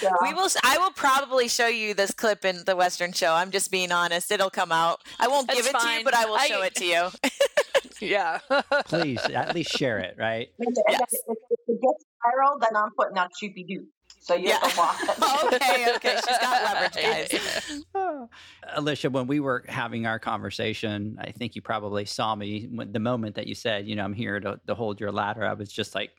Believing Yeah. We will. s- I will probably show you this clip in the Western show. I'm just being honest. It'll come out. I won't give That's it to you, but I will I- show it to you. yeah. Please, at least share it, right? And Yes. if, if it gets viral, then I'm putting out Shoopy Doo. So you Yeah. have to watch. okay, okay. She's got leverage, guys. Alicia, when we were having our conversation, I think you probably saw me when, the moment that you said, you know, I'm here to, to hold your ladder. I was just like,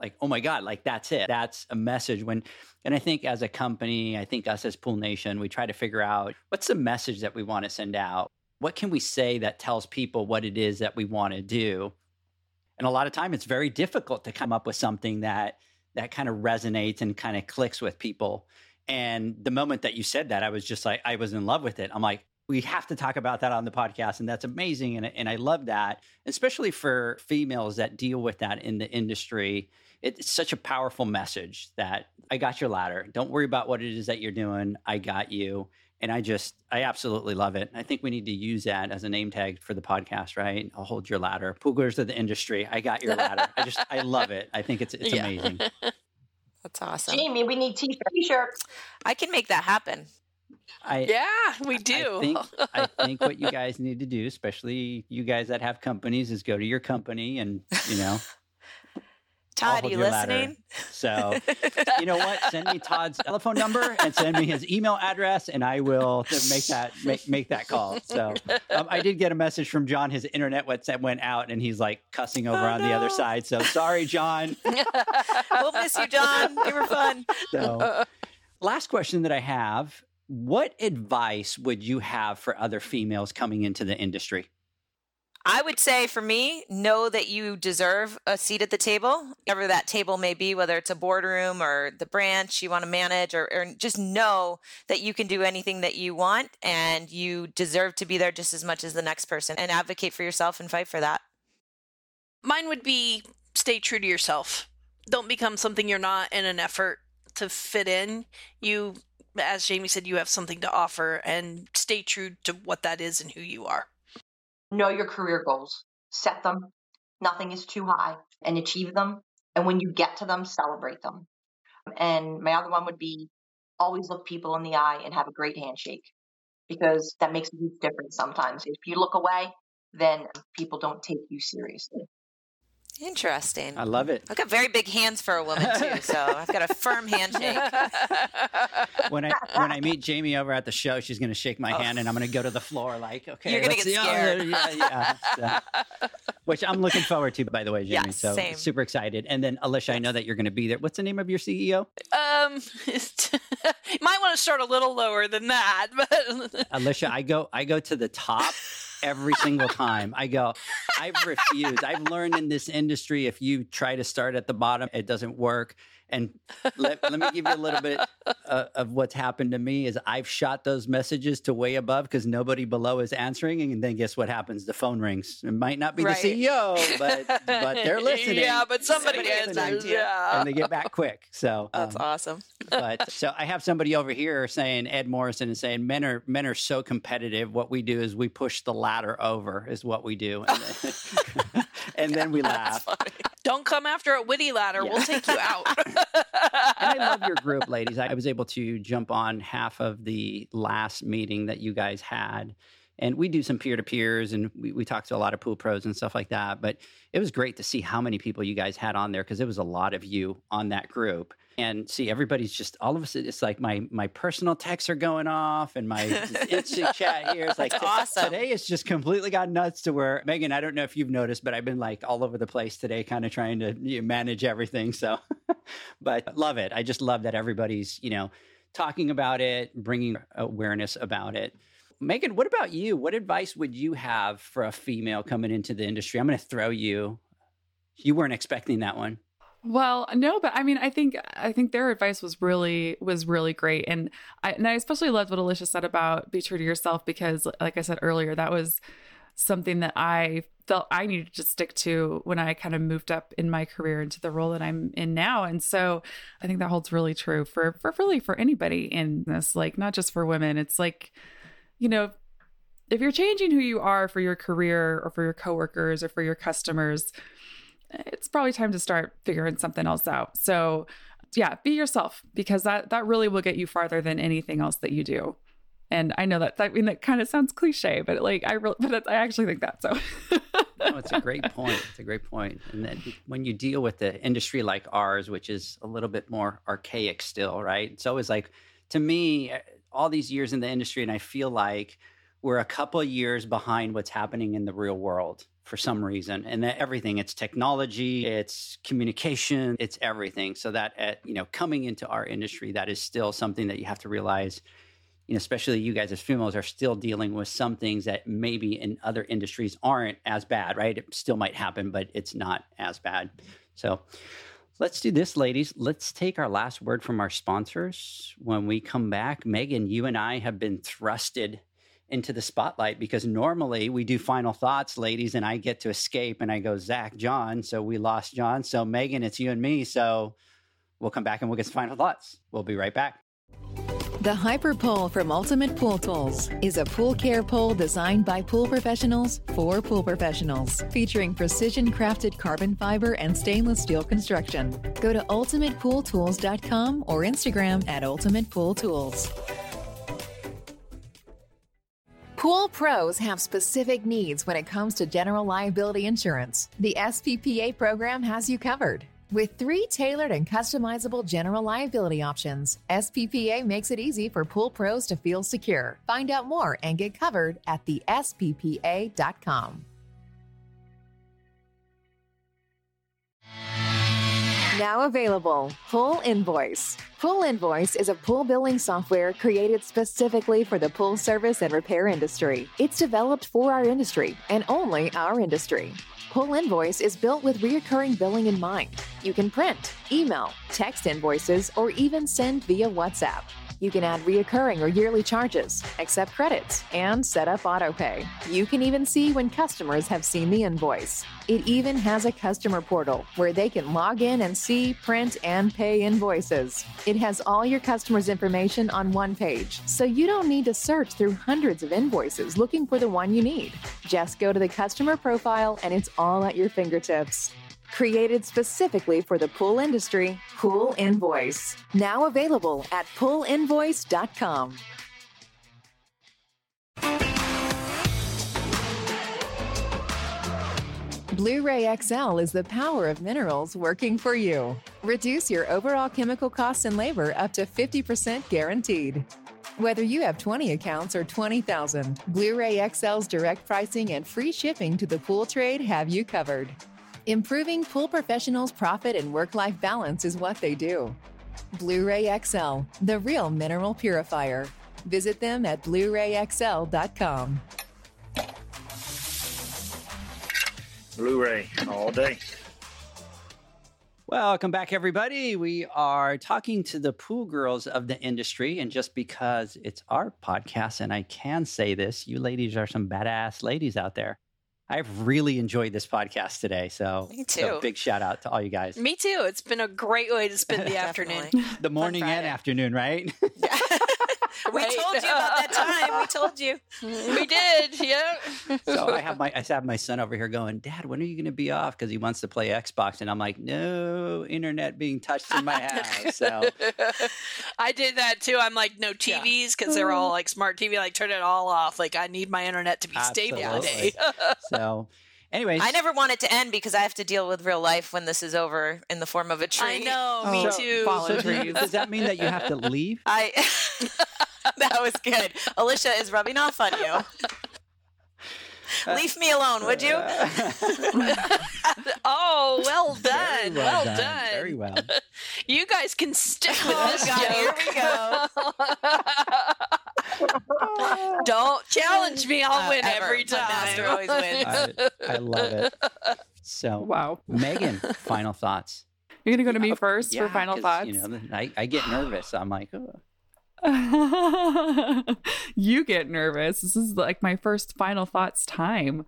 like, oh my God, like that's it. That's a message when, and I think as a company, I think us as Pool Nation, we try to figure out what's the message that we want to send out? What can we say that tells people what it is that we want to do? And a lot of time it's very difficult to come up with something that, that kind of resonates and kind of clicks with people. And the moment that you said that, I was just like, I was in love with it. I'm like, we have to talk about that on the podcast. And that's amazing. And, and I love that, especially for females that deal with that in the industry. It's such a powerful message that I got your ladder. Don't worry about what it is that you're doing. I got you. And I just, I absolutely love it. I think we need to use that as a name tag for the podcast, right? I'll hold your ladder. Poolers of the industry. I got your ladder. I just, I love it. I think it's, it's Yeah. amazing. That's awesome. Jamie, we need t-shirts. I can make that happen. I, Yeah, we do. I think I think what you guys need to do, especially you guys that have companies, is go to your company and you know. Todd, are you listening? So you know what? Send me Todd's telephone number and send me his email address, and I will make that make, make that call. So um, I did get a message from John. His internet went went out, and he's like cussing over Oh, on the other side. So sorry, John. we'll miss you, John. You were fun. So last question that I have: What advice would you have for other females coming into the industry? I would say for me, know that you deserve a seat at the table, whatever that table may be, whether it's a boardroom or the branch you want to manage, or, or just know that you can do anything that you want and you deserve to be there just as much as the next person and advocate for yourself and fight for that. Mine would be stay true to yourself. Don't become something you're not in an effort to fit in. You, as Jamie said, you have something to offer and stay true to what that is and who you are. Know your career goals. Set them. Nothing is too high and achieve them. And when you get to them, celebrate them. And my other one would be always look people in the eye and have a great handshake because that makes a huge difference sometimes. If you look away, then people don't take you seriously. Interesting. I love it. I've got very big hands for a woman too, so I've got a firm handshake. when I when I meet Jamie over at the show, she's going to shake my hand, and I'm going to go to the floor like, okay, Oh. You're gonna get see- oh, scared. yeah, yeah. So- which I'm looking forward to, by the way, Jamie. Yes, so same. super excited. And then Alicia, I know that you're going to be there. What's the name of your CEO? Um, you might want to start a little lower than that, but Alicia, I go I go to the top every single time. I go, I've refused. I've learned in this industry if you try to start at the bottom, it doesn't work. And let, let me give you a little bit uh, of what's happened to me is I've shot those messages to way above because nobody below is answering. And then guess what happens? The phone rings. It might not be Right. the CEO, but but they're listening. Yeah, but somebody, Somebody answers. Yeah. and they get back quick. So That's um, awesome. but so I have somebody over here saying Ed Morrison is saying men are men are so competitive. What we do is we push the ladder over is what we do, and then, we laugh. Don't come after a witty ladder. We'll take you out. And I love your group, ladies. I was able to jump on half of the last meeting that you guys had. And we do some peer to peers and we, we talk to a lot of pool pros and stuff like that. But it was great to see how many people you guys had on there because it was a lot of you on that group. And see, everybody's just all of a sudden, it's like my my personal texts are going off and my instant chat here is like That's oh, awesome. today it's just completely got nuts to where Megan, I don't know if you've noticed, but I've been like all over the place today, kind of trying to you know, manage everything. So, but love it. I just love that everybody's, you know, talking about it, bringing awareness about it. Megan, what about you? What advice would you have for a female coming into the industry? I'm going to throw you. You weren't expecting that one. Well, no, but I mean, I think I think their advice was really was really great, and I and I especially loved what Alicia said about be true to yourself because, like I said earlier, that was something that I felt I needed to stick to when I kind of moved up in my career into the role that I'm in now, and so I think that holds really true for for really for anybody in this, like not just for women. It's like, you know, if you're changing who you are for your career or for your coworkers or for your customers it's probably time to start figuring something else out. So, yeah, be yourself because that that really will get you farther than anything else that you do. And I know that I mean that kind of sounds cliche, but like I really, but that's, I actually think that. So, No, it's a great point. It's a great point. And then when you deal with the industry like ours, which is a little bit more archaic still, right? It's always like, to me, all these years in the industry, and I feel like we're a couple of years behind what's happening in the real world for some reason. And that everything, it's technology, it's communication, it's everything. So that, at, you know, coming into our industry, that is still something that you have to realize you know, especially you guys as females are still dealing with some things that maybe in other industries aren't as bad, right? It still might happen, but it's not as bad. So let's do this, ladies. Let's take our last word from our sponsors. When we come back, Megan, you and I have been thrusted into the spotlight because normally we do final thoughts, ladies, and I get to escape and I go, Zach, John. So we lost John. So Megan, it's you and me. So we'll come back and we'll get some final thoughts. We'll be right back. The Hyper Pole from Ultimate Pool Tools is a pool care pole designed by pool professionals for pool professionals, featuring precision crafted carbon fiber and stainless steel construction. Go to ultimatepooltools.com or Instagram at Ultimate Pool Tools. Pool pros have specific needs when it comes to general liability insurance. The SPPA program has you covered. With three tailored and customizable general liability options, SPPA makes it easy for pool pros to feel secure. Find out more and get covered at thesppa.com. Now available, Pool Invoice. Pool Invoice is a pool billing software created specifically for the pool service and repair industry. It's developed for our industry and only our industry. Pool Invoice is built with reoccurring billing in mind. You can print, email, text invoices, or even send via WhatsApp. You can add reoccurring or yearly charges, accept credits, and set up autopay. You can even see when customers have seen the invoice. It even has a customer portal where they can log in and see, print, and pay invoices. It has all your customers' information on one page, so you don't need to search through hundreds of invoices looking for the one you need. Just go to the customer profile and it's all at your fingertips. Created specifically for the pool industry, Pool Invoice. Now available at poolinvoice.com. Blu ray XL is the power of minerals working for you. Reduce your overall chemical costs and labor up to 50% guaranteed. Whether you have 20 accounts or 20,000, Blu ray XL's direct pricing and free shipping to the pool trade have you covered. Improving pool professionals' profit and work life balance is what they do. Blu ray XL, the real mineral purifier. Visit them at Blu rayxl.com. Blu-ray all day. Welcome back, everybody. We are talking to the pool girls of the industry. And just because it's our podcast, and I can say this, you ladies are some badass ladies out there. I've really enjoyed this podcast today. So, Me so big shout out to all you guys. Me too. It's been a great way to spend the afternoon. The morning and afternoon, right? we Right. told you about that time. We told you. we did. Yeah. so I have my I have my son over here going, Dad, when are you going to be off? Because he wants to play Xbox, and I'm like, no internet being touched in my house. So I did that too. I'm like, no TVs because they're all like smart TV. Like, turn it all off. Like, I need my internet to be stable today. so, anyways, I never want it to end because I have to deal with real life when this is over in the form of a tree. I know. Me So- too. Fallen So does that mean that you have to leave? I. that was good. Alicia is rubbing off on you. Leave me alone, would you? oh, well Very done. Well, done. Very well. You guys can stick with Oh, this God, here joke. Don't challenge me. I'll Uh, win ever. every My master time. always wins. I, I love it. So, Wow. Megan, final thoughts. You're going to go to me first Yeah, for final thoughts? You know, I, I get nervous. I'm like, oh. you get nervous. This is like my first final thoughts time.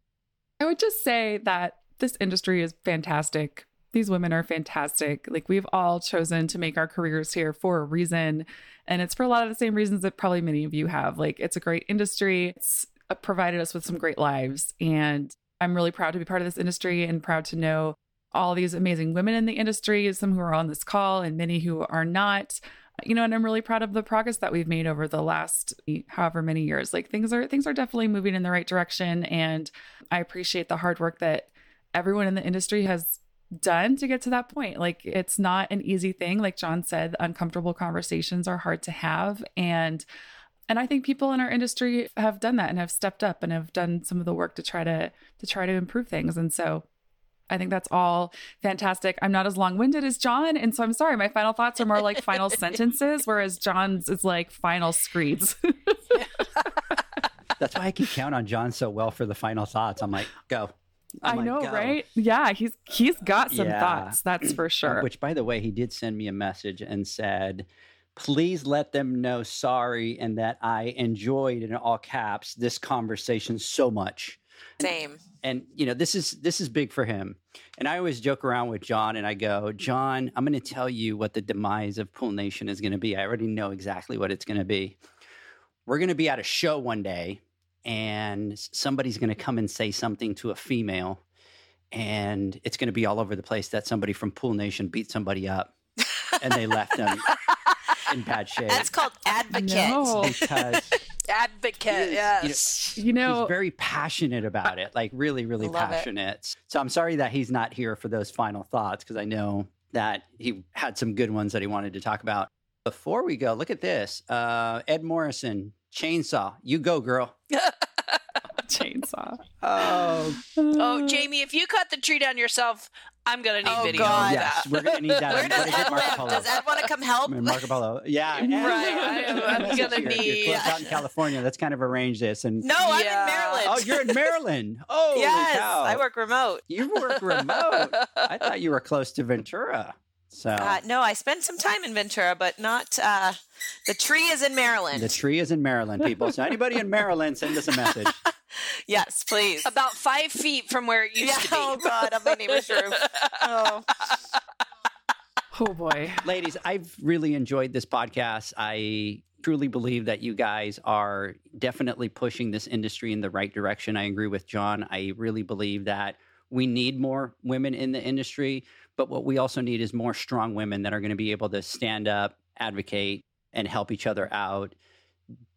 I would just say that this industry is fantastic. These women are fantastic. Like we've all chosen to make our careers here for a reason. And it's for a lot of the same reasons that probably many of you have. Like it's a great industry. It's uh, provided us with some great lives. And I'm really proud to be part of this industry and proud to know all these amazing women in the industry, some who are on this call and many who are not you know and i'm really proud of the progress that we've made over the last however many years like things are things are definitely moving in the right direction and i appreciate the hard work that everyone in the industry has done to get to that point like it's not an easy thing like john said uncomfortable conversations are hard to have and and i think people in our industry have done that and have stepped up and have done some of the work to try to to try to improve things and so I think that's all fantastic. I'm not as long winded as John. And so I'm sorry, my final thoughts are more like final sentences, whereas John's is like final screeds. That's why I can count on John so well for the final thoughts. I'm like, go. I'm I know, "Go." right? Yeah, he's he's got some Yeah. thoughts, that's for Uh, sure. Which, by the way, he did send me a message and said, please let them know sorry and that I enjoyed in all caps this conversation so much. Same. and you know this is this is big for him and i always joke around with john and i go john i'm going to tell you what the demise of pool nation is going to be i already know exactly what it's going to be we're going to be at a show one day and somebody's going to come and say something to a female and it's going to be all over the place that somebody from pool nation beat somebody up and they left them in bad shape That's called advocate. No. because Advocate. He is, you know, you know, he's very passionate about it, like really, really Love it. passionate. So I'm sorry that he's not here for those final thoughts because I know that he had some good ones that he wanted to talk about. Before we go, look at this. Uh, Ed Morrison, chainsaw. You go, girl. chainsaw. Oh, Oh, Jamie, if you cut the tree down yourself, I'm gonna need Oh, video God. yes, that. we're gonna need that. Where on- does what is it, Ed Marco live? Polo? Does Ed want to come help? Marco Polo. Yeah, Ed, Right, I am- I'm gonna here. be- You're close out in California. Let's kind of arrange this. And No, I'm Yeah. in Maryland. oh, you're in Maryland. Oh, yes, cow. I work remote. You work remote. I thought you were close to Ventura. So Uh, no, I spent some time in Ventura, but not. Uh, the tree is in Maryland. the tree is in Maryland, people. So anybody in Maryland, send us a message. yes, please. About five feet from where it used yeah, to be. oh God, on my neighbor's roof. Oh, Oh boy. Ladies, I've really enjoyed this podcast. I truly believe that you guys are definitely pushing this industry in the right direction. I agree with John. I really believe that we need more women in the industry, but what we also need is more strong women that are going to be able to stand up, advocate, and help each other out.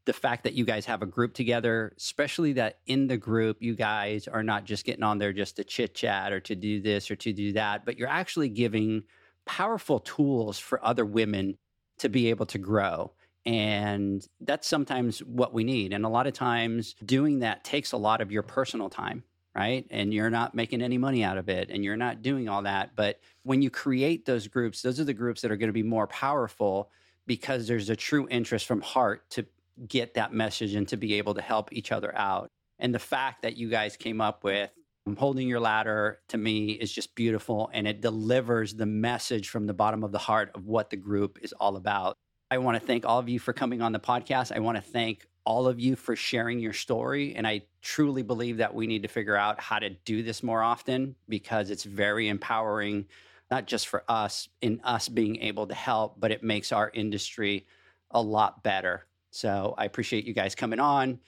The fact that you guys have a group together, especially that in the group, you guys are not just getting on there just to chit chat or to do this or to do that, but you're actually giving powerful tools for other women to be able to grow. And that's sometimes what we need. And a lot of times doing that takes a lot of your personal time, right? And you're not making any money out of it and you're not doing all that. But when you create those groups, those are the groups that are going to be more powerful because there's a true interest from heart to get that message and to be able to help each other out. And the fact that you guys came up with Holding your ladder to me is just beautiful and it delivers the message from the bottom of the heart of what the group is all about. I want to thank all of you for coming on the podcast. I want to thank all of you for sharing your story. And I truly believe that we need to figure out how to do this more often because it's very empowering, not just for us in us being able to help, but it makes our industry a lot better. So I appreciate you guys coming on.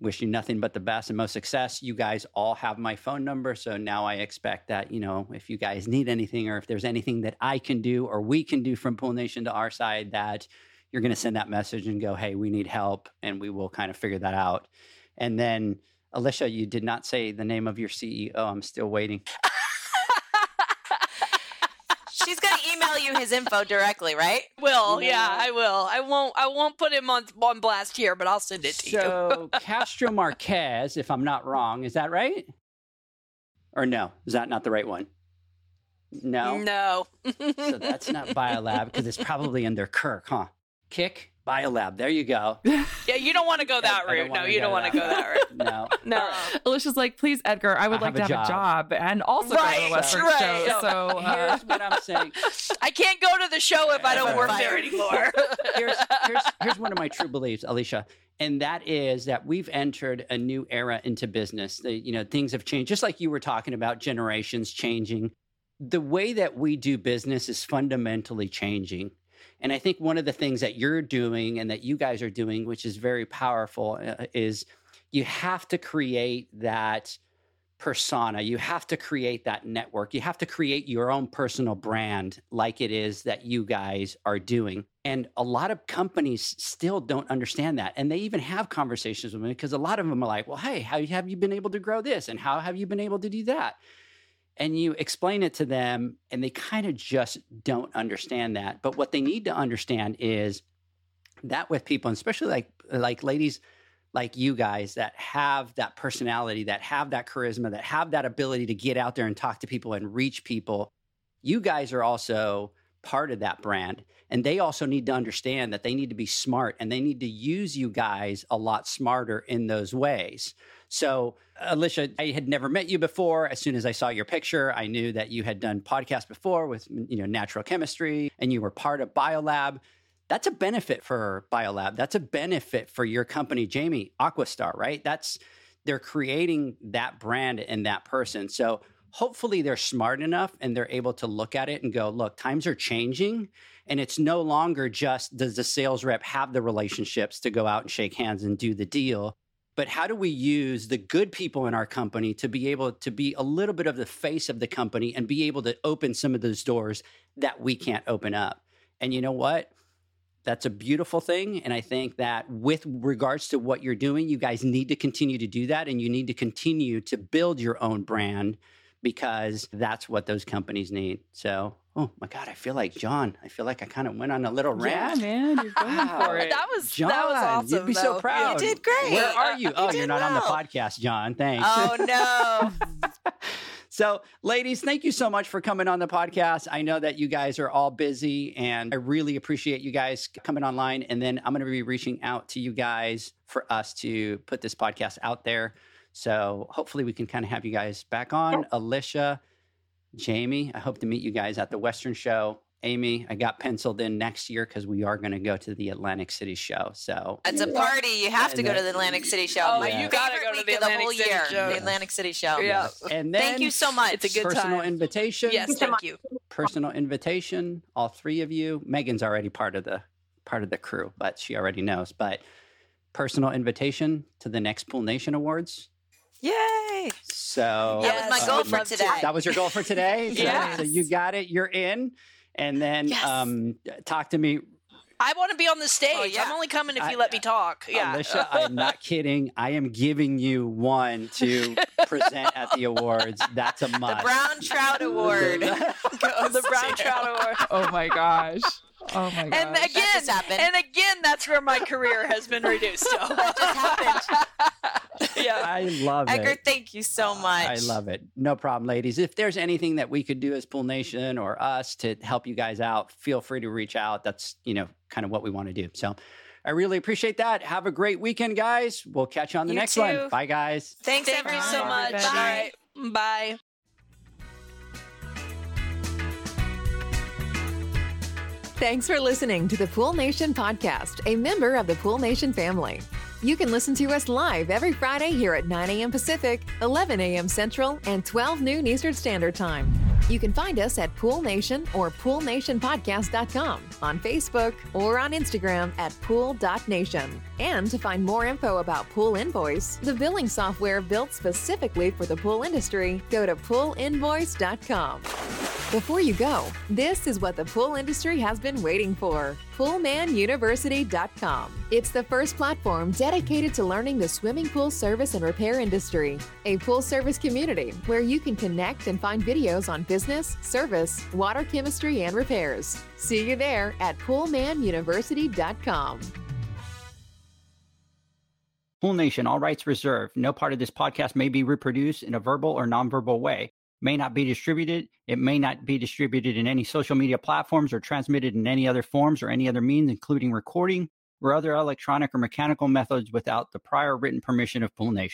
Wish you nothing but the best and most success. You guys all have my phone number. So now I expect that, you know, if you guys need anything or if there's anything that I can do or we can do from Pool Nation to our side, that you're going to send that message and go, hey, we need help. And we will kind of figure that out. And then, Alicia, you did not say the name of your CEO. I'm still waiting. She's gonna email you his info directly, right? Will yeah, I will. I won't. I won't put him on on blast here, but I'll send it to you. So Castro Marquez, if I'm not wrong, is that right? Or no? Is that not the right one? No. No. So that's not Biolab because it's probably in under Kirk, huh? KIK Biolab. There you go. Yeah, you don't want to go that I don't route. No, you don't want to go that route. No. No. Alicia's like, please, Edgar, I would I like have to a have job." a job and also go to the Western right. show. So uh, Here's what I'm saying. I can't go to the show if I don't work fired. there anymore. here's, here's, here's one of my true beliefs, Alicia, and that is that we've entered a new era into business. The, you know, things have changed, just like you were talking about generations changing. The way that we do business is fundamentally changing. And I think one of the things that you're doing and that you guys are doing, which is very powerful, uh, is you have to create that persona. You have to create that network. You have to create your own personal brand, like it is that you guys are doing. And a lot of companies still don't understand that. And they even have conversations with me because a lot of them are like, well, hey, how have you been able to grow this? And how have you been able to do that? And you explain it to them, and they kind of just don't understand that. But what they need to understand is that with people, and especially like like ladies like you guys that have that personality, that have that charisma, that have that ability to get out there and talk to people and reach people, you guys are also part of that brand. And they also need to understand that they need to be smart and they need to use you guys a lot smarter in those ways. So, Alicia, I had never met you before. As soon as I saw your picture, I knew that you had done podcasts before with, mm, you know, natural chemistry and you were part of Biolab that's a benefit for Biolab. That's a benefit for your company, Jamie Aquastar, right? That's they're creating that brand and that person. So hopefully they're smart enough and they're able to look at it and go, look, times are changing. And it's no longer just does the sales rep have the relationships to go out and shake hands and do the deal. But how do we use the good people in our company to be able to be a little bit of the face of the company and be able to open some of those doors that we can't open up? And you know what? That's a beautiful thing. And I think that with regards to what you're doing, you guys need to continue to do that and you need to continue to build your own brand because that's what those companies need. So, oh my God, I feel like John. I feel like I kind of went on a little yeah, rant. man, you're going Wow. for it. that was John, that was awesome. you'd be so proud. You did great. Where are you? You Oh, did you're not on the podcast, John. Thanks. Oh no. So, ladies, thank you so much for coming on the podcast. I know that you guys are all busy, and I really appreciate you guys coming online. And then I'm going to be reaching out to you guys for us to put this podcast out there. So, hopefully, we can kind of have you guys back on. Alicia, Jamie, I hope to meet you guys at the Western Show. Amy, I got penciled in next year because we are going to go to the Atlantic City show. So, It's a party. You have to go to the Atlantic City show. Oh, My you gotta go to week the of the Atlantic whole City year. show. The Atlantic City show. Yeah. and then Thank you so much. It's a good personal time. invitation. Yes, thank you. personal invitation all three of you megan's already part of the part of the crew but she already knows but personal invitation to the next pool nation awards Yay. so That was my goal would for today. that was your goal for today so, Yes. so you got it you're in and then Yes. um talk to me I want to be on the stage. Oh, yeah. I'm only coming if I- you let me talk. Yeah. alicia i'm not kidding i am giving you one to present at the awards that's a The Brown Trout Award. the Brown Trout Award. Oh my gosh. Oh my gosh. And again, just happened. and again, that's where my career has been reduced to. That just happened. yeah. i love it Edgar, thank you so much. I love it. No problem, ladies. If there's anything that we could do as Pool Nation or us to help you guys out, feel free to reach out. That's, you know, kind of what we want to do. So I really appreciate that. Have a great weekend, guys. We'll catch you on the You next too. one. Bye, guys. Thanks Thank ever you so so much. much. Bye. Bye. Bye. Thanks for listening to the Pool Nation podcast, a member of the Pool Nation family. You can listen to us live every Friday here at 9 a.m. Pacific, 11 a.m. Central, and 12 noon Eastern Standard Time. You can find us at Pool Nation or PoolNationPodcast.com on Facebook or on Instagram at Pool.Nation. And to find more info about Pool Invoice, the billing software built specifically for the pool industry, go to PoolInvoice.com. Before you go, this is what the pool industry has been waiting for PoolmanUniversity.com. It's the first platform dedicated to learning the swimming pool service and repair industry, a pool service community where you can connect and find videos on business, service, water chemistry, and repairs. See you there at PoolmanUniversity.com. Pool Nation, all rights reserved. No part of this podcast may be reproduced in a verbal or nonverbal way may not be distributed. It may not be distributed in any social media platforms or transmitted in any other forms or any other means, including recording or other electronic or mechanical methods without the prior written permission of Pool Nation.